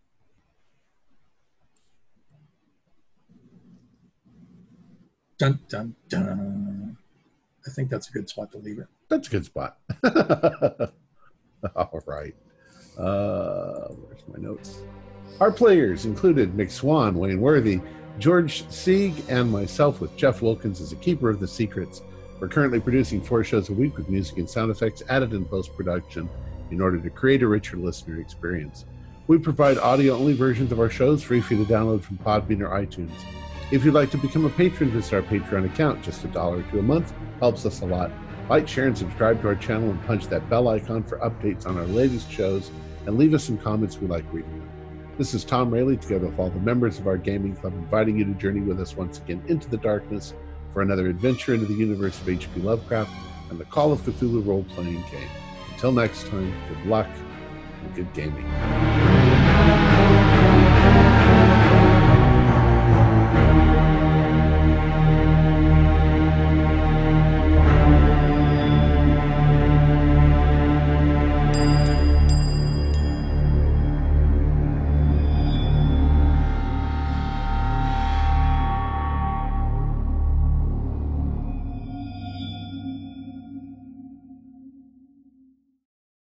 Dun dun dun. I think that's a good spot to leave it. That's a good spot. All right. Uh, where's my notes? Our players included Mick Swan, Wayne Worthy, George Sieg, and myself with Jeff Wilkins as a keeper of the secrets. We're currently producing four shows a week with music and sound effects added in post production in order to create a richer listener experience. We provide audio only versions of our shows free for you to download from Podbean or iTunes. If you'd like to become a patron, visit our Patreon account. Just a dollar two a month helps us a lot. Like, share, and subscribe to our channel and punch that bell icon for updates on our latest shows and leave us some comments. We like reading them. This is Tom Rayleigh, together with all the members of our gaming club, inviting you to journey with us once again into the darkness for another adventure into the universe of H.P. Lovecraft and the Call of Cthulhu role playing game. Until next time, good luck and good gaming.